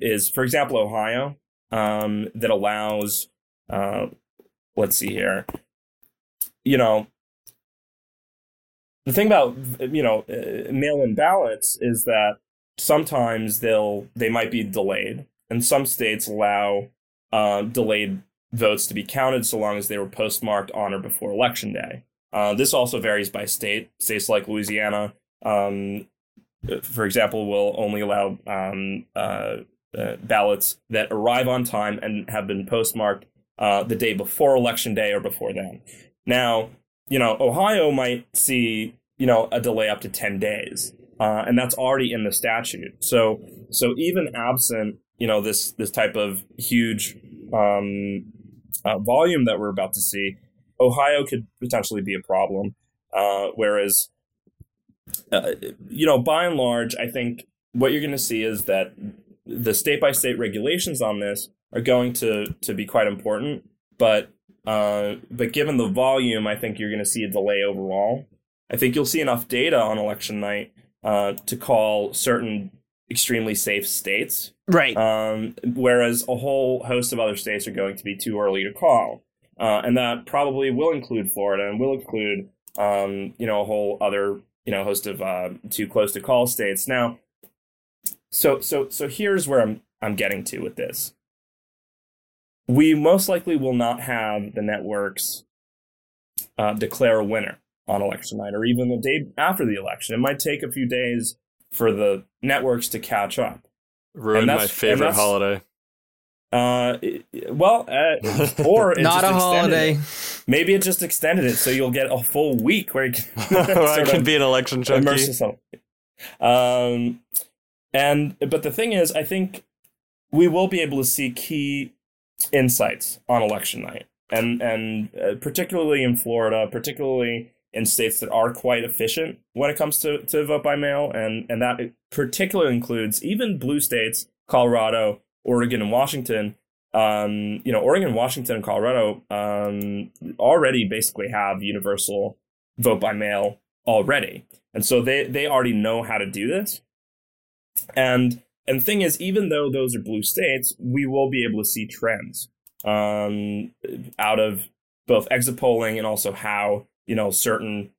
[SPEAKER 3] is, for example, Ohio um, that allows, uh, let's see here, you know, the thing about you know uh, mail-in ballots is that sometimes they'll they might be delayed, and some states allow uh, delayed votes to be counted so long as they were postmarked on or before election day. Uh, this also varies by state. States like Louisiana, um, for example, will only allow um, uh, uh, ballots that arrive on time and have been postmarked uh, the day before election day or before then. Now, you know, Ohio might see you know a delay up to ten days, uh, and that's already in the statute. So, so even absent you know this this type of huge um, uh, volume that we're about to see, Ohio could potentially be a problem. Uh, whereas, uh, you know, by and large, I think what you're going to see is that the state by state regulations on this are going to to be quite important. But uh, but given the volume, I think you're going to see a delay overall. I think you'll see enough data on election night uh, to call certain extremely safe states.
[SPEAKER 1] Right.
[SPEAKER 3] Um, whereas a whole host of other states are going to be too early to call. Uh, and that probably will include Florida and will include, um, you know, a whole other, you know, host of uh, too close to call states. Now, so so so here's where I'm I'm getting to with this. We most likely will not have the networks uh, declare a winner on election night or even the day after the election. It might take a few days for the networks to catch up.
[SPEAKER 2] Ruined my favorite holiday.
[SPEAKER 3] Uh, well, uh, or it
[SPEAKER 1] Not
[SPEAKER 3] just
[SPEAKER 1] a holiday.
[SPEAKER 3] it. Maybe it just extended it, so you'll get a full week where you can
[SPEAKER 2] I
[SPEAKER 3] sort
[SPEAKER 2] can be an election junkie.
[SPEAKER 3] immerse yourself. Um, and but the thing is, I think we will be able to see key insights on election night, and and uh, particularly in Florida, particularly in states that are quite efficient when it comes to, to vote by mail, and and that particularly includes even blue states, Colorado, Oregon, and Washington. Um, you know, Oregon, Washington, and Colorado um, already basically have universal vote by mail already, and so they they already know how to do this. And and the thing is, even though those are blue states, we will be able to see trends um, out of both exit polling and also how you know certain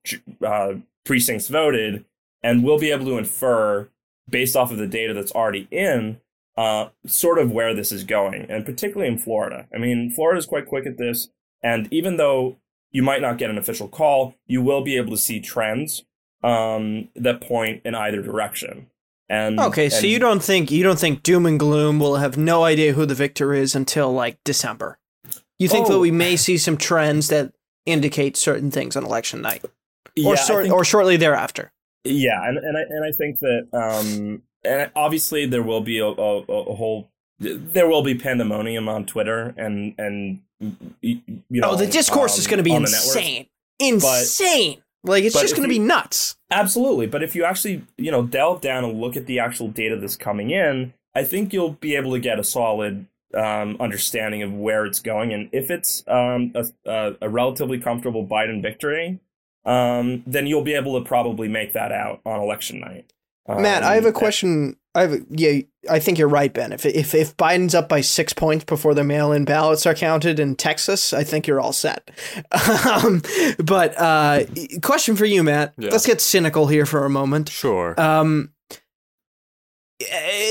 [SPEAKER 3] uh, precincts voted, and we'll be able to infer based off of the data that's already in uh, sort of where this is going, and particularly in Florida. I mean, Florida is quite quick at this, and even though you might not get an official call, you will be able to see trends um, that point in either direction. And
[SPEAKER 1] Okay, so you don't think you don't think doom and gloom will have no idea who the victor is until like December. You think that
[SPEAKER 3] Oh.
[SPEAKER 1] we may see some trends that indicate certain things on election night,
[SPEAKER 3] Yeah,
[SPEAKER 1] or
[SPEAKER 3] think-
[SPEAKER 1] or shortly thereafter.
[SPEAKER 3] Yeah, and and I and I think that um and obviously there will be a, a, a whole there will be pandemonium on Twitter and and you know
[SPEAKER 1] oh, the discourse is
[SPEAKER 3] um,
[SPEAKER 1] going to be
[SPEAKER 3] on the networks.
[SPEAKER 1] insane, insane. like it's
[SPEAKER 3] but
[SPEAKER 1] just going to be nuts.
[SPEAKER 3] Absolutely, but if you actually you know delve down and look at the actual data that's coming in, I think you'll be able to get a solid um, understanding of where it's going, and if it's um, a, a, a relatively comfortable Biden victory, um, then you'll be able to probably make that out on election night.
[SPEAKER 1] Matt, I have a
[SPEAKER 3] Um,
[SPEAKER 1] question. I have a, yeah, I think you're right, Ben. If if if Biden's up by six points before the mail-in ballots are counted in Texas, I think you're all set. um, but uh, question for you, Matt.
[SPEAKER 2] Yeah.
[SPEAKER 1] Let's get cynical here for a moment.
[SPEAKER 2] Sure.
[SPEAKER 1] Um,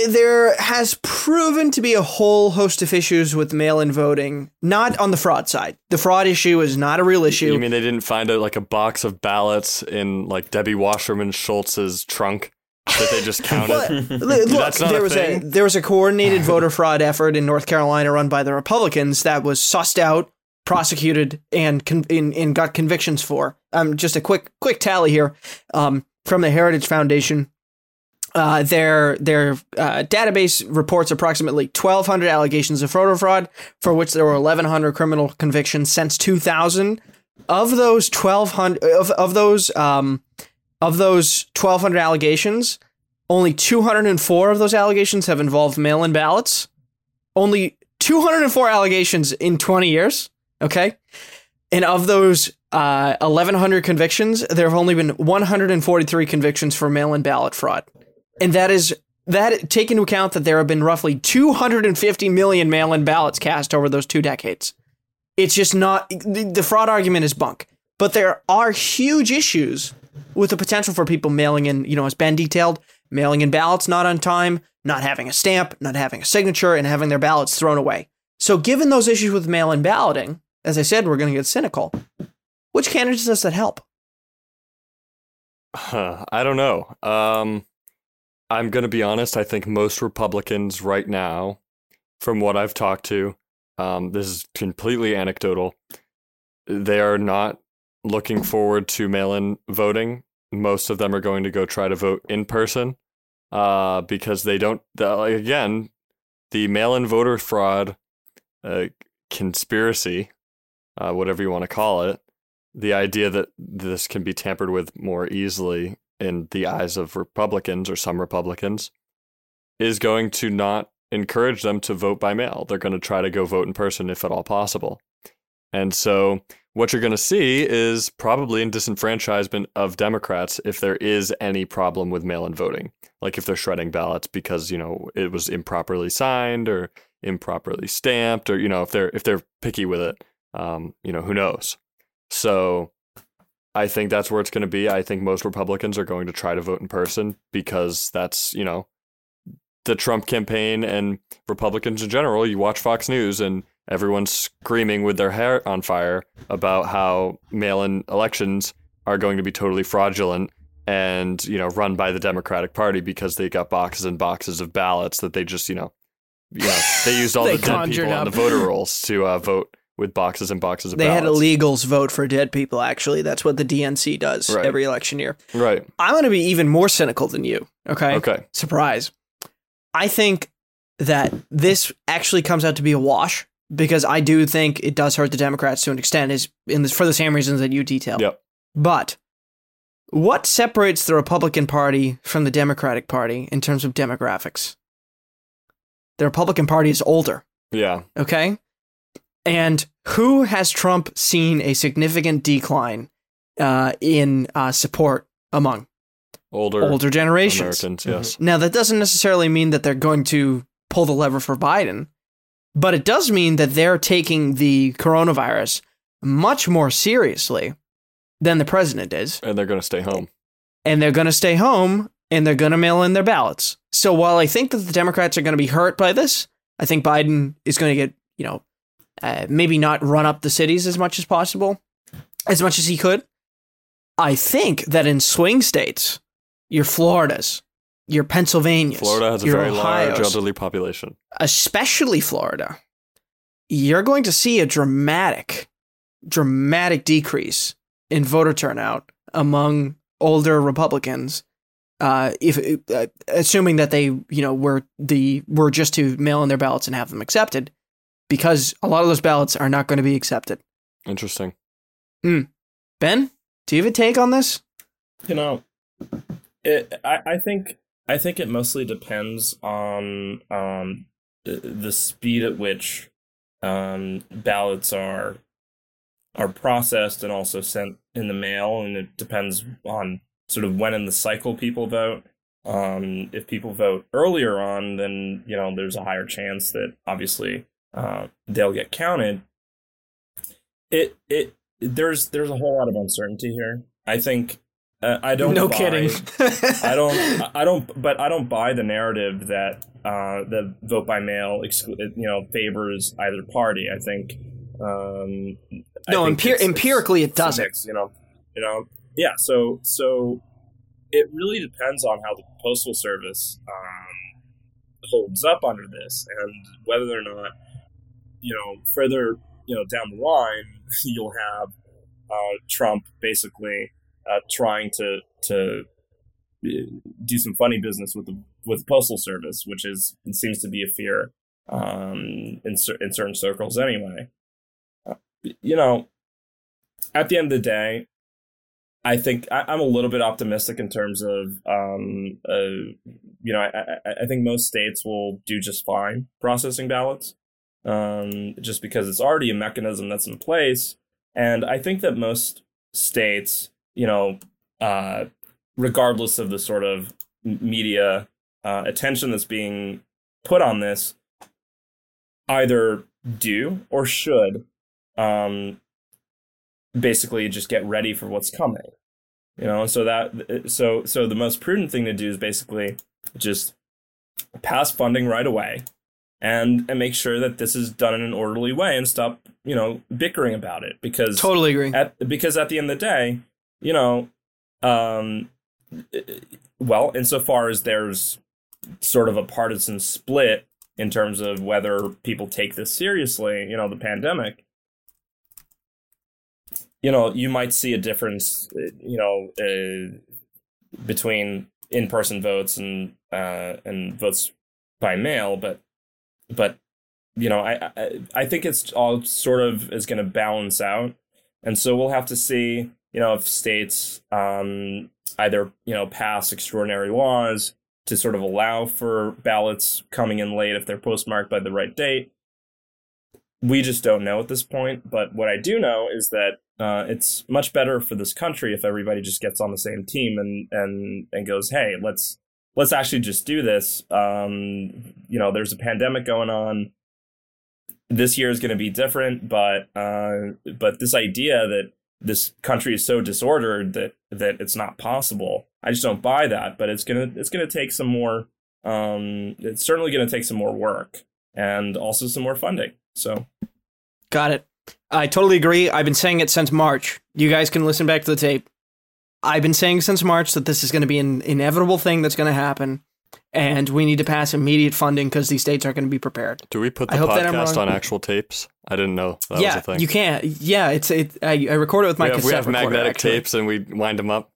[SPEAKER 1] there has proven to be a whole host of issues with mail-in voting. Not on the fraud side. The fraud issue is not a real issue.
[SPEAKER 2] You mean they didn't find a, like a box of ballots in like Debbie Wasserman Schultz's trunk that they just counted?
[SPEAKER 1] Well, Look,
[SPEAKER 2] That's not
[SPEAKER 1] there
[SPEAKER 2] a
[SPEAKER 1] was a there was a coordinated voter fraud effort in North Carolina run by the Republicans that was sussed out, prosecuted, and con- and, and got convictions for. Um, just a quick quick tally here, um, from the Heritage Foundation. Uh, their their uh, database reports approximately 1,200 allegations of voter fraud, for which there were 1,100 criminal convictions since 2000. Of those 1,200 of of those um, of those 1,200 allegations, only 204 of those allegations have involved mail-in ballots. Only 204 allegations in 20 years. Okay, and of those uh, 1,100 convictions, there have only been 143 convictions for mail-in ballot fraud, and that is that take into account that there have been roughly 250 million mail-in ballots cast over those two decades. It's just not the, fraud argument is bunk, but there are huge issues with the potential for people mailing in, you know, as Ben detailed, mailing in ballots not on time, not having a stamp, not having a signature, and having their ballots thrown away. So, given those issues with mail in balloting, as I said, we're going to get cynical. Which candidates does that help?
[SPEAKER 2] Huh, I don't know. Um, I'm going to be honest. I think most Republicans right now, from what I've talked to, um, this is completely anecdotal. They are not looking forward to mail in voting. Most of them are going to go try to vote in person uh, because they don't, the, again, the mail in voter fraud uh, conspiracy, uh, whatever you want to call it, the idea that this can be tampered with more easily in the eyes of Republicans or some Republicans is going to not encourage them to vote by mail. They're going to try to go vote in person if at all possible. And so what you're going to see is probably a disenfranchisement of Democrats if there is any problem with mail-in voting, like if they're shredding ballots because you know it was improperly signed or improperly stamped, or you know if they're if they're picky with it, um, you know who knows. So I think that's where it's going to be. I think most Republicans are going to try to vote in person because that's you know the Trump campaign and Republicans in general. You watch Fox News and everyone's screaming with their hair on fire about how mail-in elections are going to be totally fraudulent and you know run by the Democratic Party because they got boxes and boxes of ballots that they just you know you know they used all the dead people on the voter rolls to uh, vote with boxes and boxes of
[SPEAKER 1] They had illegals vote for dead people, actually. That's what the DNC does
[SPEAKER 2] Right.
[SPEAKER 1] every election year.
[SPEAKER 2] right.
[SPEAKER 1] I'm going to be even more cynical than you. Okay.
[SPEAKER 2] Okay.
[SPEAKER 1] Surprise. I think that this actually comes out to be a wash because I do think it does hurt the Democrats to an extent, is in this, for the same reasons that you detailed.
[SPEAKER 2] Yep.
[SPEAKER 1] But what separates the Republican Party from the Democratic Party in terms of demographics? The Republican Party is older.
[SPEAKER 2] Yeah.
[SPEAKER 1] Okay. And who has Trump seen a significant decline uh, in uh, support among
[SPEAKER 2] Older,
[SPEAKER 1] older generations?
[SPEAKER 2] Americans. Yes.
[SPEAKER 1] Now, that doesn't necessarily mean that they're going to pull the lever for Biden, but it does mean that they're taking the coronavirus much more seriously than the president is.
[SPEAKER 2] And they're going to stay home.
[SPEAKER 1] And they're going to stay home and they're going to mail in their ballots. So while I think that the Democrats are going to be hurt by this, I think Biden is going to get, you know, uh, maybe not run up the cities as much as possible, as much as he could. I think that in swing states, your Floridas, your Pennsylvanias,
[SPEAKER 2] Florida has a very large elderly population.
[SPEAKER 1] especially Florida, you're going to see a dramatic, dramatic decrease in voter turnout among older Republicans. Uh, if uh, assuming that they, you know, were the were just to mail in their ballots and have them accepted, because a lot of those ballots are not going to be accepted.
[SPEAKER 2] Interesting.
[SPEAKER 1] Ben, do you have a take on this?
[SPEAKER 3] You know, it. I, I think. I think it mostly depends on um the- the speed at which um ballots are are processed and also sent in the mail, and it depends on sort of when in the cycle people vote. Um, if people vote earlier on, then you know there's a higher chance that obviously uh, they'll get counted. It it there's there's a whole lot of uncertainty here. I think uh, I don't.
[SPEAKER 1] no
[SPEAKER 3] buy-
[SPEAKER 1] kidding.
[SPEAKER 3] I don't. I don't. But I don't buy the narrative that uh, the vote by mail, exclu- you know, favors either party. I think. Um, I
[SPEAKER 1] No,
[SPEAKER 3] think
[SPEAKER 1] empir-
[SPEAKER 3] it's-
[SPEAKER 1] empirically it
[SPEAKER 3] it's a
[SPEAKER 1] doesn't.
[SPEAKER 3] you know, you know. Yeah. So so it really depends on how the postal service um, holds up under this, and whether or not you know further you know down the line you'll have uh, Trump basically uh, trying to to uh, do some funny business with the with the postal service, which is seems to be a fear um, in in certain circles anyway. Uh, you know, at the end of the day, I think I, I'm a little bit optimistic in terms of um, uh, you know I, I, I think most states will do just fine processing ballots, um, just because it's already a mechanism that's in place, and I think that most states, you know, uh, regardless of the sort of media uh, attention that's being put on this, either do or should um, basically just get ready for what's coming. You know, so that so so the most prudent thing to do is basically just pass funding right away and and make sure that this is done in an orderly way and stop, you know, bickering about it because
[SPEAKER 1] totally agree.
[SPEAKER 3] at because at the end of the day, you know, um, well, insofar as there's sort of a partisan split in terms of whether people take this seriously, you know, the pandemic, you know, you might see a difference, you know, uh, between in-person votes and uh, and votes by mail, but but you know, I I, I think it's all sort of is going to balance out, and so we'll have to see, you know, if states um, either you know pass extraordinary laws to sort of allow for ballots coming in late if they're postmarked by the right date, we just don't know at this point. But what I do know is that uh, it's much better for this country if everybody just gets on the same team and and and goes, hey, let's let's actually just do this. Um, you know, there's a pandemic going on. This year is going to be different, but uh, but this idea that this country is so disordered that that it's not possible. I just don't buy that. But it's gonna it's gonna take some more. Um, it's certainly gonna take some more work and also some more funding. So,
[SPEAKER 1] got it. I totally agree. I've been saying it since March. You guys can listen back to the tape. I've been saying since March that this is going to be an inevitable thing that's going to happen, and we need to pass immediate funding because these states aren't going to be prepared.
[SPEAKER 2] Do we put the
[SPEAKER 1] I hope that I'm
[SPEAKER 2] podcast on actual tapes? I didn't know that was
[SPEAKER 1] yeah,
[SPEAKER 2] a thing.
[SPEAKER 1] you can't. Yeah, it's it. I, I record it with my
[SPEAKER 2] we have, we have magnetic tapes and we wind them up.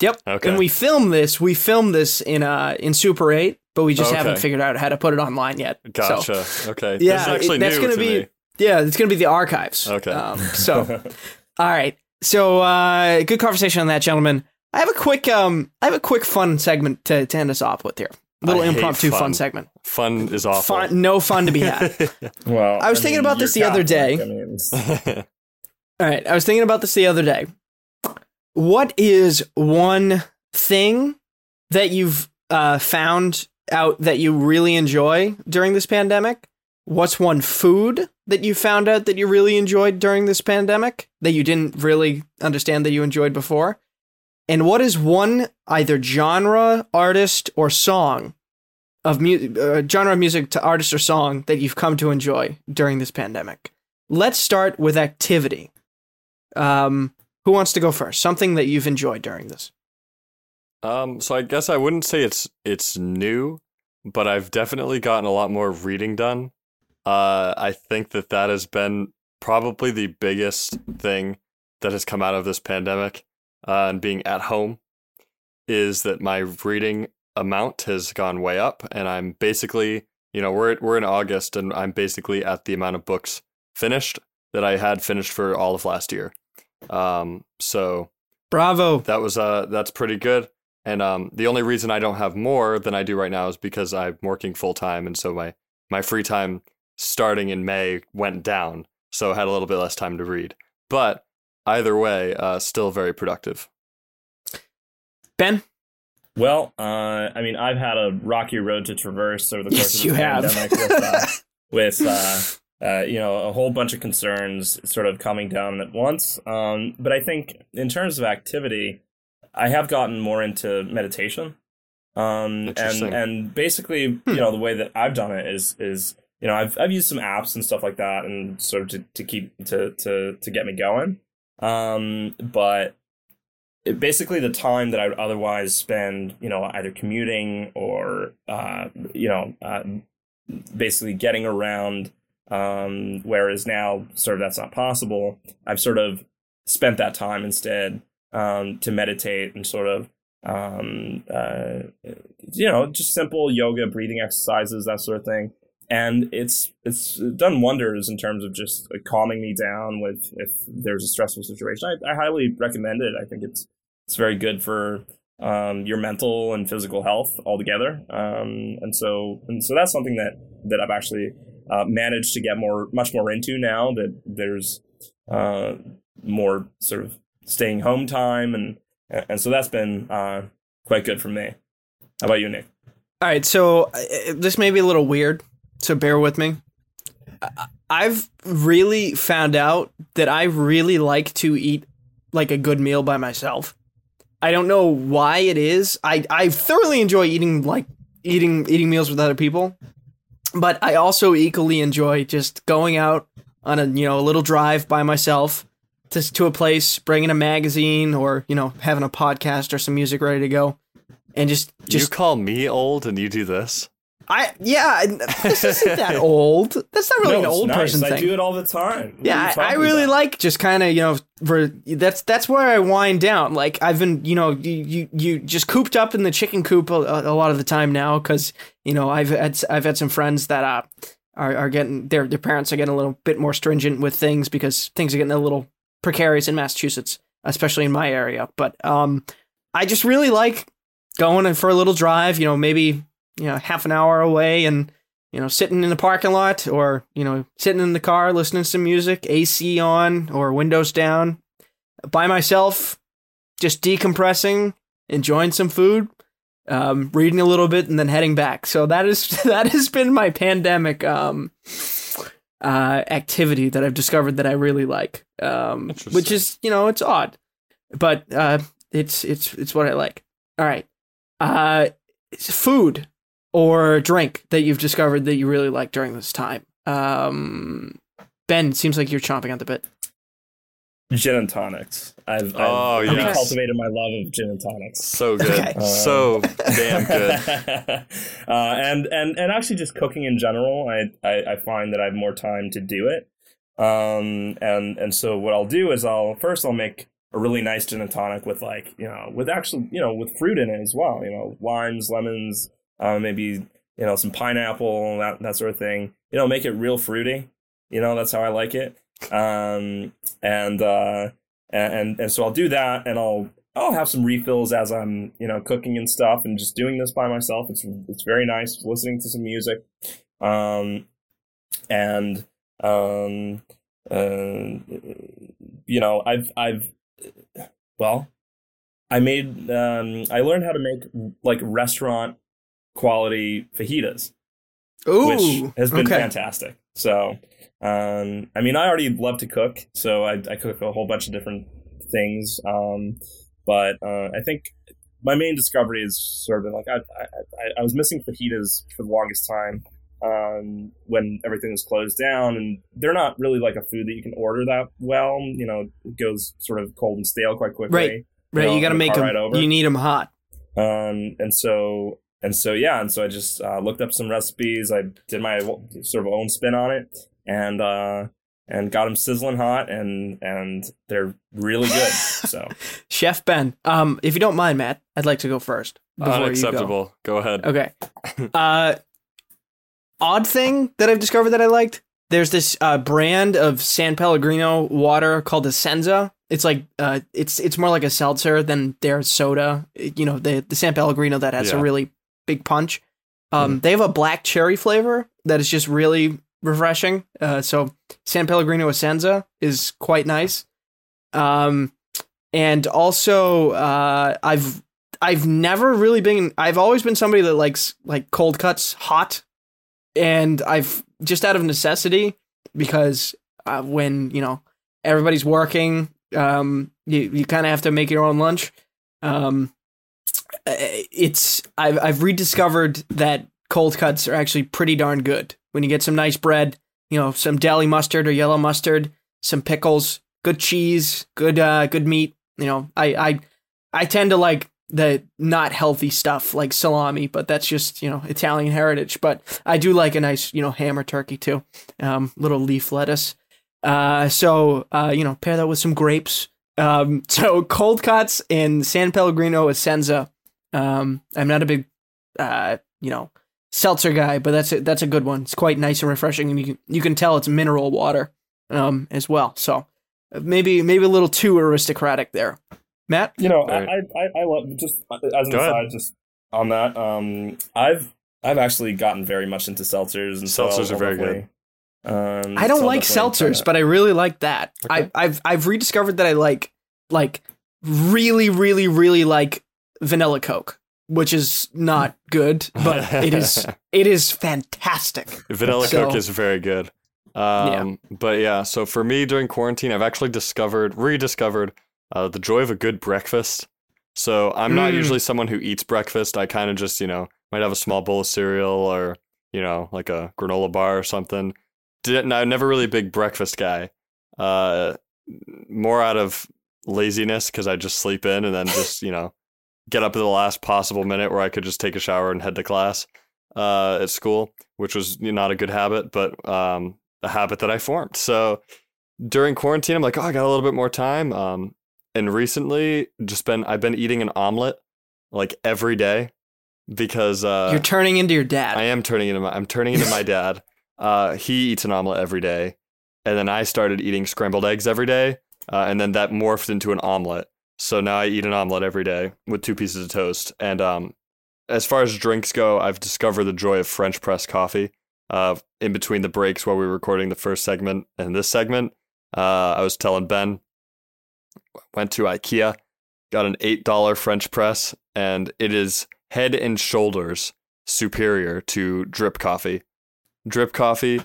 [SPEAKER 1] Yep.
[SPEAKER 2] Okay.
[SPEAKER 1] And we film this. We film this in uh in Super 8, but we just
[SPEAKER 2] Okay.
[SPEAKER 1] haven't figured out how to put it online yet. So,
[SPEAKER 2] Gotcha. okay.
[SPEAKER 1] Yeah,
[SPEAKER 2] this is actually
[SPEAKER 1] it- that's
[SPEAKER 2] new
[SPEAKER 1] gonna
[SPEAKER 2] to
[SPEAKER 1] be-
[SPEAKER 2] me.
[SPEAKER 1] yeah, it's gonna be the archives.
[SPEAKER 2] Okay.
[SPEAKER 1] Um, so, all right. So, uh, good conversation on that, gentlemen. I have a quick um, I have a quick fun segment to, to end us off with here. A Little
[SPEAKER 2] I
[SPEAKER 1] impromptu fun.
[SPEAKER 2] fun.
[SPEAKER 1] segment.
[SPEAKER 2] Fun is awful.
[SPEAKER 1] Fun, no fun to be had.
[SPEAKER 3] well,
[SPEAKER 1] I was thinking about this
[SPEAKER 3] you're
[SPEAKER 1] the other day.
[SPEAKER 3] I mean,
[SPEAKER 1] All right, I was thinking about this the other day. What is one thing that you've uh, found out that you really enjoy during this pandemic? What's one food that you found out that you really enjoyed during this pandemic that you didn't really understand that you enjoyed before? And what is one either genre, artist, or song of mu- uh, genre of music to artist or song that you've come to enjoy during this pandemic? Let's start with activity. Um, who wants to go first? Something that you've enjoyed during this.
[SPEAKER 2] Um, so I guess I wouldn't say it's it's new, but I've definitely gotten a lot more reading done. Uh, I think that that has been probably the biggest thing that has come out of this pandemic uh, and being at home is that my reading amount has gone way up, and I'm basically, you know, we're we're in August, and I'm basically at the amount of books finished that I had finished for all of last year. Um, so
[SPEAKER 1] Bravo.
[SPEAKER 2] that was uh that's pretty good. And um the only reason I don't have more than I do right now is because I'm working full time and so my my free time starting in May went down. So I had a little bit less time to read. But either way, uh still very productive.
[SPEAKER 1] Ben?
[SPEAKER 3] Well, uh, I mean, I've had a rocky road to traverse over the course
[SPEAKER 1] Yes,
[SPEAKER 3] of
[SPEAKER 1] you
[SPEAKER 3] this
[SPEAKER 1] have.
[SPEAKER 3] pandemic with, uh, with uh, uh, you know, a whole bunch of concerns sort of coming down at once. Um, but I think in terms of activity, I have gotten more into meditation. Um, and and basically, you know, the way that I've done it is is you know, I've I've used some apps and stuff like that, and sort of to, to keep to to to get me going. Um, but it, basically the time that I would otherwise spend, you know, either commuting or, uh, you know, uh, basically getting around. Um, whereas now, sort of, that's not possible. I've sort of spent that time instead um, to meditate and sort of, um, uh, you know, just simple yoga, breathing exercises, that sort of thing. And it's it's done wonders in terms of just uh, calming me down with if there's a stressful situation. I, I highly recommend it. I think it's it's very good for um, your mental and physical health altogether. Um, and so and so that's something that that I've actually uh, managed to get more much more into now that there's uh, more sort of staying home time and and so that's been uh, quite good for me. How about you, Nick?
[SPEAKER 1] All right, so uh, this may be a little weird, so bear with me. I've really found out that I really like to eat like a good meal by myself. I don't know why it is. I I thoroughly enjoy eating like eating eating meals with other people, but I also equally enjoy just going out on a you know a little drive by myself to to a place, bringing a magazine or you know having a podcast or some music ready to go, and just just
[SPEAKER 2] you call me old and you do this?
[SPEAKER 1] I yeah, this isn't that old. That's not really
[SPEAKER 3] No,
[SPEAKER 1] an
[SPEAKER 3] it's
[SPEAKER 1] old
[SPEAKER 3] nice.
[SPEAKER 1] person
[SPEAKER 3] I
[SPEAKER 1] thing.
[SPEAKER 3] do it all the time. What
[SPEAKER 1] yeah, I, I really
[SPEAKER 3] about?
[SPEAKER 1] like just kind of you know for that's that's where I wind down. Like I've been you know you you, you just cooped up in the chicken coop a, a lot of the time now because you know I've had I've had some friends that uh are are getting their their parents are getting a little bit more stringent with things because things are getting a little precarious in Massachusetts, especially in my area. But um, I just really like going and for a little drive. You know, maybe you know half an hour away and you know, sitting in the parking lot or, you know, sitting in the car listening to some music, AC on or windows down, by myself, just decompressing, enjoying some food, um, reading a little bit, and then heading back. So that is that has been my pandemic um, uh, activity that I've discovered that I really like, um, which is you know it's odd, but uh, it's it's it's what I like. All right, uh, food or drink that you've discovered that you really like during this time. Um, ben, seems like you're chomping at the bit.
[SPEAKER 3] Gin and tonics. I've, I've
[SPEAKER 2] Oh,
[SPEAKER 3] really
[SPEAKER 2] yes.
[SPEAKER 3] cultivated my love of gin and tonics.
[SPEAKER 2] So good.
[SPEAKER 1] Okay.
[SPEAKER 2] So damn good.
[SPEAKER 3] uh, and and and actually, just cooking in general, I, I I find that I have more time to do it. Um, and and so what I'll do is I'll first I'll make a really nice gin and tonic with like you know with actually you know with fruit in it as well. You know, limes, lemons, uh, maybe you know some pineapple, that that sort of thing. You know, make it real fruity. You know, that's how I like it. Um, and uh, and and so I'll do that, and I'll I'll have some refills as I'm you know cooking and stuff, and just doing this by myself. It's it's very nice listening to some music, um, and um, uh, you know I've I've well I made um, I learned how to make like restaurant quality fajitas
[SPEAKER 1] Ooh,
[SPEAKER 3] which has been
[SPEAKER 1] okay.
[SPEAKER 3] fantastic. So, um, I mean, I already love to cook, so I, I cook a whole bunch of different things. Um, but uh, I think my main discovery is sort of like I, I, I- was missing fajitas for the longest time um, when everything was closed down, and they're not really like a food that you can order that well. You know, it goes sort of cold and stale quite quickly.
[SPEAKER 1] Right. Right,
[SPEAKER 3] know,
[SPEAKER 1] you got to make them.
[SPEAKER 3] over.
[SPEAKER 1] You need them hot.
[SPEAKER 3] Um, and so and so yeah, and so I just uh, looked up some recipes. I did my sort of own spin on it, and uh, and got them sizzling hot, and and they're really good. So
[SPEAKER 1] Chef Ben, um, if you don't mind, Matt, I'd like to go first. before you go.
[SPEAKER 2] Unacceptable. Go. ahead.
[SPEAKER 1] Okay. Uh, odd thing that I've discovered that I liked. There's this uh, brand of San Pellegrino water called Essenza. It's like uh, it's it's more like a seltzer than their soda. You know, the the San Pellegrino that has a really big punch. Um, They have a black cherry flavor that is just really refreshing. Uh, so San Pellegrino Essenza is quite nice. Um, and also uh, I've I've never really been. I've always been somebody that likes like cold cuts hot, and I've just out of necessity because uh, when you know everybody's working, um, you you kind of have to make your own lunch. Um, it's I've I've rediscovered that cold cuts are actually pretty darn good when you get some nice bread, you know, some deli mustard or yellow mustard, some pickles, good cheese, good uh, good meat. You know, I I I tend to like the not healthy stuff like salami, but that's just you know Italian heritage. But I do like a nice you know ham or turkey too, um, little leaf lettuce. Uh, so uh, you know pair that with some grapes. Um, so cold cuts and San Pellegrino Essenza. Um, I'm not a big uh, you know seltzer guy, but that's a, that's a good one. It's quite nice and refreshing, and you can, you can tell it's mineral water um, as well. So uh, maybe maybe a little too aristocratic there. Matt,
[SPEAKER 3] you know,
[SPEAKER 2] Right.
[SPEAKER 3] I, I I love just as an
[SPEAKER 2] Go ahead.
[SPEAKER 3] aside, just on that. Um, I've I've actually gotten very much into seltzers, and
[SPEAKER 2] Seltzers
[SPEAKER 3] I'll
[SPEAKER 2] are very
[SPEAKER 3] good. Um,
[SPEAKER 1] I don't
[SPEAKER 3] so
[SPEAKER 1] like seltzers, but I really like that.
[SPEAKER 2] Okay.
[SPEAKER 1] I, I've I've rediscovered that I like like really really really like vanilla Coke, which is not good, but it is it is fantastic.
[SPEAKER 2] Vanilla
[SPEAKER 1] So-
[SPEAKER 2] Coke is very good. Um, But yeah, so for me during quarantine, I've actually discovered, rediscovered uh, the joy of a good breakfast. So I'm not
[SPEAKER 1] Mm.
[SPEAKER 2] usually someone who eats breakfast. I kind of just, you know, might have a small bowl of cereal or, you know, like a granola bar or something. Didn't, I'm never really a big breakfast guy. Uh, more out of laziness because I just sleep in and then just, you know, get up at the last possible minute where I could just take a shower and head to class uh, at school, which was not a good habit, but um, a habit that I formed. So during quarantine, I'm like, oh, I got a little bit more time. Um, and recently, just been I've been eating an omelet like every day because uh,
[SPEAKER 1] You're turning into your dad.
[SPEAKER 2] I am turning into my I'm turning into my dad. Uh, he eats an omelet every day, and then I started eating scrambled eggs every day, uh, and then that morphed into an omelet. So now I eat an omelet every day with two pieces of toast. And um, as far as drinks go, I've discovered the joy of French press coffee. uh, in between the breaks while we were recording the first segment and this segment. Uh, I was telling Ben, went to IKEA, got an $8 French press, and it is head and shoulders superior to drip coffee. Drip coffee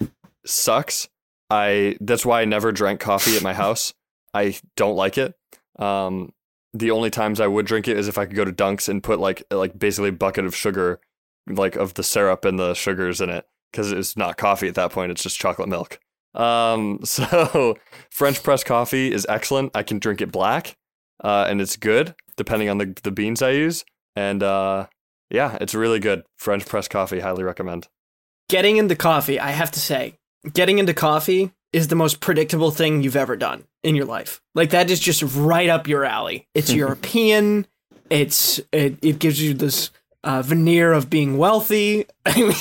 [SPEAKER 2] sucks. I that's why I never drank coffee at my house. I don't like it. Um, the only times I would drink it is if I could go to Dunks and put like like basically a bucket of sugar, like of the syrup and the sugars in it, because it's not coffee at that point. It's just chocolate milk. Um, so French press coffee is excellent. I can drink it black, uh, and it's good depending on the the beans I use. And uh, yeah, it's really good. French press coffee, highly recommend.
[SPEAKER 1] Getting into coffee, I have to say, getting into coffee is the most predictable thing you've ever done in your life. Like that is just right up your alley. It's European. It's it, it gives you this uh, veneer of being wealthy. I mean,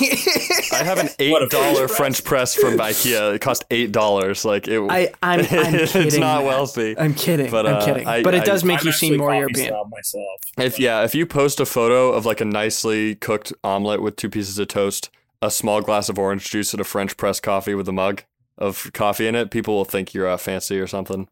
[SPEAKER 2] I have an eight dollar
[SPEAKER 3] French
[SPEAKER 2] French press from IKEA. It cost eight dollars. Like it.
[SPEAKER 1] I I'm, I'm kidding.
[SPEAKER 2] it's not wealthy.
[SPEAKER 1] I'm kidding.
[SPEAKER 2] But,
[SPEAKER 1] I'm
[SPEAKER 2] uh,
[SPEAKER 1] kidding.
[SPEAKER 2] I-
[SPEAKER 1] but it
[SPEAKER 2] I-
[SPEAKER 1] does make
[SPEAKER 3] I'm
[SPEAKER 1] you seem more
[SPEAKER 3] coffee
[SPEAKER 1] European.
[SPEAKER 3] myself.
[SPEAKER 2] If yeah, if you post a photo of like a nicely cooked omelet with two pieces of toast, a small glass of orange juice, and a French press coffee with a mug of coffee in it, people will think you're uh, fancy or something.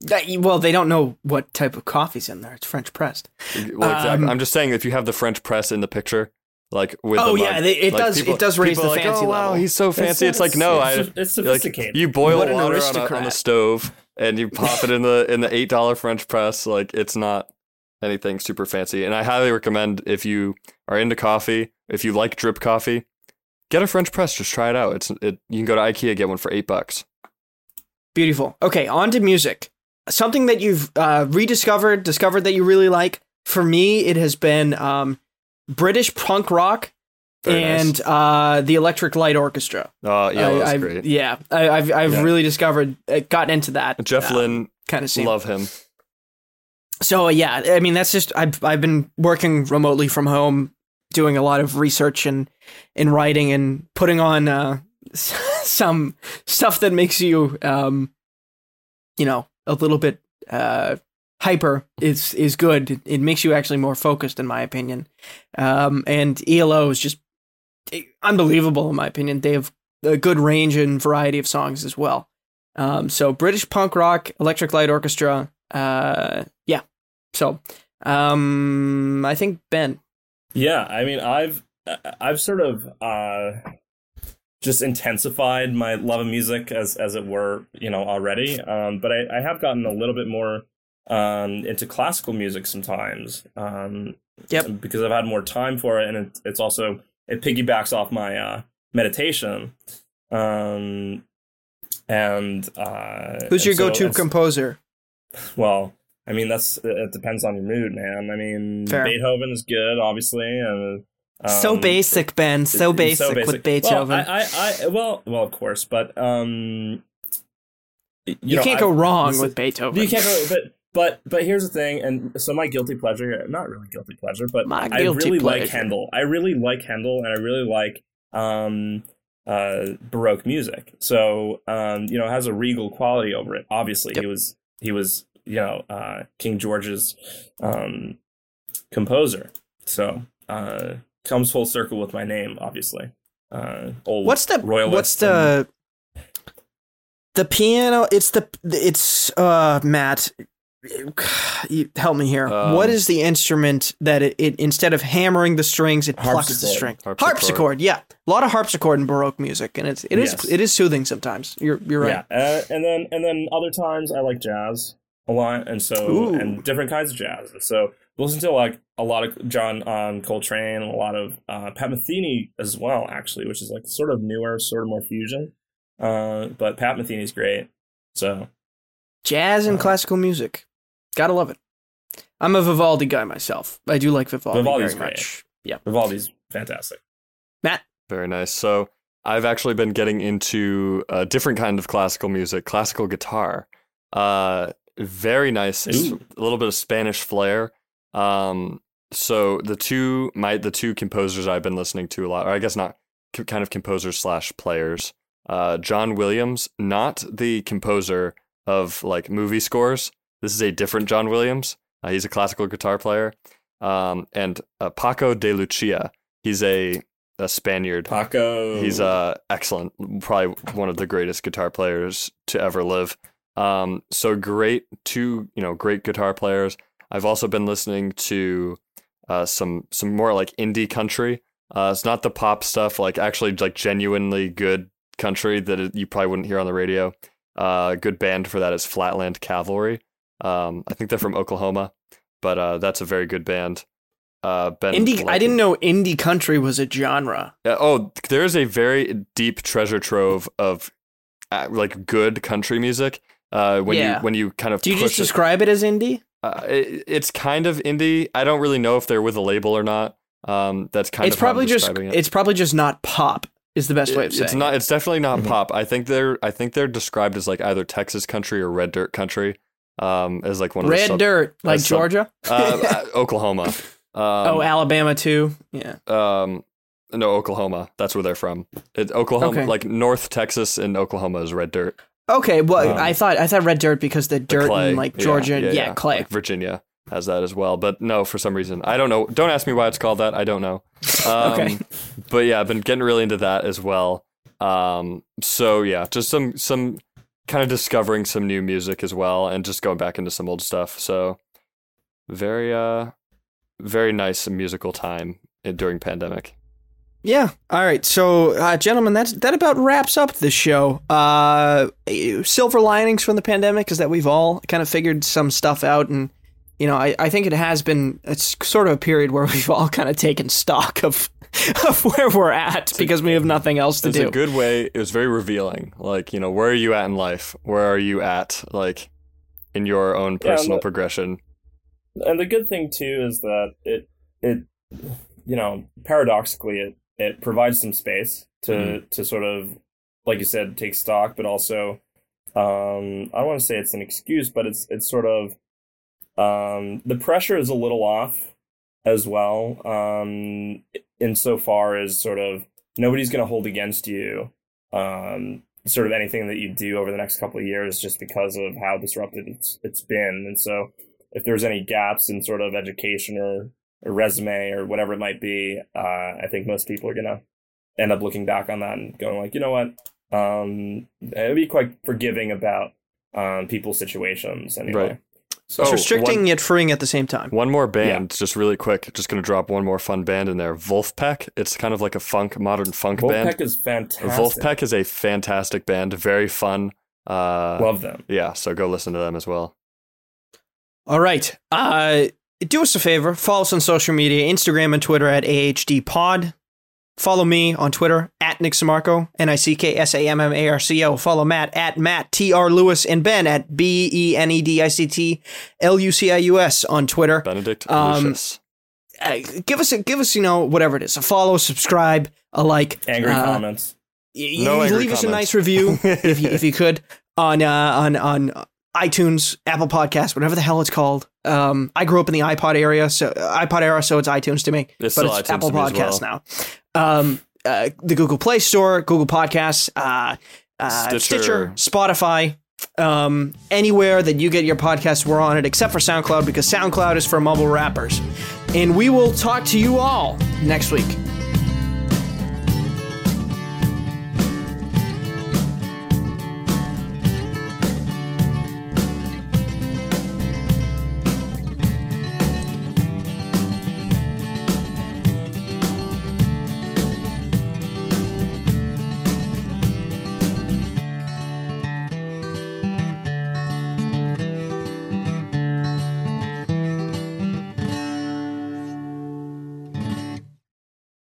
[SPEAKER 1] That- well, they don't know what type of coffee's in there. It's French pressed.
[SPEAKER 2] Like, I'm-
[SPEAKER 1] Um,
[SPEAKER 2] I'm just saying, if you have the French press in the picture, like with
[SPEAKER 1] Oh
[SPEAKER 2] the
[SPEAKER 1] yeah,
[SPEAKER 2] mug,
[SPEAKER 1] they, it
[SPEAKER 2] like,
[SPEAKER 1] does.
[SPEAKER 2] people-
[SPEAKER 1] it does raise
[SPEAKER 2] people
[SPEAKER 1] the
[SPEAKER 2] like,
[SPEAKER 1] fancy
[SPEAKER 2] oh, wow,
[SPEAKER 1] level.
[SPEAKER 2] he's so fancy. It's, like no, I
[SPEAKER 3] it's, it's
[SPEAKER 2] like
[SPEAKER 3] sophisticated.
[SPEAKER 2] you boil
[SPEAKER 1] What
[SPEAKER 2] water on, a, on the stove and you pop it in the in the eight dollar French press. Like it's not anything super fancy. And I highly recommend if you are into coffee, if you like drip coffee, get a French press. Just try it out. It's it. You can go to IKEA get one for eight bucks.
[SPEAKER 1] Beautiful. Okay, on to music. Something that you've uh, rediscovered, discovered that you really like. For me, it has been um, British punk rock
[SPEAKER 2] Very nice.
[SPEAKER 1] and uh, the Electric Light Orchestra.
[SPEAKER 2] Uh, yeah,
[SPEAKER 1] I,
[SPEAKER 2] that's
[SPEAKER 1] I've-
[SPEAKER 2] great.
[SPEAKER 1] Yeah, I, I've I've
[SPEAKER 3] Yeah.
[SPEAKER 1] really discovered, uh, gotten into that.
[SPEAKER 2] Jeff Lynne,
[SPEAKER 1] kind of
[SPEAKER 2] love him.
[SPEAKER 1] So yeah, I mean that's just I've I've been working remotely from home, doing a lot of research and and writing and putting on uh, some stuff that makes you um, you know, a little bit uh hyper is is good. It, makes you actually more focused, in my opinion. Um, and ELO is just unbelievable, in my opinion. They have a good range and variety of songs as well. Um, so British punk rock, Electric Light Orchestra. Uh, yeah. So, um, I think Ben.
[SPEAKER 3] Yeah, I mean, I've I've sort of uh, just intensified my love of music as as it were, you know, already. Um, but I, I have gotten a little bit more um, into classical music sometimes. Um,
[SPEAKER 1] Yep.
[SPEAKER 3] Because I've had more time for it, and it, it's also it piggybacks off my uh, meditation. Um, and uh,
[SPEAKER 1] Who's your
[SPEAKER 3] and
[SPEAKER 1] go-to composer?
[SPEAKER 3] well, I mean, that's it depends on your mood, man. I mean,
[SPEAKER 1] Fair.
[SPEAKER 3] Beethoven is good, obviously, and
[SPEAKER 1] so
[SPEAKER 3] um,
[SPEAKER 1] basic, Ben. So
[SPEAKER 3] it's
[SPEAKER 1] basic, with Beethoven.
[SPEAKER 3] Well, I, I, I, well, well, of course, but um, you,
[SPEAKER 1] you
[SPEAKER 3] know,
[SPEAKER 1] can't
[SPEAKER 3] I-
[SPEAKER 1] go wrong with
[SPEAKER 3] is-
[SPEAKER 1] Beethoven.
[SPEAKER 3] You can't go, but but but here's the thing, and so my guilty pleasure, not really guilty pleasure, but
[SPEAKER 1] My
[SPEAKER 3] I really
[SPEAKER 1] pleasure.
[SPEAKER 3] like Handel. I really like Handel, and I really like um uh baroque music. So um you know it has a regal quality over it. Obviously,
[SPEAKER 1] Yep.
[SPEAKER 3] he was he was you know uh King George's um composer. So uh comes full circle with my name, obviously. Uh, old
[SPEAKER 1] What's the
[SPEAKER 3] royalist
[SPEAKER 1] what's
[SPEAKER 3] and-
[SPEAKER 1] the the piano? It's the it's uh Matt. You help me here.
[SPEAKER 2] Um,
[SPEAKER 1] what is the instrument that it, it instead of hammering the strings, it plucks the
[SPEAKER 3] Harpsichord.
[SPEAKER 1] string?
[SPEAKER 2] Harpsichord.
[SPEAKER 1] Yeah, a lot of harpsichord in Baroque music, and it's it is
[SPEAKER 3] Yes.
[SPEAKER 1] it is soothing sometimes. You're you're right.
[SPEAKER 3] Yeah, uh, and then and then other times I like jazz a lot, and so
[SPEAKER 1] Ooh.
[SPEAKER 3] and different kinds of jazz. And so listen to like a lot of John um, Coltrane and a lot of uh, Pat Metheny as well, actually, which is like sort of newer, sort of more fusion. Uh, but Pat Metheny's great. So
[SPEAKER 1] Jazz and
[SPEAKER 3] Uh,
[SPEAKER 1] classical music, gotta love it. I'm a Vivaldi guy myself. I do like Vivaldi
[SPEAKER 3] Vivaldi's
[SPEAKER 1] very
[SPEAKER 3] great.
[SPEAKER 1] much. Yeah,
[SPEAKER 3] Vivaldi's fantastic.
[SPEAKER 1] Matt.
[SPEAKER 2] Very nice. So I've actually been getting into a different kind of classical music, classical guitar. Uh, very nice.
[SPEAKER 3] Ooh.
[SPEAKER 2] a little bit of Spanish flair. Um, so the two my the two composers I've been listening to a lot, or I guess not c- kind of composers slash players. Uh, John Williams, not the composer of like movie scores. This is a different John Williams. Uh, he's a classical guitar player. Um, and uh, Paco de Lucia. He's a a Spaniard.
[SPEAKER 3] Paco.
[SPEAKER 2] He's uh excellent, probably one of the greatest guitar players to ever live. Um, so great, two you know great guitar players. I've also been listening to uh, some some more like indie country. Uh, it's not the pop stuff, like actually like genuinely good country that it, you probably wouldn't hear on the radio. Uh, good band for that is Flatland Cavalry. Um, I think they're from Oklahoma, but uh, that's a very good band. Uh, been
[SPEAKER 1] Indie. I didn't know indie country was a genre.
[SPEAKER 2] uh, oh, there's a very deep treasure trove of uh, like good country music. Uh, when
[SPEAKER 1] Yeah.
[SPEAKER 2] you when you kind of
[SPEAKER 1] Do you
[SPEAKER 2] push
[SPEAKER 1] just describe it as indie?
[SPEAKER 2] uh, it, it's kind of indie. I don't really know if they're with a label or not. Um, that's kind
[SPEAKER 1] it's
[SPEAKER 2] of how I'm
[SPEAKER 1] probably just.
[SPEAKER 2] it.
[SPEAKER 1] It's probably just not pop. Is the best way of
[SPEAKER 2] It-
[SPEAKER 1] saying.
[SPEAKER 2] it's not. It's definitely not
[SPEAKER 3] Mhm.
[SPEAKER 2] pop. I think they're. I think they're described as like either Texas country or red dirt country. Um, as like one
[SPEAKER 1] it.
[SPEAKER 2] of the
[SPEAKER 1] Red
[SPEAKER 2] sub-
[SPEAKER 1] dirt, like
[SPEAKER 2] sub-
[SPEAKER 1] Georgia.
[SPEAKER 2] uh, uh, Oklahoma. Um,
[SPEAKER 1] oh, Alabama too. Yeah.
[SPEAKER 2] um, no, Oklahoma. That's where they're from. It, Oklahoma,
[SPEAKER 1] Okay.
[SPEAKER 2] like North Texas and Oklahoma is red dirt.
[SPEAKER 1] Okay. Well,
[SPEAKER 2] Um,
[SPEAKER 1] I thought I thought red dirt because the
[SPEAKER 2] The
[SPEAKER 1] dirt in like Georgia.
[SPEAKER 2] yeah,
[SPEAKER 1] Yeah,
[SPEAKER 2] yeah.
[SPEAKER 1] clay.
[SPEAKER 2] Like Virginia has that as well, but no, for some reason I don't know. Don't ask me why it's called that. I don't know. Um,
[SPEAKER 1] Okay.
[SPEAKER 2] But yeah, I've been getting really into that as well. Um, so yeah, just some some kind of discovering some new music as well, and just going back into some old stuff. So very uh, very nice musical time during pandemic.
[SPEAKER 1] Yeah. All right. So, uh, gentlemen, that's that about wraps up the show. Uh, silver linings from the pandemic is that we've all kind of figured some stuff out, and you know, I, I think it has been it's sort of a period where we've all kind of taken stock of of where we're at because we have nothing else to
[SPEAKER 2] It's
[SPEAKER 1] do.
[SPEAKER 2] It's a good way. It was very revealing. Like you know, where are you at in life? Where are you at? Like in your own
[SPEAKER 3] Yeah,
[SPEAKER 2] personal
[SPEAKER 3] but-
[SPEAKER 2] progression.
[SPEAKER 3] and the good thing too is that it it you know paradoxically it it provides some space to
[SPEAKER 2] Mhm.
[SPEAKER 3] to sort of like you said take stock but also um i don't want to say it's an excuse but it's it's sort of um the pressure is a little off as well um insofar as sort of nobody's going to hold against you um sort of anything that you do over the next couple of years just because of how disrupted it's it's been and so if there's any gaps in sort of education or, or resume or whatever it might be, uh, I think most people are gonna end up looking back on that and going like, you know what, um, and be quite forgiving about um, people's situations anyway.
[SPEAKER 2] Right.
[SPEAKER 3] So
[SPEAKER 1] it's restricting
[SPEAKER 2] one-
[SPEAKER 1] yet freeing at the same time.
[SPEAKER 2] One more band, just really quick. Just gonna drop one more fun band in there. Vulfpeck. It's kind of like a funk, modern funk band.
[SPEAKER 3] Vulfpeck is fantastic.
[SPEAKER 2] Vulfpeck is a fantastic band. Very fun. Uh,
[SPEAKER 3] love them.
[SPEAKER 2] yeah. So go listen to them as well.
[SPEAKER 1] All right. Uh, do us a favor. Follow us on social media Instagram and Twitter at AHDPod. Follow me on Twitter at Nick Sammarco, N I C K S A M M A R C O. Follow Matt at Matt T R Lewis and Ben at B E N E D I C T L U C I U S on Twitter.
[SPEAKER 2] Benedict
[SPEAKER 1] Um,
[SPEAKER 2] Lucius.
[SPEAKER 1] Uh, give us a give us you know whatever it is a follow, subscribe, a like.
[SPEAKER 3] Angry
[SPEAKER 1] uh,
[SPEAKER 3] comments.
[SPEAKER 1] y-
[SPEAKER 2] No
[SPEAKER 1] y-
[SPEAKER 2] angry
[SPEAKER 1] leave us a nice review if you, if you could on uh, on on iTunes, Apple Podcasts, whatever the hell it's called. Um, I grew up in the iPod area, so iPod era, so it's iTunes to me,
[SPEAKER 2] It's
[SPEAKER 1] but it's
[SPEAKER 2] iTunes
[SPEAKER 1] Apple Podcasts
[SPEAKER 2] well.
[SPEAKER 1] now. Um, uh, the Google Play Store, Google Podcasts, uh, uh,
[SPEAKER 2] Stitcher.
[SPEAKER 1] Stitcher, Spotify. Um, anywhere that you get your podcasts, we're on it, except for SoundCloud because SoundCloud is for mobile rappers. And we will talk to you all next week.